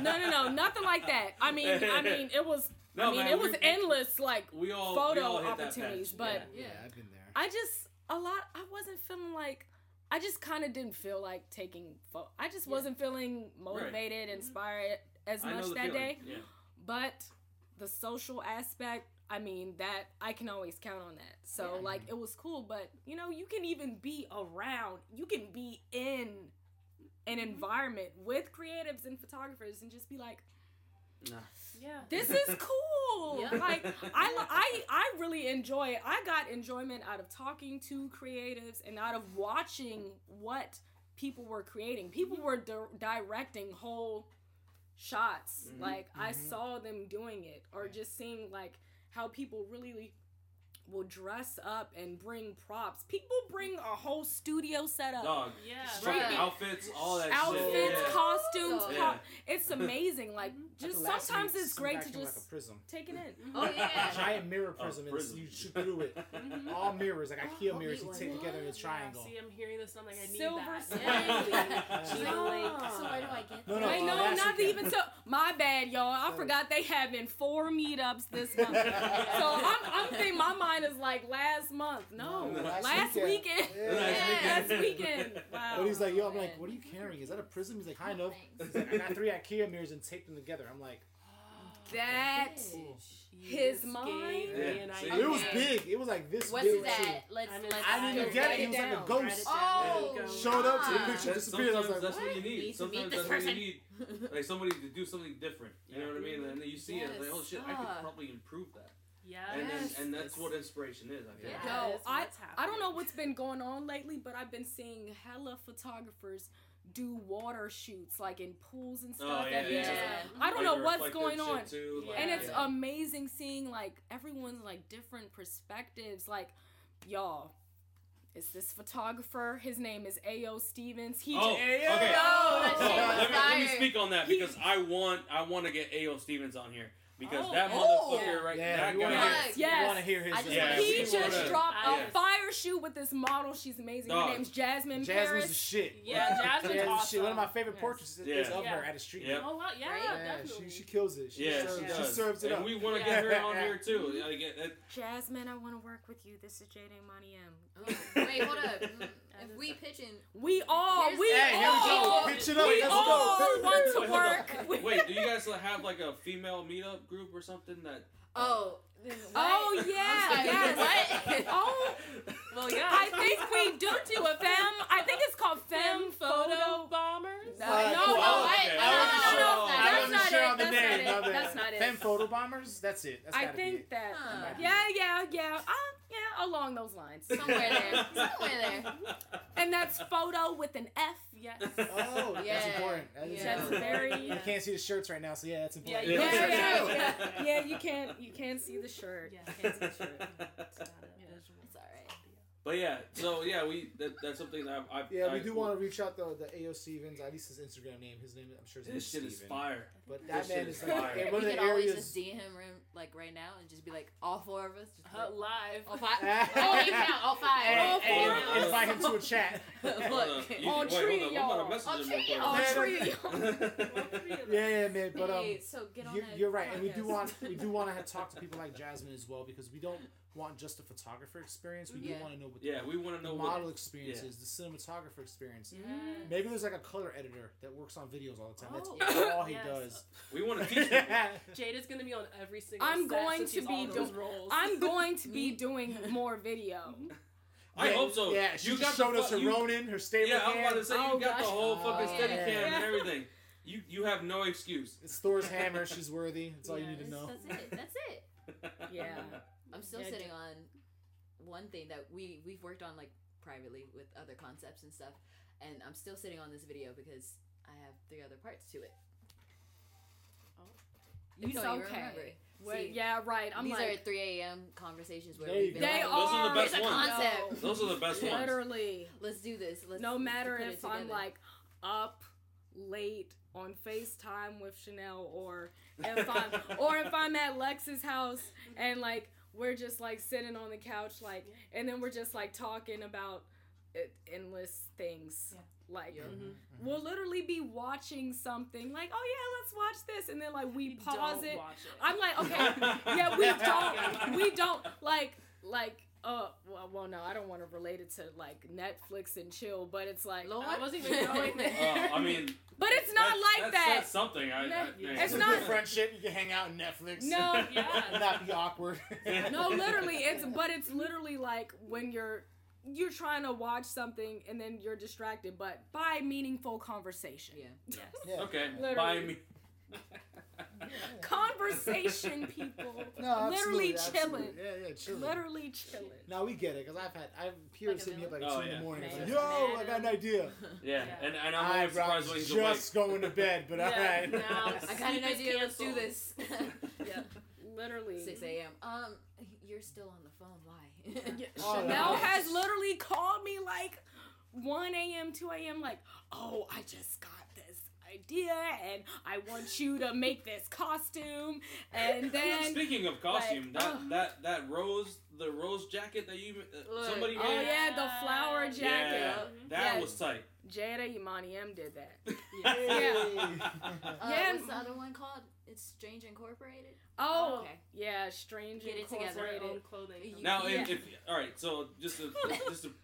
no, no, no, nothing like that. I mean, I mean, it was. No, I mean, man, it was endless, like We all photo we all opportunities, patch. but- yeah, Yeah. I've been there. I just a lot. I wasn't feeling like. I just kind of didn't feel like taking. Pho- I just Yeah. wasn't feeling motivated, mm-hmm. inspired as I much that feeling. day. Yeah. But the social aspect, I mean, that I can always count on that. So Yeah. like, it was cool. But you know, you can even be around. You can be in an environment with creatives and photographers and just be like Nah. Yeah. this is cool. Yeah. Like I, I, I really enjoy it. I got enjoyment out of talking to creatives and out of watching what people were creating. People were di- directing whole shots. Mhm. Like I Mhm. saw them doing it, or just seeing like how people really will dress up and bring props. People bring a whole studio setup. Dog. Yeah. Fucking Right. outfits, all that Outfits, shit. Yeah. costumes, Yeah. co- it's amazing. Like just the last sometimes meet, it's great to just like a prism. take it in. Oh yeah. Giant mirror Oh, prism, and you shoot through it. Mhm. All mirrors, like IKEA Oh, mirrors, you take what? together in a Yeah, triangle. see, I'm hearing this. I'm like, I need Silver that. Spring. Yeah. She's like, Ah. so where do I get No, no, Wait, uh, no, not even so. My bad, y'all. I forgot they having four meetups this month. so I'm, I'm thinking my mind is like last month. No, No, last, last weekend. weekend. Yeah. Last weekend. Wow. But he's like, yo, I'm like, what are you carrying? Is that a prism? He's like, kind of. Like, I got three IKEA mirrors and taped them together. I'm like, that. You His mind? Yeah, see? it was big. It was like this What's big. that? Let's I'm let's. I didn't even get it. it He was like a ghost. Write it down. Oh, There. Showed up to the picture, disappeared. I was sometimes like, that's what you Need need. meet Sometimes this that's what person. you need. Like somebody to do something different. You know what I mean? And then you see it, like, oh shit, I could probably improve that. Yes. And then, and that's what inspiration is. I feel. Yeah. Yo, I, what's I don't know what's been going on lately, but I've been seeing hella photographers do water shoots like in pools and oh, stuff. Oh yeah, at yeah. beaches. Yeah. I don't Like know what's going on. Too, like, and it's yeah. amazing seeing like everyone's like different perspectives like y'all is this photographer his name is ao stevens he Oh, j- okay. that Oh, shit was let, me, let me speak on that He- because I want I want to get A.O. Stevens on here. Because Oh, that oh. motherfucker right Yeah, that you wanna guy. hear, Yes. Yes. you want to hear his. I just Yeah, he just wanna- dropped I- a fire shoot with this model. She's amazing. Dog. Her name's Jasmine Jasmine's Paris. the shit. Yeah, Jasmine's Jasmine's awesome. shit. One of my favorite Yes. portraits is, Yeah. is of Yeah. her at a street. Yep. Oh wow, yeah, Right? Yeah, definitely. she, she kills it. She, Yeah, serves, she she serves it and up. we want to Yeah. get her on here too. Like, it- it- Jasmine, I want to work with you. This is Jade and Money M. Oh, wait, hold up. If we pitching, We all, we Hey, here we all, go. Pitch it up. we Let's all go. want to work. Wait, do you guys have like a female meetup group or something that? oh, Oh yeah, I'm sorry, yes. What? Oh, Well, yeah. I think we do do a fem. I think it's called Femme fem photo photo. bombers. No, Uh, no, cool. no, I- okay. no, I no, wasn't no, sure. no, I that's wasn't sure it. on That's name. not it. Not the- That's not it. Femme foto bombers. That's it. That's I gotta be think it. that. Huh. Yeah, yeah, yeah. Uh, yeah, along those lines. Somewhere there. Somewhere there. And that's photo with an F. Yes. Oh, Yeah. that's important. That is Yeah. That's important. very. You can't see the shirts right now, so yeah, that's important. Yeah, Yeah, Yeah. yeah, Yeah. yeah. Yeah, you can't. You can't see the shirt. Yeah. You can't see the shirt. It's not a Yeah. visual. It's alright. But yeah, so yeah, we that, that's something that I, I Yeah, we I- do want to reach out to the AO Stevens. At least his Instagram name. His name, I'm sure his This is shit is fire. But This that man shit is is like fire. in We one of could the always areas. just DM him like right now and just be like all four of us. Just be Uh, like, live. all five. Oh, you count all five. Hey, All hey, four and invite him to a chat. Hold on. Look. You- All wait, three hold of on. I'm y'all. gonna message All him three real All three quick. yeah, yeah, man. But um, hey, so get on you, that you're right, and we do podcast. want we do want to talk to people like Jasmine as well because we don't want just a photographer experience. We do mm-hmm. Yeah. want to know what yeah, we want to the know model what. experience yeah. is, the cinematographer experience. Yeah. Maybe there's like a color editor that works on videos all the time. Oh, That's all he yes. does. We want to teach people. Jade is gonna be on every single. I'm set going since to be all those do- roles. I'm going to be doing more video. I Yeah, hope so. Yeah, she you just got showed the us her you- Ronin, her stable Yeah, I'm about to say Oh, you got the gosh. whole fucking Oh, steady yeah. cam and everything. You you have no excuse. It's Thor's hammer. She's worthy. That's all you need to know. That's it. That's it. Yeah. I'm still Yeah, sitting on one thing that we we've worked on like privately with other concepts and stuff, and I'm still sitting on this video because I have three other parts to it. Oh. You It's don't even okay. remember. Wait, See, yeah, right. I'm These like, are 3 a.m. conversations where There we've been go. they like, Those are are. the best It's a ones. concept. Those are the best ones. Literally. let's do this. Let's no let's matter if I'm like up late on FaceTime with Chanel or if I'm or if I'm at Lex's house and like we're just like sitting on the couch like and then we're just like talking about it, endless things. Yeah. Like Yeah. Mhm. we'll literally be watching something like, oh yeah, let's watch this, and then like we You pause don't it. Watch it. I'm like, okay, yeah, we don't, we don't like, like, uh, well, well, no, I don't want to relate it to like Netflix and chill, but it's like, Lord. I wasn't even going there. Uh, I mean, but it's not that's- like that's, that. That's something. I, I, No, I- it's It's not- not friendship. You can hang out on Netflix. No, Yeah. not be awkward. no, literally, it's but it's literally like when you're you're trying to watch something and then you're distracted, but by meaningful conversation. yeah. Yes. Yeah. Okay, Literally. buy me. Conversation, people. No, literally chilling. Yeah, yeah, chilling. Literally chilling. No, we get it because I've had I've peers Like a hit me up like village? two Oh, in the morning. Like, Yo, I got an idea. Yeah, Yeah. and, and I'm I surprised when was he's awake. just going to bed, but Yeah, alright. now I got an Sleep is idea. Let's do this. Yeah. Literally. 6 a.m. Um, you're still on the phone. Why? Yeah, Oh, Chanel has literally called me like 1 a.m., 2 a.m. Like, oh, I just got this idea and I want you to make this costume. And then, Speaking of costume, like, that, oh. that that rose the rose jacket that you uh, Look. somebody oh yeah, the flower jacket. Yeah, that Yeah. was tight. Jada Imani M did that. Hey. Uh, Yeah. What's the other one called? It's Strange Incorporated. Oh, okay. yeah, Strange Get it together. Incorporated. own clothing. Now, Yeah. if, if all right, so just to just to Too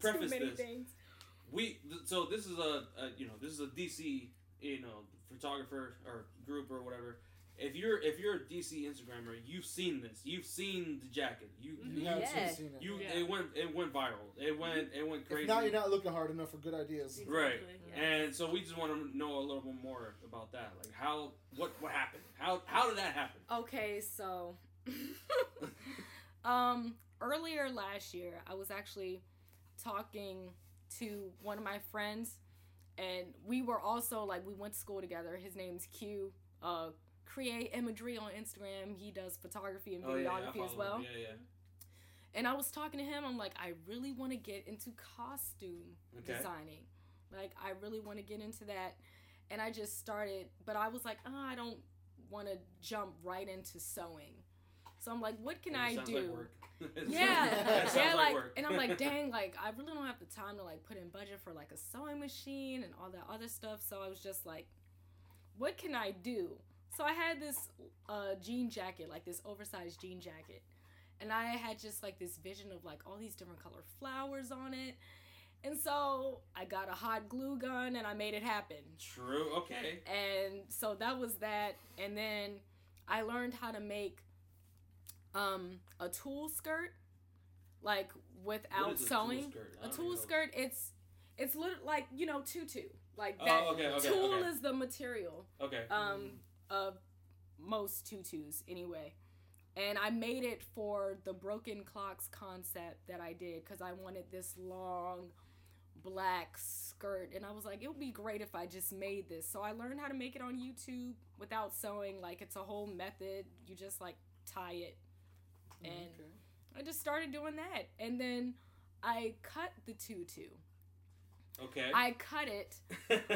preface many this, things. We th- so this is a, a you know this is a DC you know photographer or group or whatever. If you're if you're a DC Instagrammer, you've seen this. You've seen the jacket. You You you, Yeah. seen it. you Yeah. it went it went viral. It went it went crazy. If not, you're not looking hard enough for good ideas. Right. Yeah. And so we just want to know a little bit more about that. Like how what what happened? How how did that happen? Okay, so um earlier last year I was actually talking to one of my friends and we were also like we went to school together. His name's Q. Uh create imagery on Instagram. He does photography and Oh yeah, videography as well. him. Yeah, yeah. And I was talking to him. I'm like, I really want to get into costume Okay. designing. Like, I really want to get into that. And I just started, but I was like, oh, I don't want to jump right into sewing. So I'm like, what can I do? like yeah, sounds- it sounds yeah, like, work. and I'm like, dang, like I really don't have the time to like put in budget for like a sewing machine and all that other stuff. So I was just like, what can I do? So I had this uh, jean jacket, like this oversized jean jacket, and I had just like this vision of like all these different color flowers on it. And so I got a hot glue gun and I made it happen. True. Okay. And so that was that. And then I learned how to make um, a tulle skirt, like without sewing. a tulle sewing. skirt? A tulle skirt, it's it's lit- like you know tutu, like Oh, that. okay, okay, tulle okay. is the material Okay. um, of most tutus anyway. And I made it for the broken clocks concept that I did because I wanted this long black skirt. And I was like, it would be great if I just made this. So I learned how to make it on YouTube without sewing. Like, it's a whole method. You just like tie it. And I just started doing that. And then I cut the tutu. Okay. I cut it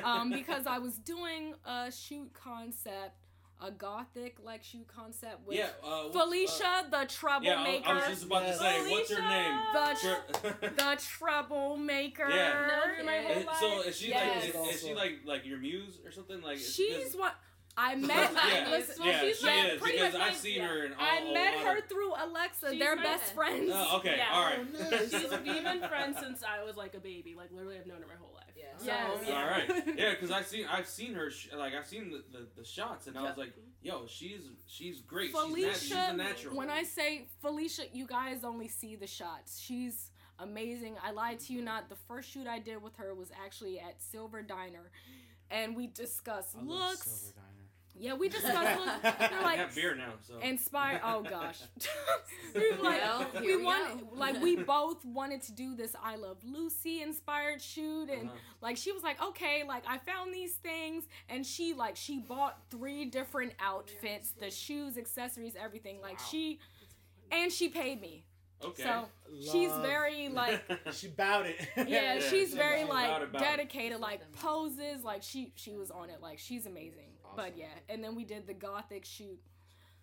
um, because I was doing a shoot concept, a gothic like shoot concept with yeah. Uh, Felicia uh, the yeah, I, troublemaker. I was just about to say, what's her name? the tr- the troublemaker. Yeah. Known my whole Is- so is she Yes. like is, is she like like your muse or something like? is- She's what I met. yeah, listen, Well, yeah, she's she like is because I've seen yeah. her in all. I a met her of- through Alexa. She's They're my- best friends. Oh, okay, Yeah. all right. Oh, nice. She's we've been friends since I was like a baby. Like literally, I've known her my whole life. Yeah. So, Yes. yeah. All right, yeah, because I've seen I've seen her sh- like I've seen the, the, the shots and I was like, yo, she's she's great. Felicia, she's, nat- she's a natural. when I say Felicia, you guys only see the shots. She's amazing. I lied to you not. The first shoot I did with her was actually at Silver Diner, and we discussed I love looks. Silver Diner. Yeah, we discussed looks. They're I like have beer now, so inspired. Oh gosh, we like Well, we here we want like we both wanted to do this I Love Lucy inspired shoot, and Uh-huh. like she was like, okay, like I found these things, and she like she bought three different outfits, the shoes, accessories, everything. Like Wow. she, and she paid me. okay. So she's very like. She bowed it. Yeah, Yeah, she's she- very like about it, about it. dedicated, like poses, like she she was on it, like she's amazing. But yeah, and then we did the gothic shoot.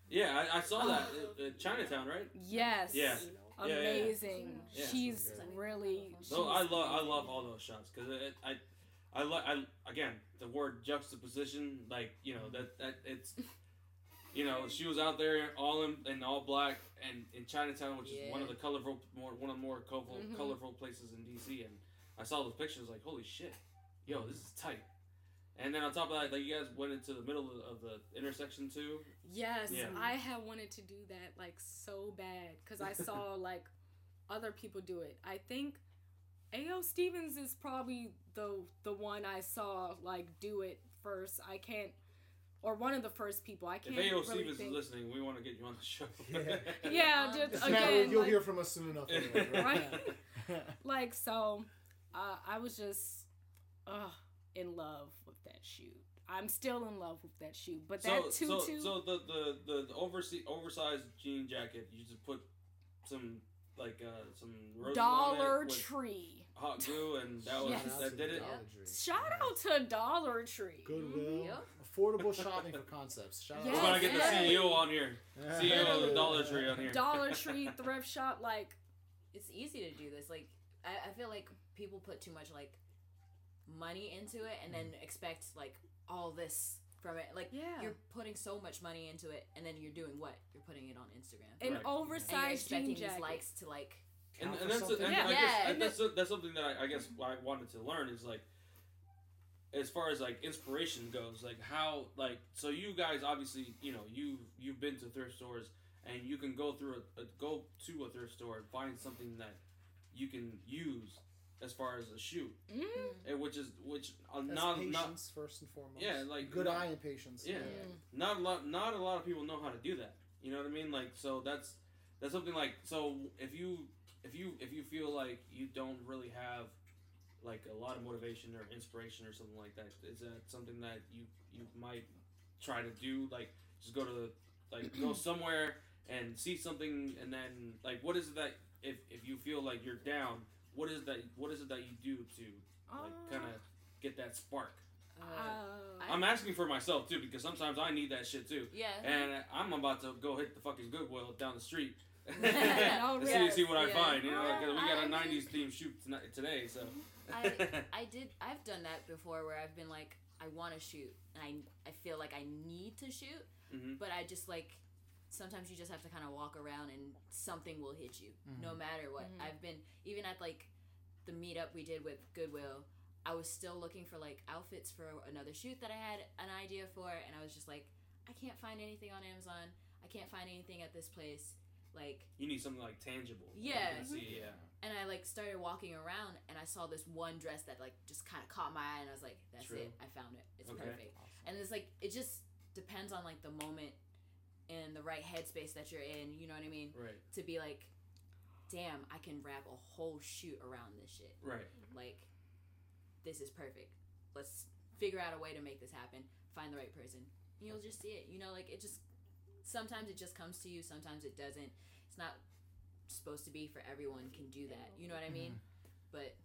yeah, I, I saw that uh, Chinatown, right? Yes. Yeah. Know. Yeah, yeah, yeah. Amazing. Yeah. She's So really. She's So I love I love all those shots because I I like I again the word juxtaposition like you know that that it's you know she was out there all in, in all black and in Chinatown which is one of the colorful more one of the more colorful Mhm. colorful places in DC and I saw those pictures like holy shit yo this is tight and then on top of that like you guys went into the middle of, of the intersection too Yes, Yeah. I had wanted to do that like so bad because I saw like other people do it. I think A.O. Stevens is probably the the one I saw like do it first. I can't, or one of the first people. I can't If A.O. really Stevens think. is listening we want to get you on the show Yeah. Yeah, Um, just It's not- again, you'll like, hear from us soon enough. Anyway, Right. Yeah. like so. Uh, I was just, uh, in love with that shoe. I'm still in love with that shoe, but So, that so, tutu. so the the the, the overse- oversized jean jacket, you just put some like uh some roses on Dollar it with Tree. hot glue, and that was Yes. that did it. Shout out to Dollar Tree. Goodwill. Yep. Affordable shopping for concepts. Shout Yes. We're gonna get the CEO on here, CEO of the Dollar Tree on here. Dollar Tree thrift shop, like It's easy to do this. Like I, I feel like people put too much like money into it and then mm. expect like all this from it. Like Yeah. you're putting so much money into it and then you're doing what? You're putting it on Instagram. an Right. and you're oversized jean expecting these jacket. likes to like And, and that's something. and Yeah. Guess Yeah, and that's that's something that I, I guess I wanted to learn is like as far as like inspiration goes, like how like so you guys obviously you know you you've been to thrift stores and you can go through a, a go to a thrift store and find something that you can use as far as a shoe, Mm, and which is which uh, That's not patience not first and foremost. Yeah, like, good not- eye and patience. Yeah. not a lot not a lot of people know how to do that. You know what I mean? Like so that's that's something like so if you if you if you feel like you don't really have like a lot of motivation or inspiration or something like that, is that something that you you might try to do? Like just go to like go somewhere and see something and then like what is it that if if you feel like you're down, what is that what is it that you do to like Uh, kind of get that spark? Uh, I'm asking for myself too because sometimes I need that shit too. Yeah. And I'm about to go hit the fucking Goodwill down the street. Oh, see, yes, see what I yeah. find, you know, because we got a I- '90s theme shoot tonight, today, so. I I did I've done that before where I've been like I want to shoot and I I feel like I need to shoot, hmm but I just like sometimes you just have to kind of walk around and something will hit you no matter what. Mhm. I've been even at like the meetup we did with Goodwill. I was still looking for like outfits for another shoot that I had an idea for, and I was just like, I can't find anything on Amazon. I can't find anything at this place. Like, You need something like tangible. that you Yeah. can See, yeah. and I like started walking around, and I saw this one dress that like just kind of caught my eye, and I was like, "That's True. it. I found it. It's Okay. perfect." And it's like it just depends on like the moment and the right headspace that you're in. You know what I mean? Right. To be like, "Damn, I can wrap a whole shoot around this shit." Right. Like, this is perfect. Let's figure out a way to make this happen. Find the right person. You'll just see it. You know, like it just sometimes it just comes to you. Sometimes it doesn't. It's not supposed to be for everyone can do that. You know what I mean? Mm-hmm. But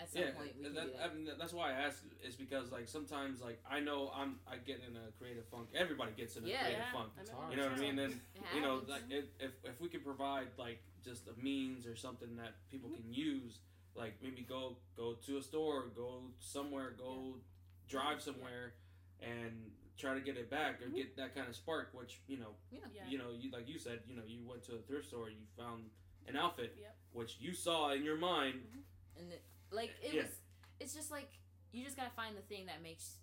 at some Yeah, point we can do that. I mean, that's why I asked. Is because like sometimes like I know I'm I get in a creative funk. Everybody gets in a Yeah. creative Yeah, funk. It's hard. You know what I mean? And you know, like if, if if we could provide like just a means or something that people mm-hmm. can use, like maybe go go to a store, go somewhere, go drive somewhere, and try to get it back or mm-hmm. get that kind of spark. Which you know, yeah. Yeah. you know, you like you said, you know, you went to a thrift store, you found an outfit, Yep. which you saw in your mind. Mm-hmm. And it, like it Yeah. was it's just like you just gotta find the thing that makes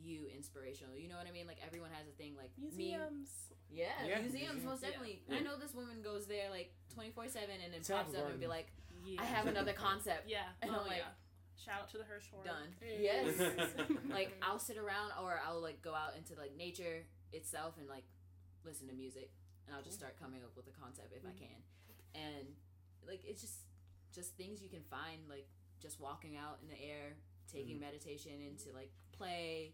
you inspirational. You know what I mean? Like everyone has a thing like me Museums. Yeah, Yeah, museums, museums. most definitely. Yeah. I know this woman goes there like twenty four seven and then Temple pops up and be like, Yeah. I have another concept. Yeah. And oh, I'm like, yeah. Shout out to the Hirshhorn. Done. Hey. Yes. like I'll sit around or I'll like go out into like nature itself and like listen to music and I'll just start coming up with a concept if I Mhm. can. And like it's just just things you can find like just walking out in the air, taking meditation into like play,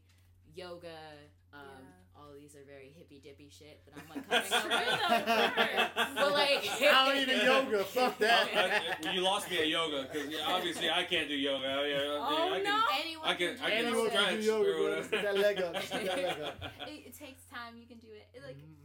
yoga, um Yeah. all of these are very hippy dippy shit that I'm like coming That's up true, with. but like I don't even yoga. Fuck that. I- I- you lost me at yoga because obviously I can't do yoga. I, I, Oh, I can, no. anyone I can, can I do can Anyone can do yoga, or bro. whatever. Just get that leg up. That leg up. It, it takes time. You can do it. it like Mm.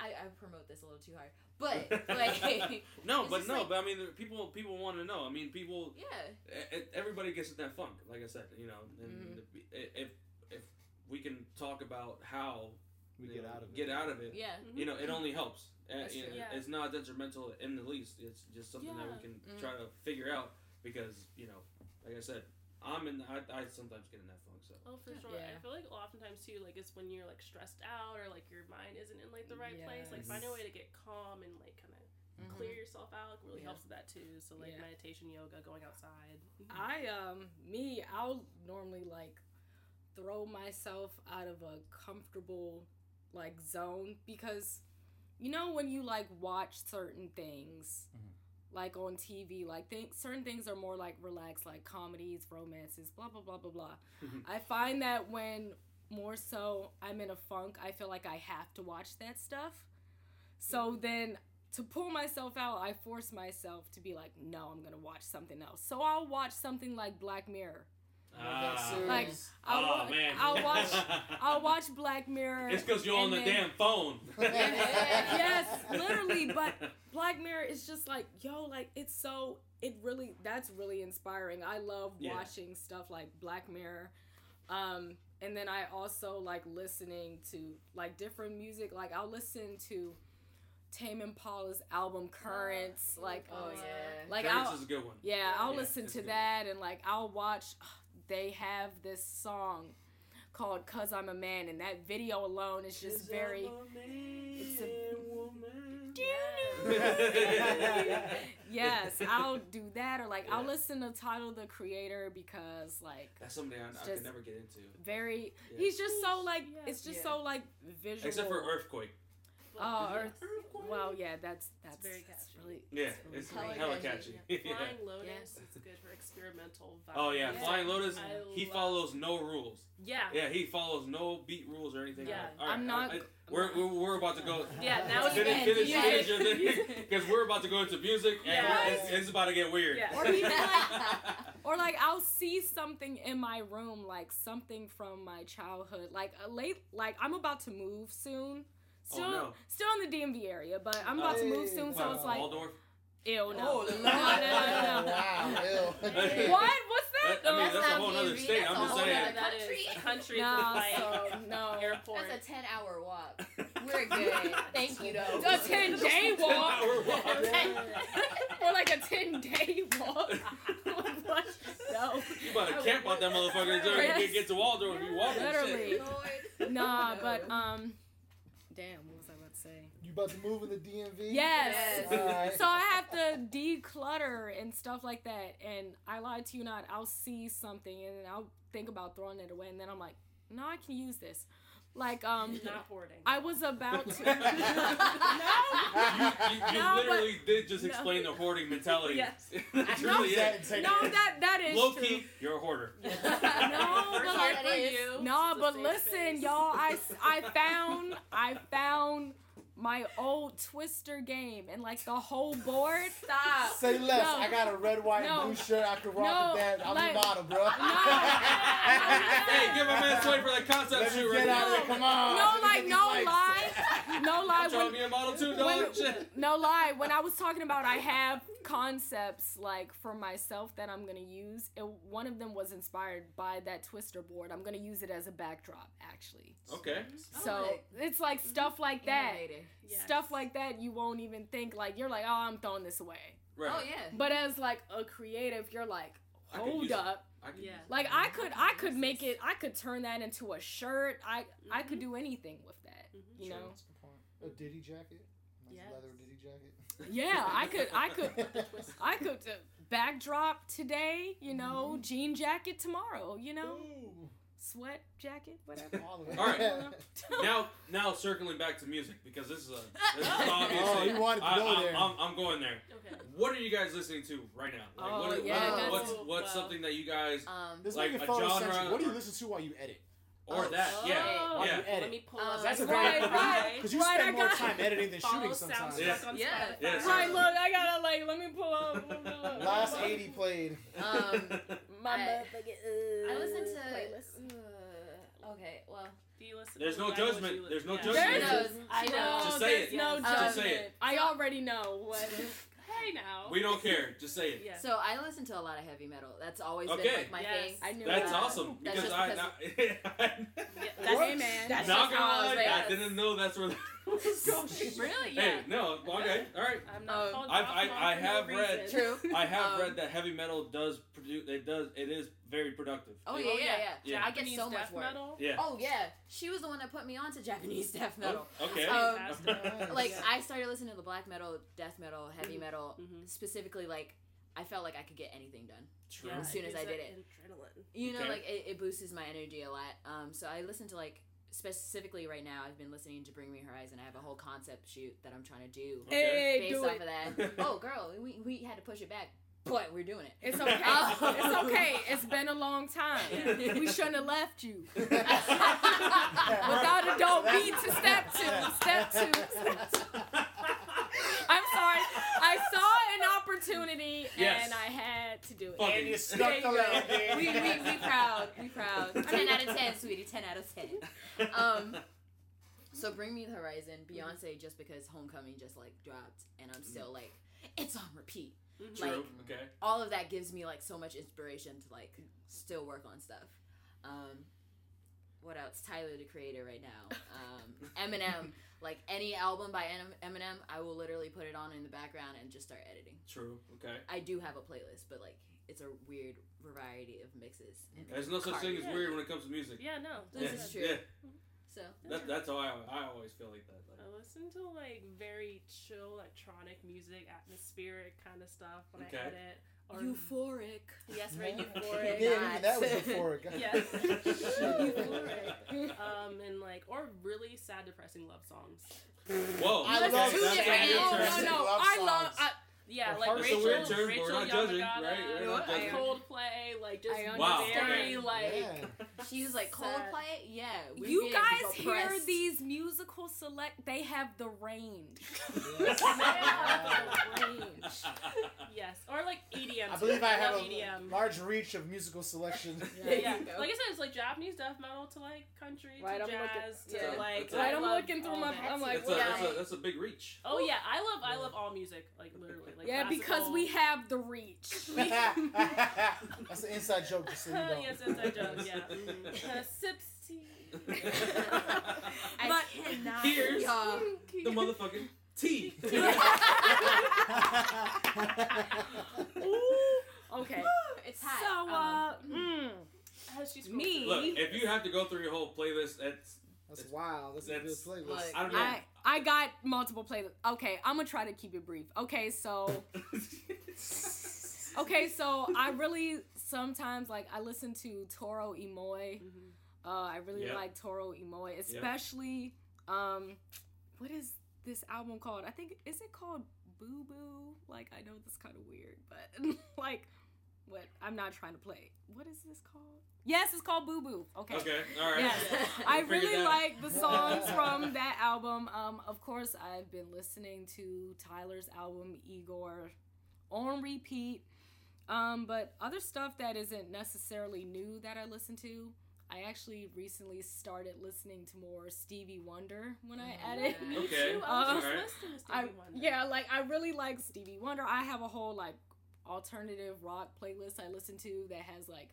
I, I promote this a little too hard, but like no, but no, like- but I mean, people people want to know. I mean, people, yeah, everybody gets in that funk. Like I said, you know, and Mhm. if if we can talk about how We get know, out of it. get out of it, yeah. you know, it only helps. Uh, you know. Yeah. It's not detrimental in the least. It's just something that we can Mm. try to figure out because you know, like I said, I'm in. I, I sometimes get in that funk. So Oh, for sure. Yeah. I feel like oftentimes too, like it's when you're like stressed out or like your mind isn't in like the right place. Like Yes. find a way to get calm and like kind of Mhm. clear yourself out really Yeah. helps with that too. So like Yeah. meditation, yoga, going outside. I um me I'll normally like throw myself out of a comfortable like zone because you know when you like watch certain things like on TV like think certain things are more like relaxed like comedies romances blah blah blah blah blah mm-hmm. I find that when more so I'm in a funk I feel like I have to watch that stuff so then to pull myself out, I force myself to be like, no, I'm gonna watch something else. So I'll watch something like Black Mirror. Ah. Like, I'll, oh wa- man, I'll watch, I'll watch Black Mirror. It's because you're on the then- damn phone. yes, literally. But Black Mirror is just like, yo, like it's so. It really, that's really inspiring. I love Yeah. watching stuff like Black Mirror. Um, and then I also like listening to like different music. Like I'll listen to Tame Impala's album Currents. Like, Oh yeah. like Currents I'll, is a good one. yeah, I'll Yeah, listen to good. that and like I'll watch. They have this song called "Cause I'm a Man," and that video alone is just very. It's a- yes, I'll do that, or like I'll listen to Tyler the Creator because like That's something I, I could just- never get into. very. Yeah. He's just so like Yeah. it's just Yeah. so like visual. Except for Earthquake. Oh, Yeah. Earth. Well, yeah, that's that's, very that's catchy. really Yeah, that's really it's Hella hella catchy. catchy. Yeah. Yeah. Flying Lotus Yes. is good for experimental vibes. Oh yeah, Yeah. Flying Lotus. I He love- follows no rules. Yeah. Yeah, he follows no beat rules or anything. Yeah. All right, I'm not- I- I- we're, we're, we're about to go. Yeah, now it's finish, finish, yeah. finish your thing because we're about to go into music and Yeah. it's, it's about to get weird. Yeah. Or even like, or like I'll see something in my room, like something from my childhood, like a late, like I'm about to move soon. Still, Oh, no. still in the DMV area, but I'm about to move Hey, soon, so Wow, it's like, Waldorf. ew, no, Oh, no, no, no, no, no. wow, ew. What? What's that? That- I mean, That's that's a whole other state. that's I'm just saying. other- That Country? is country. No, so no. airport. That's a 10 hour walk. We're good. Thank you, though. A 10 day walk. Hour walk. or like a 10 day walk. what? No. You about to camp out that motherfucker until you Yes. get, get to Waldorf. If you walking Literally. shit. Lord. Nah, No. but um, damn, what was I about to say? You about to move in the DMV? Yes. Yes. Alright. So I have to declutter and stuff like that, and I lied to you not. I'll see something and then I'll think about throwing it away, and then I'm like, no, I can use this. Like um, not hoarding. I was about to. You, you, you No, but- literally did just no. explain the hoarding mentality. Yes. That's No, really it. No, that that is Low true. key, you're a hoarder. No, First but like, for you. No, but listen, space. y'all. I, I found I found my old Twister game and like the whole board. Stop. Say less. No. I got a red, white, No. blue shirt. I can rock No, with that. I'm like- your model, bro. hey, give my man Sway for that concept Let shoot get right out now. there. Come on. No, like no these lie, no lie. I'm trying to When, be a model too, when- no lie. When I was talking about I have concepts like for myself that I'm gonna use. It, one of them was inspired by that Twister board. I'm gonna use it as a backdrop actually. Okay. So sick. it's like stuff like that. Innovative. Yes. Stuff like that you won't even think like you're like oh I'm throwing this away. Right. Oh, yeah. But as like a creative, you're like, hold use up. I Yeah. Like I could I could make it I could turn that into a shirt. I I could do anything with that. Mhm. You Sure. know? A good Diddy jacket. Nice Yes. leather Diddy jacket. Yeah, I could I could I could uh, backdrop today, you know, jean jacket tomorrow, you know, Ooh. Sweat jacket, whatever. All, of it. All right. Now, now circling back to music because this is a this is Oh, obviously. you wanted to I, go I'm, there. I'm, I'm going there. Okay. What are you guys listening to right now? Like, Oh, what, yeah, what- what's what's well. something that you guys Um, Like like a a genre. What do you listen to while you edit? or Oh, that? Yeah, oh. While yeah. you edit. Let me pull Um, up. That's a Right, very right. because you Right, spend I more got- time editing than Follow shooting sometimes. Yeah. Soundstruck Yeah. Yeah, Right, look, I gotta like let me pull up Last eighty played. um, my I- motherfucking I uh, listen to. playlist. Uh, okay, well, Do you listen There's no I know what judgment. li- There's no yeah. judgment. She There's knows. I no, know. Just say it. no Just judgment. say it. I already know what. Hey now. we don't care. Just say it. Yeah. so I listen to a lot of heavy metal. That's always Okay. been like my Yes. thing. I knew That's that. awesome That's because just I. because- I, Yeah, Hey man, That's not just gonna I lie, I didn't know that's where. Really? Yeah. Hey, no, okay, all right. I'm not Um, I've- off I- I have no read- True. I have Um, read that heavy metal does produce. It does. It is very productive. Oh It- yeah, yeah, yeah. Yeah. I get Japanese so much death work. metal. Yeah. Oh yeah, she was the one that put me on to Japanese death metal. Okay. Um, Like I started listening to the black metal, death metal, heavy Mhm. metal, Mhm. specifically like I felt like I could get anything done. True. As soon as gives I did it. Adrenaline. You know, Okay. like it, it boosts my energy a lot. Um, so I listened to like specifically right now. I've been listening to Bring Me Horizon. I have a whole concept shoot that I'm trying to do Okay. Hey, based do off it. of that. oh, girl, we, we had to push it back, but we're doing it. It's okay. Oh. it's okay. It's been a long time. We shouldn't have left you. Without a dope beat to step two. Step two. Step two. I'm sorry. I saw an opportunity Yes. and I had to do it. Fuck And you it. stuck There you the go. we, we, we proud. We proud. 10 out of 10, sweetie. 10 out of 10. Um, so Bring Me the Horizon, Beyonce, just because Homecoming just like dropped, and I'm still like, it's on repeat. Mhm. True. Like- okay. All of that gives me like so much inspiration to like still work on stuff. Um, what else? Tyler the Creator right now. Um, Eminem, like any album by Eminem, I will literally put it on in the background and just start editing. True. Okay. I do have a playlist, but like it's a weird variety of mixes. and There's no such thing as Yeah. weird when it comes to music. Yeah, no. This yeah. is true. Yeah. So That, that's how I, I always feel like that. I listen to like very chill electronic music, atmospheric kind of stuff when Okay. I edit. Or euphoric. yes, right. Yeah. euphoric. Yeah, even that was euphoric. Yes. euphoric. Um, and like or really sad, depressing love songs. whoa. I love two that's a different weird No, no, no. I love. I, Yeah, like heart- It's a Rachel, weird term, but Rachel we're judging, Yamagata, right? We're not like judging. Coldplay, like just I Wow, very like Yeah. She was like Coldplay. Yeah, you guys hear oppressed. these musical select? They have the range. Yes. range. Yes, or like EDM. I believe I have love a EDM. large reach of musical selection. There yeah, you like I said, it's like Japanese death metal to like country Right, to I'm looking- jazz to yeah. like. That's a- I Right, I'm looking through my. I'm like, That's a, that's, a, that's a big reach. Oh yeah, I love I love all music, like literally. Like yeah, because we have the reach. That's an inside joke, just so you know. yes, inside joke. Yeah. Uh, sips tea. I But- cannot. Here's y'all. the motherfucking tea. okay. It's hot. So, Um, uh, mm, As she's Me? Look, if you have to go through your whole playlist, that's That's wild. That's, a good playlist. Like- I don't know. I I got multiple playlists. Okay, I'm gonna try to keep it brief. Okay, so okay, so I really sometimes like I listen to Toro y Moi. Mhm. Uh, I really Yep. like Toro y Moi, especially um, what is this album called? I think is it called Boo Boo? Like I know this kind of weird, but like what? I'm not trying to play. What is this called? Yes, it's called Boo Boo. Okay. okay, all right. Yes. I really like the songs from that album. Um, of course, I've been listening to Tyler's album Igor on repeat. Um, but other stuff that isn't necessarily new that I listen to, I actually recently started listening to more Stevie Wonder when I Oh, edit. yeah. Me Okay. too. I was Alright. listening to I Stevie Wonder. yeah, like I really like Stevie Wonder. I have a whole like alternative rock playlist I listen to that has like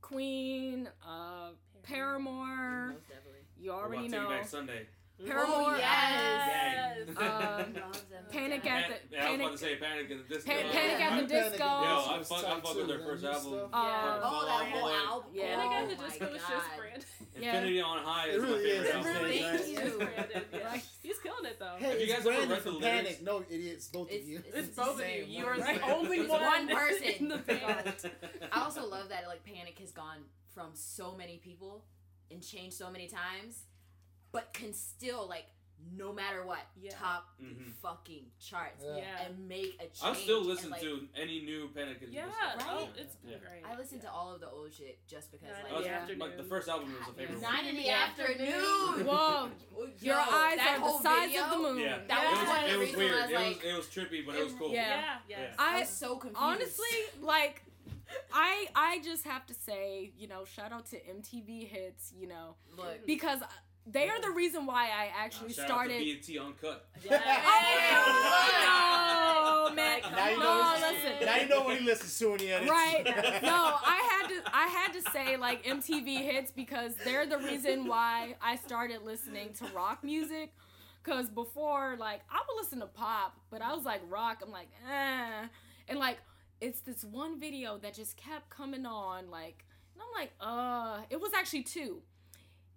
Queen, uh, Paramore. Most definitely. You already about to know. you back Sunday. Paramore. Oh, yes. Yes. Um, Love them. Panic at the yeah, I was about to say Panic at the Disco. Pan- Yeah. Panic at the I'm Panic Disco. Yo, I was fuck- I fuck with their first album. stuff. Uh, Oh, that whole album. Yeah. Panic at Oh the my Disco is God. just Brandon. Infinity on High It is really my favorite is. album. Really Thank you. Brandon. Yeah. He's killing it though. Hey, Have you guys ever Brandon read the from lyrics? Panic. No, idiots, both It's- of you. It's It's both of you. You are the only It's one, one person. in the band. I also love that like Panic has gone from so many people and changed so many times, but can still like no matter what Yeah. top the Mhm. fucking charts Yeah. Yeah. and make a change. I'll still listen like, to any new Panic at the Yeah. Disco. Oh, Right? it's been Yeah. great. I listen yeah. to all of the old shit just because Nine like was- the Yeah. like, the first album was a favorite one. nine in the Yeah. afternoon. Whoa, your Yo, eyes are the size video, of the moon. Yeah, That it was was, one of the it was reasons weird. I was it, was, it was trippy, but it was cool. Yeah. Yeah. Yes. I I was so confused. honestly like. I I just have to say, you know, shout out to MTV Hits, you know, look. because they are the reason why I actually Shout started. out to BET Uncut. Oh no, man! Now you know No, listen. Now you know what he listens to when he edits. Right. No, I had to I had to say like MTV hits because they're the reason why I started listening to rock music. Cause before, like, I would listen to pop, but I was like rock, I'm like, eh. And like it's this one video that just kept coming on, like, and I'm like, uh it was actually two.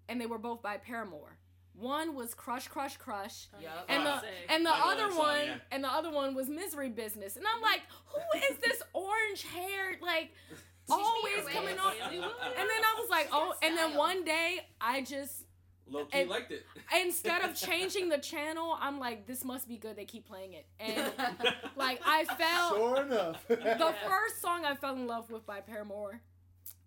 And they were both by Paramore. One was Crush Crush Crush. Yup. And the and the I other that song, one yeah. and the other one was Misery Business. And I'm like, who is this orange haired like always coming on? And then I was like, oh, and then one day I just Low key And- liked it. instead of changing the channel, I'm like, this must be good. They keep playing it, and like I fell. Sure enough. the Yeah. first song I fell in love with by Paramore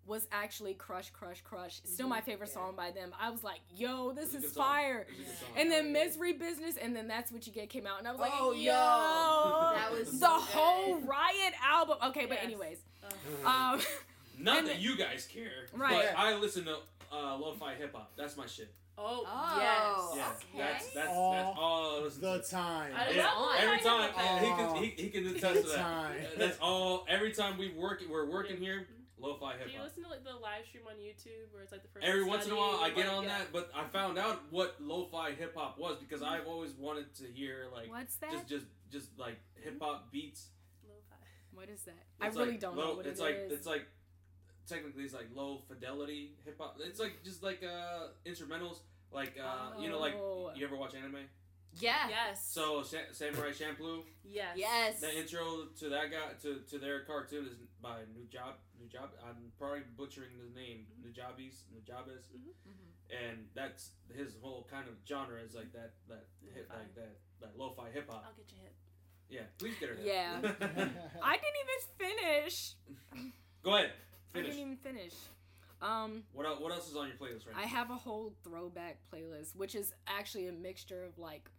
was actually Crush Crush Crush. Still my favorite Yeah. song by them. I was like, yo, this is fire. It's a good song. And then Misery Business, and then That's What You Get came out, and I was like, Oh, yo, yo. That was the so whole good. Riot album. Okay, but anyways, Uh, um, Not that then- you guys care, Right. but I listen to uh, lo-fi hip hop. That's my shit. Oh, Oh. yes. Yeah, Okay. that's that's All that's all I listen the to. time. I Yeah, love on. every time hip he can he, he can attest to that. time. That's all. Every time we work, we're working here. Mm-hmm. Lo-fi hip hop. Do you listen to like the live stream on YouTube where it's like the first Every once in a while, I get on yeah. that, but I found out what lo-fi hip hop was because mm-hmm. I've always wanted to hear like what's that? just just just like hip hop beats. Lo-fi. what is that? I It's really like don't low, know what it's it like is. it's like technically it's like low fidelity hip hop. It's like just like uh instrumentals. Like uh you know like Oh. you ever watch anime? Yeah. Yes. So Sa- Samurai Champloo. yes. Yes. The intro to that guy to, to their cartoon is by Nujab Nujab. I'm probably butchering the name Nujabes Nujabes, Mhm. and that's his whole kind of genre is like that that hip Lo-fi. like that that lo-fi hip hop. I'll get you hit. Yeah, please get her. there. Yeah. I didn't even finish. Go ahead. I Finish. didn't even finish. Um, What else, what else is on your playlist right I now? I have a whole throwback playlist, which is actually a mixture of like,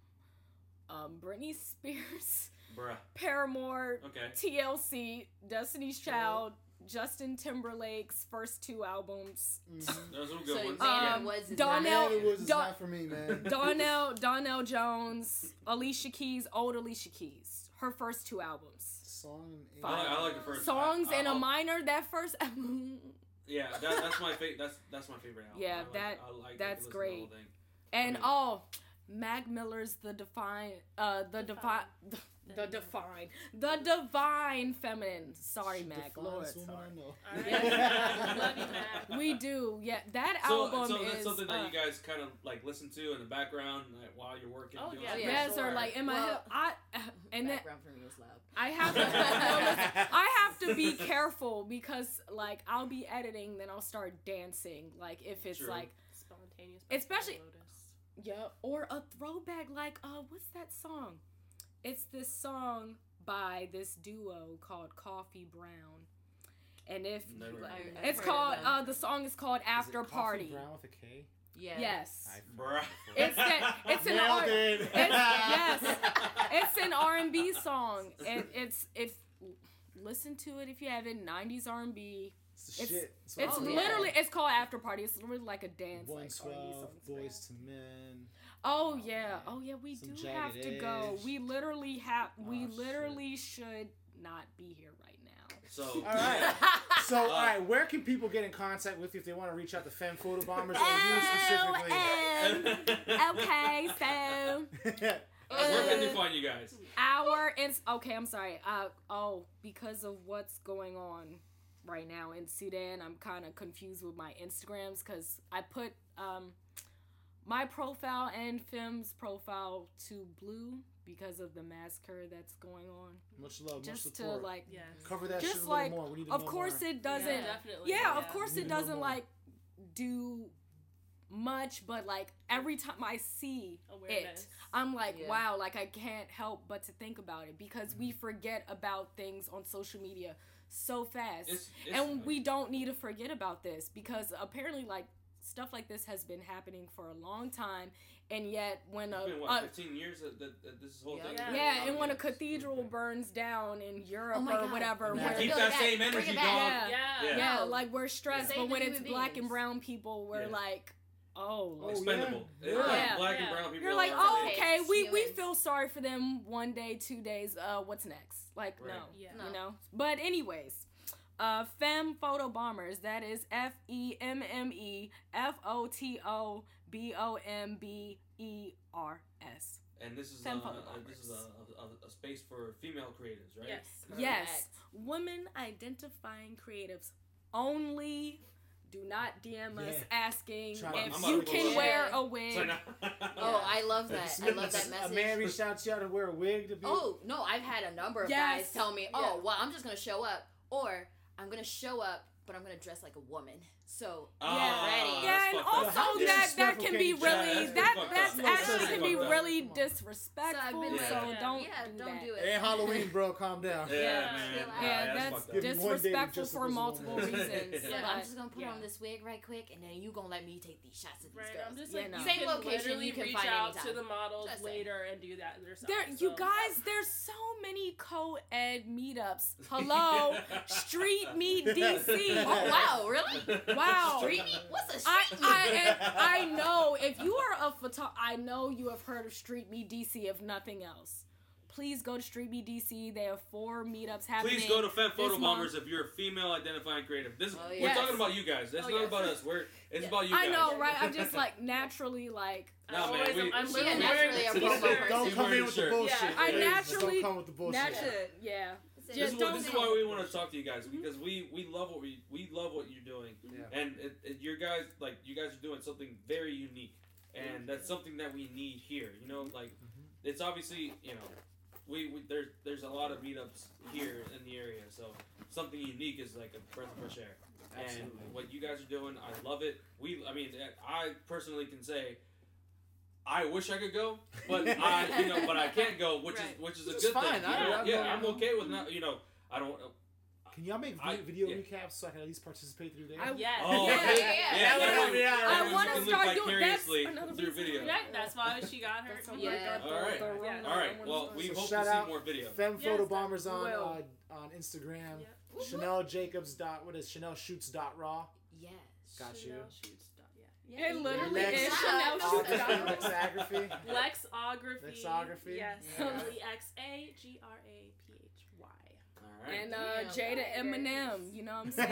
um, Britney Spears, Bruh. Paramore, Okay. TLC, Destiny's Child, Justin Timberlake's first two albums, Mhm. Those are good So ones. Um, Woods Donnell- not- Yeah, it was it's Don- not for me, man. Donnell, Donell Jones, Alicia Keys, old Alicia Keys, her first two albums. Song and I like, I like the first Songs I, I, in a I'll- minor, that first. Yeah, that, that's my favorite. That's that's my favorite album. Yeah, I like, that- I like that's to listen to the whole great. thing. And mean- oh, Mac Miller's The define uh, The Divine, The Divine, The Divine Feminine. Sorry, She Mac, defines Lord. woman Sorry. I know. Alright. Love you, Mac. We do, yeah. That So, album so is. that's something that uh, you guys kind of like listen to in the background like, while you're working. Oh, yeah, something? yeah, Yes, or like in my Well, head, I and then background for me is loud. I have to. I have to be careful because like I'll be editing, then I'll start dancing. Like if it's True. like Spontaneous. Especially- yeah, or a throwback like uh, what's that song? It's this song by this duo called Koffee Brown, and if Never like, heard it's heard called of uh, the song is called Is it After Coffee Party. Brown with a K? Yeah. Yes, I've It's that- it's an Nailed art- it. It's, yes, it's an R and B song. It, it's if listen to it if you haven't. '90s R and B. It's the It's- shit. It's, It's Oh, I'm yeah. literally it's called After Party. It's literally like a dance. One like, R&B twelve, Boyz II Men. Oh yeah, oh yeah. We Some do have to go. We literally have. We Oh, shit. literally should not be here right now. So All right. So, Uh, all right, where can people get in contact with you if they want to reach out to Femme Foto Bombers or you specifically? Okay, so Where can they find you guys? our ins. Okay, I'm sorry. Uh oh, because of what's going on right now in Sudan, I'm kind of confused with my Instagrams because I put um my profile and Fem's profile to blue because of the massacre that's going on. Much love, much Just to support. like Yes. Cover that just shit a like- little more. We need to of know course more. it doesn't Yeah, definitely. yeah, of Yeah. course We it need to know doesn't more. like do much but like every time i see Awareness. it i'm like Yeah. wow like i can't help but to think about it because we Mm-hmm. forget about things on social media so fast It's, it's, and we don't need to forget about this because apparently like stuff like this has been happening for a long time and yet when a, It's been what, a 15 years that, that, that this whole Yeah. thing. Yeah. yeah, and when a cathedral burns down in Europe Oh or God. whatever, Yeah. where Keep that it back. same energy, it dog. back. Yeah. Yeah. Yeah. yeah, like we're stressed, Save but when it's human black and brown people, we're Yeah. like, oh, Oh, Expendable. yeah. It's like Yeah. black and brown people. you're like, oh, okay, we we feel sorry for them one day, two days. Uh, what's next? Like, Right. no, Yeah. you No. know. But anyways, uh, Femme Foto Bombers. That is F E M M E F O T O B O M B E R S. And this is, Femme foto this is a, a, a space for female creatives, right? Yes. Yes, Correct. women identifying creatives only. Do not DM us Yeah. asking Try- if you can wear look. a wig. So now- Oh, I love that. I love that message. A message. man reached out to you to wear a wig to be. Oh no, I've had a number of Yes. guys tell me, "Oh, Yeah. well, I'm just gonna show up, or I'm gonna show up, but I'm gonna dress like a woman." So Ah, Yeah. Ready. Yeah, and that's fucked up. How also that that can can be really Yeah, that that's actually can be really Come on. so I've disrespectful. been So, don't yeah, do don't that. do it. Hey, Halloween, bro, calm down. Yeah, Yeah. man. Yeah, Yeah, that's that's fucked up. Give me one day to disrespectful for multiple reasons. Yeah. Look, I'm just gonna put yeah. on this wig right quick, and then you gonna let me take these shots of these Right. girls. I'm just Yeah, like, no. you Same can location, literally you can reach find out to the models later and do that yourself. There, you guys, there's so many co-ed meetups. Hello, Street Meet DC. oh wow, really? Wow. Street meet? What's a I, street meet? I, and I know if you are a photo, I know you have heard of Street Meet DC, if nothing else. Please go to Street Meet DC. They have four meetups happening. Please go to Femme Foto Bombers if you're a female identifying creative. This is Oh, we're talking about you guys. It's Oh, not yes. about us. We're it's Yeah. about you guys. I know, right? I'm just like naturally like I Nah, man, always, we- I'm She literally a wearing naturally a the promo t-shirt. person. Don't come in with the the bullshit. Yeah. I ladies. naturally- Don't come with the bullshit. natural. Yeah. This is, what, don't this is why we want to talk to you guys because we we love what we we love what you're doing. Yeah. and it, it, your guys like you guys are doing something very unique and that's something that we need here you know like mm-hmm. it's obviously you know we, we there's there's a lot of meetups here in the area so something unique is like a breath of fresh air. And what you guys are doing I love it. We I mean I personally can say I wish I could go, but I, you know, but I can't go, which Right. is which is a Which is good fine. thing. you I- know? I'm yeah, not- I'm okay with not, you know, I don't. can y'all make I- video yeah. recaps so I can at least participate through there? I- Yes. Oh, Yeah, okay. yeah, yeah. yeah. That would help me out. that I wanna start doing- that's vicariously another through reason. video. Yeah, that's why she got her. That's Yeah. got All right. the Yeah. Rona. All right. Well, we So hope shout to see out more video. Femme Yes, Photo Bombers on uh, on Instagram. Yeah. Chanel Jacobs dot what is Chanel Shoots dot raw. Yes. Got you. Shoots dot- yeah. It literally Lex- is Chanel Shoots okay. Dot. Lexagraphy. Lexagraphy. Lexagraphy. Yes. L E X A G R A P H Y. All right. And uh, Damn, Jada right. Eminem, you know what I'm saying?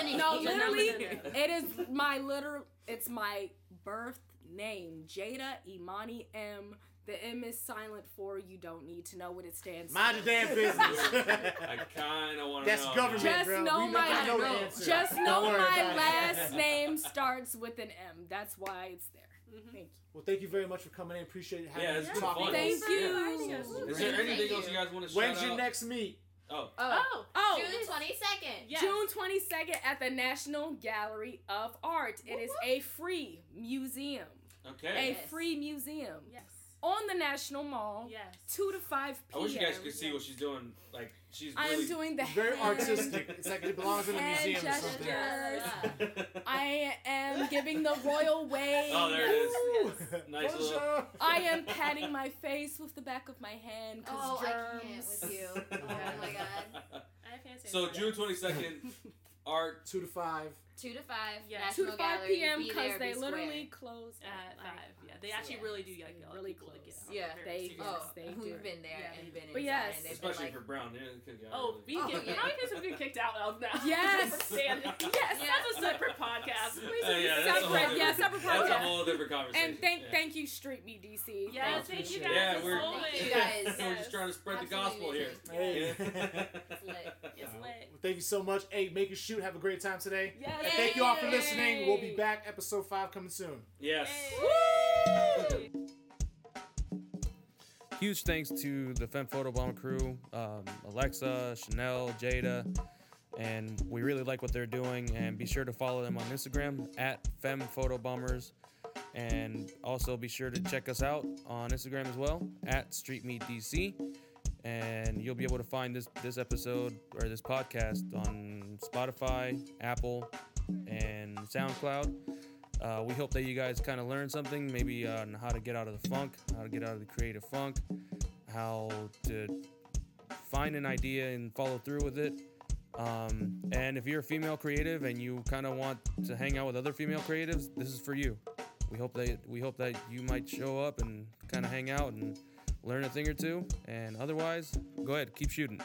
Anemone. no, literally, it is my literal. It's my birth name, Jada Imani M. The M is silent for you. Don't need to know what it stands Mind for. your damn business. I kind of want to That's know. government, Just bro. know we my- know the know. answer. Just know my about it. last name starts with an M. That's why it's there. Mhm. Thank Well, thank you very much for coming in. Appreciate having Yeah, us it's been fun. Thank you. us. Is there anything you. else you guys want to say? When's shout your out? next meet? Oh, Oh, Oh. Oh, June twenty second. Yes. June 22nd at the National Gallery of Art. It is a free museum. okay. A Yes. free museum Yes. On the National Mall, Yes. 2 to 5 p.m. I wish you guys could see what she's doing. Like she's I really. am doing the very hand- artistic. It's like it belongs in a hand museum or something. gestures. I am giving the royal wave. Oh, there it is. Woo! Nice little- I am patting my face with the back of my hand because Oh, germs. I can't with you. Oh my god. I have hand So. June twenty second, art. Two to five. Two to five. Yeah. Two to five Gallery, p.m. because there, they be literally square. close at like, five. Yeah, they actually Yeah. really do like They really people to get close. out Yeah, very they- seriously. Oh, They do. we've been there Yeah. and been inside. But yes. and Especially been for Brown. They didn't kick you out Oh, early. we Oh, get, yeah. how many kids have been kicked out of now? Yes. For. Yes. That's a separate podcast. Uh, yeah, that's a whole Separate, yeah, different- separate That's a whole different conversation. And thank thank you, Street Meet DC. Yes, Thank thank you you. guys. Yeah, we're- always. Thank you guys. We're just trying to spread the gospel here. Hey. It's lit. It's lit. Thank you so much. Hey, make it shoot. Have a great time today. Yes. And thank you all for listening. We'll be back. Episode five coming soon. yes. Yay. Huge thanks to the Femme Foto Bomb crew, um, Alexa, Chanel, Jada, and we really like what they're doing. And be sure to follow them on Instagram at Femme Foto Bombers, and also be sure to check us out on Instagram as well at Street Meet DC. And you'll be able to find this this episode or this podcast on Spotify, Apple, and SoundCloud. Uh, we hope that you guys kind of learn something, maybe on how to get out of the funk, how to get out of the creative funk, how to find an idea and follow through with it. Um, and if you're a female creative and you kind of want to hang out with other female creatives, this is for you. We hope that we hope that you might show up and kind of hang out and learn a thing or two. And otherwise, go ahead, keep shooting.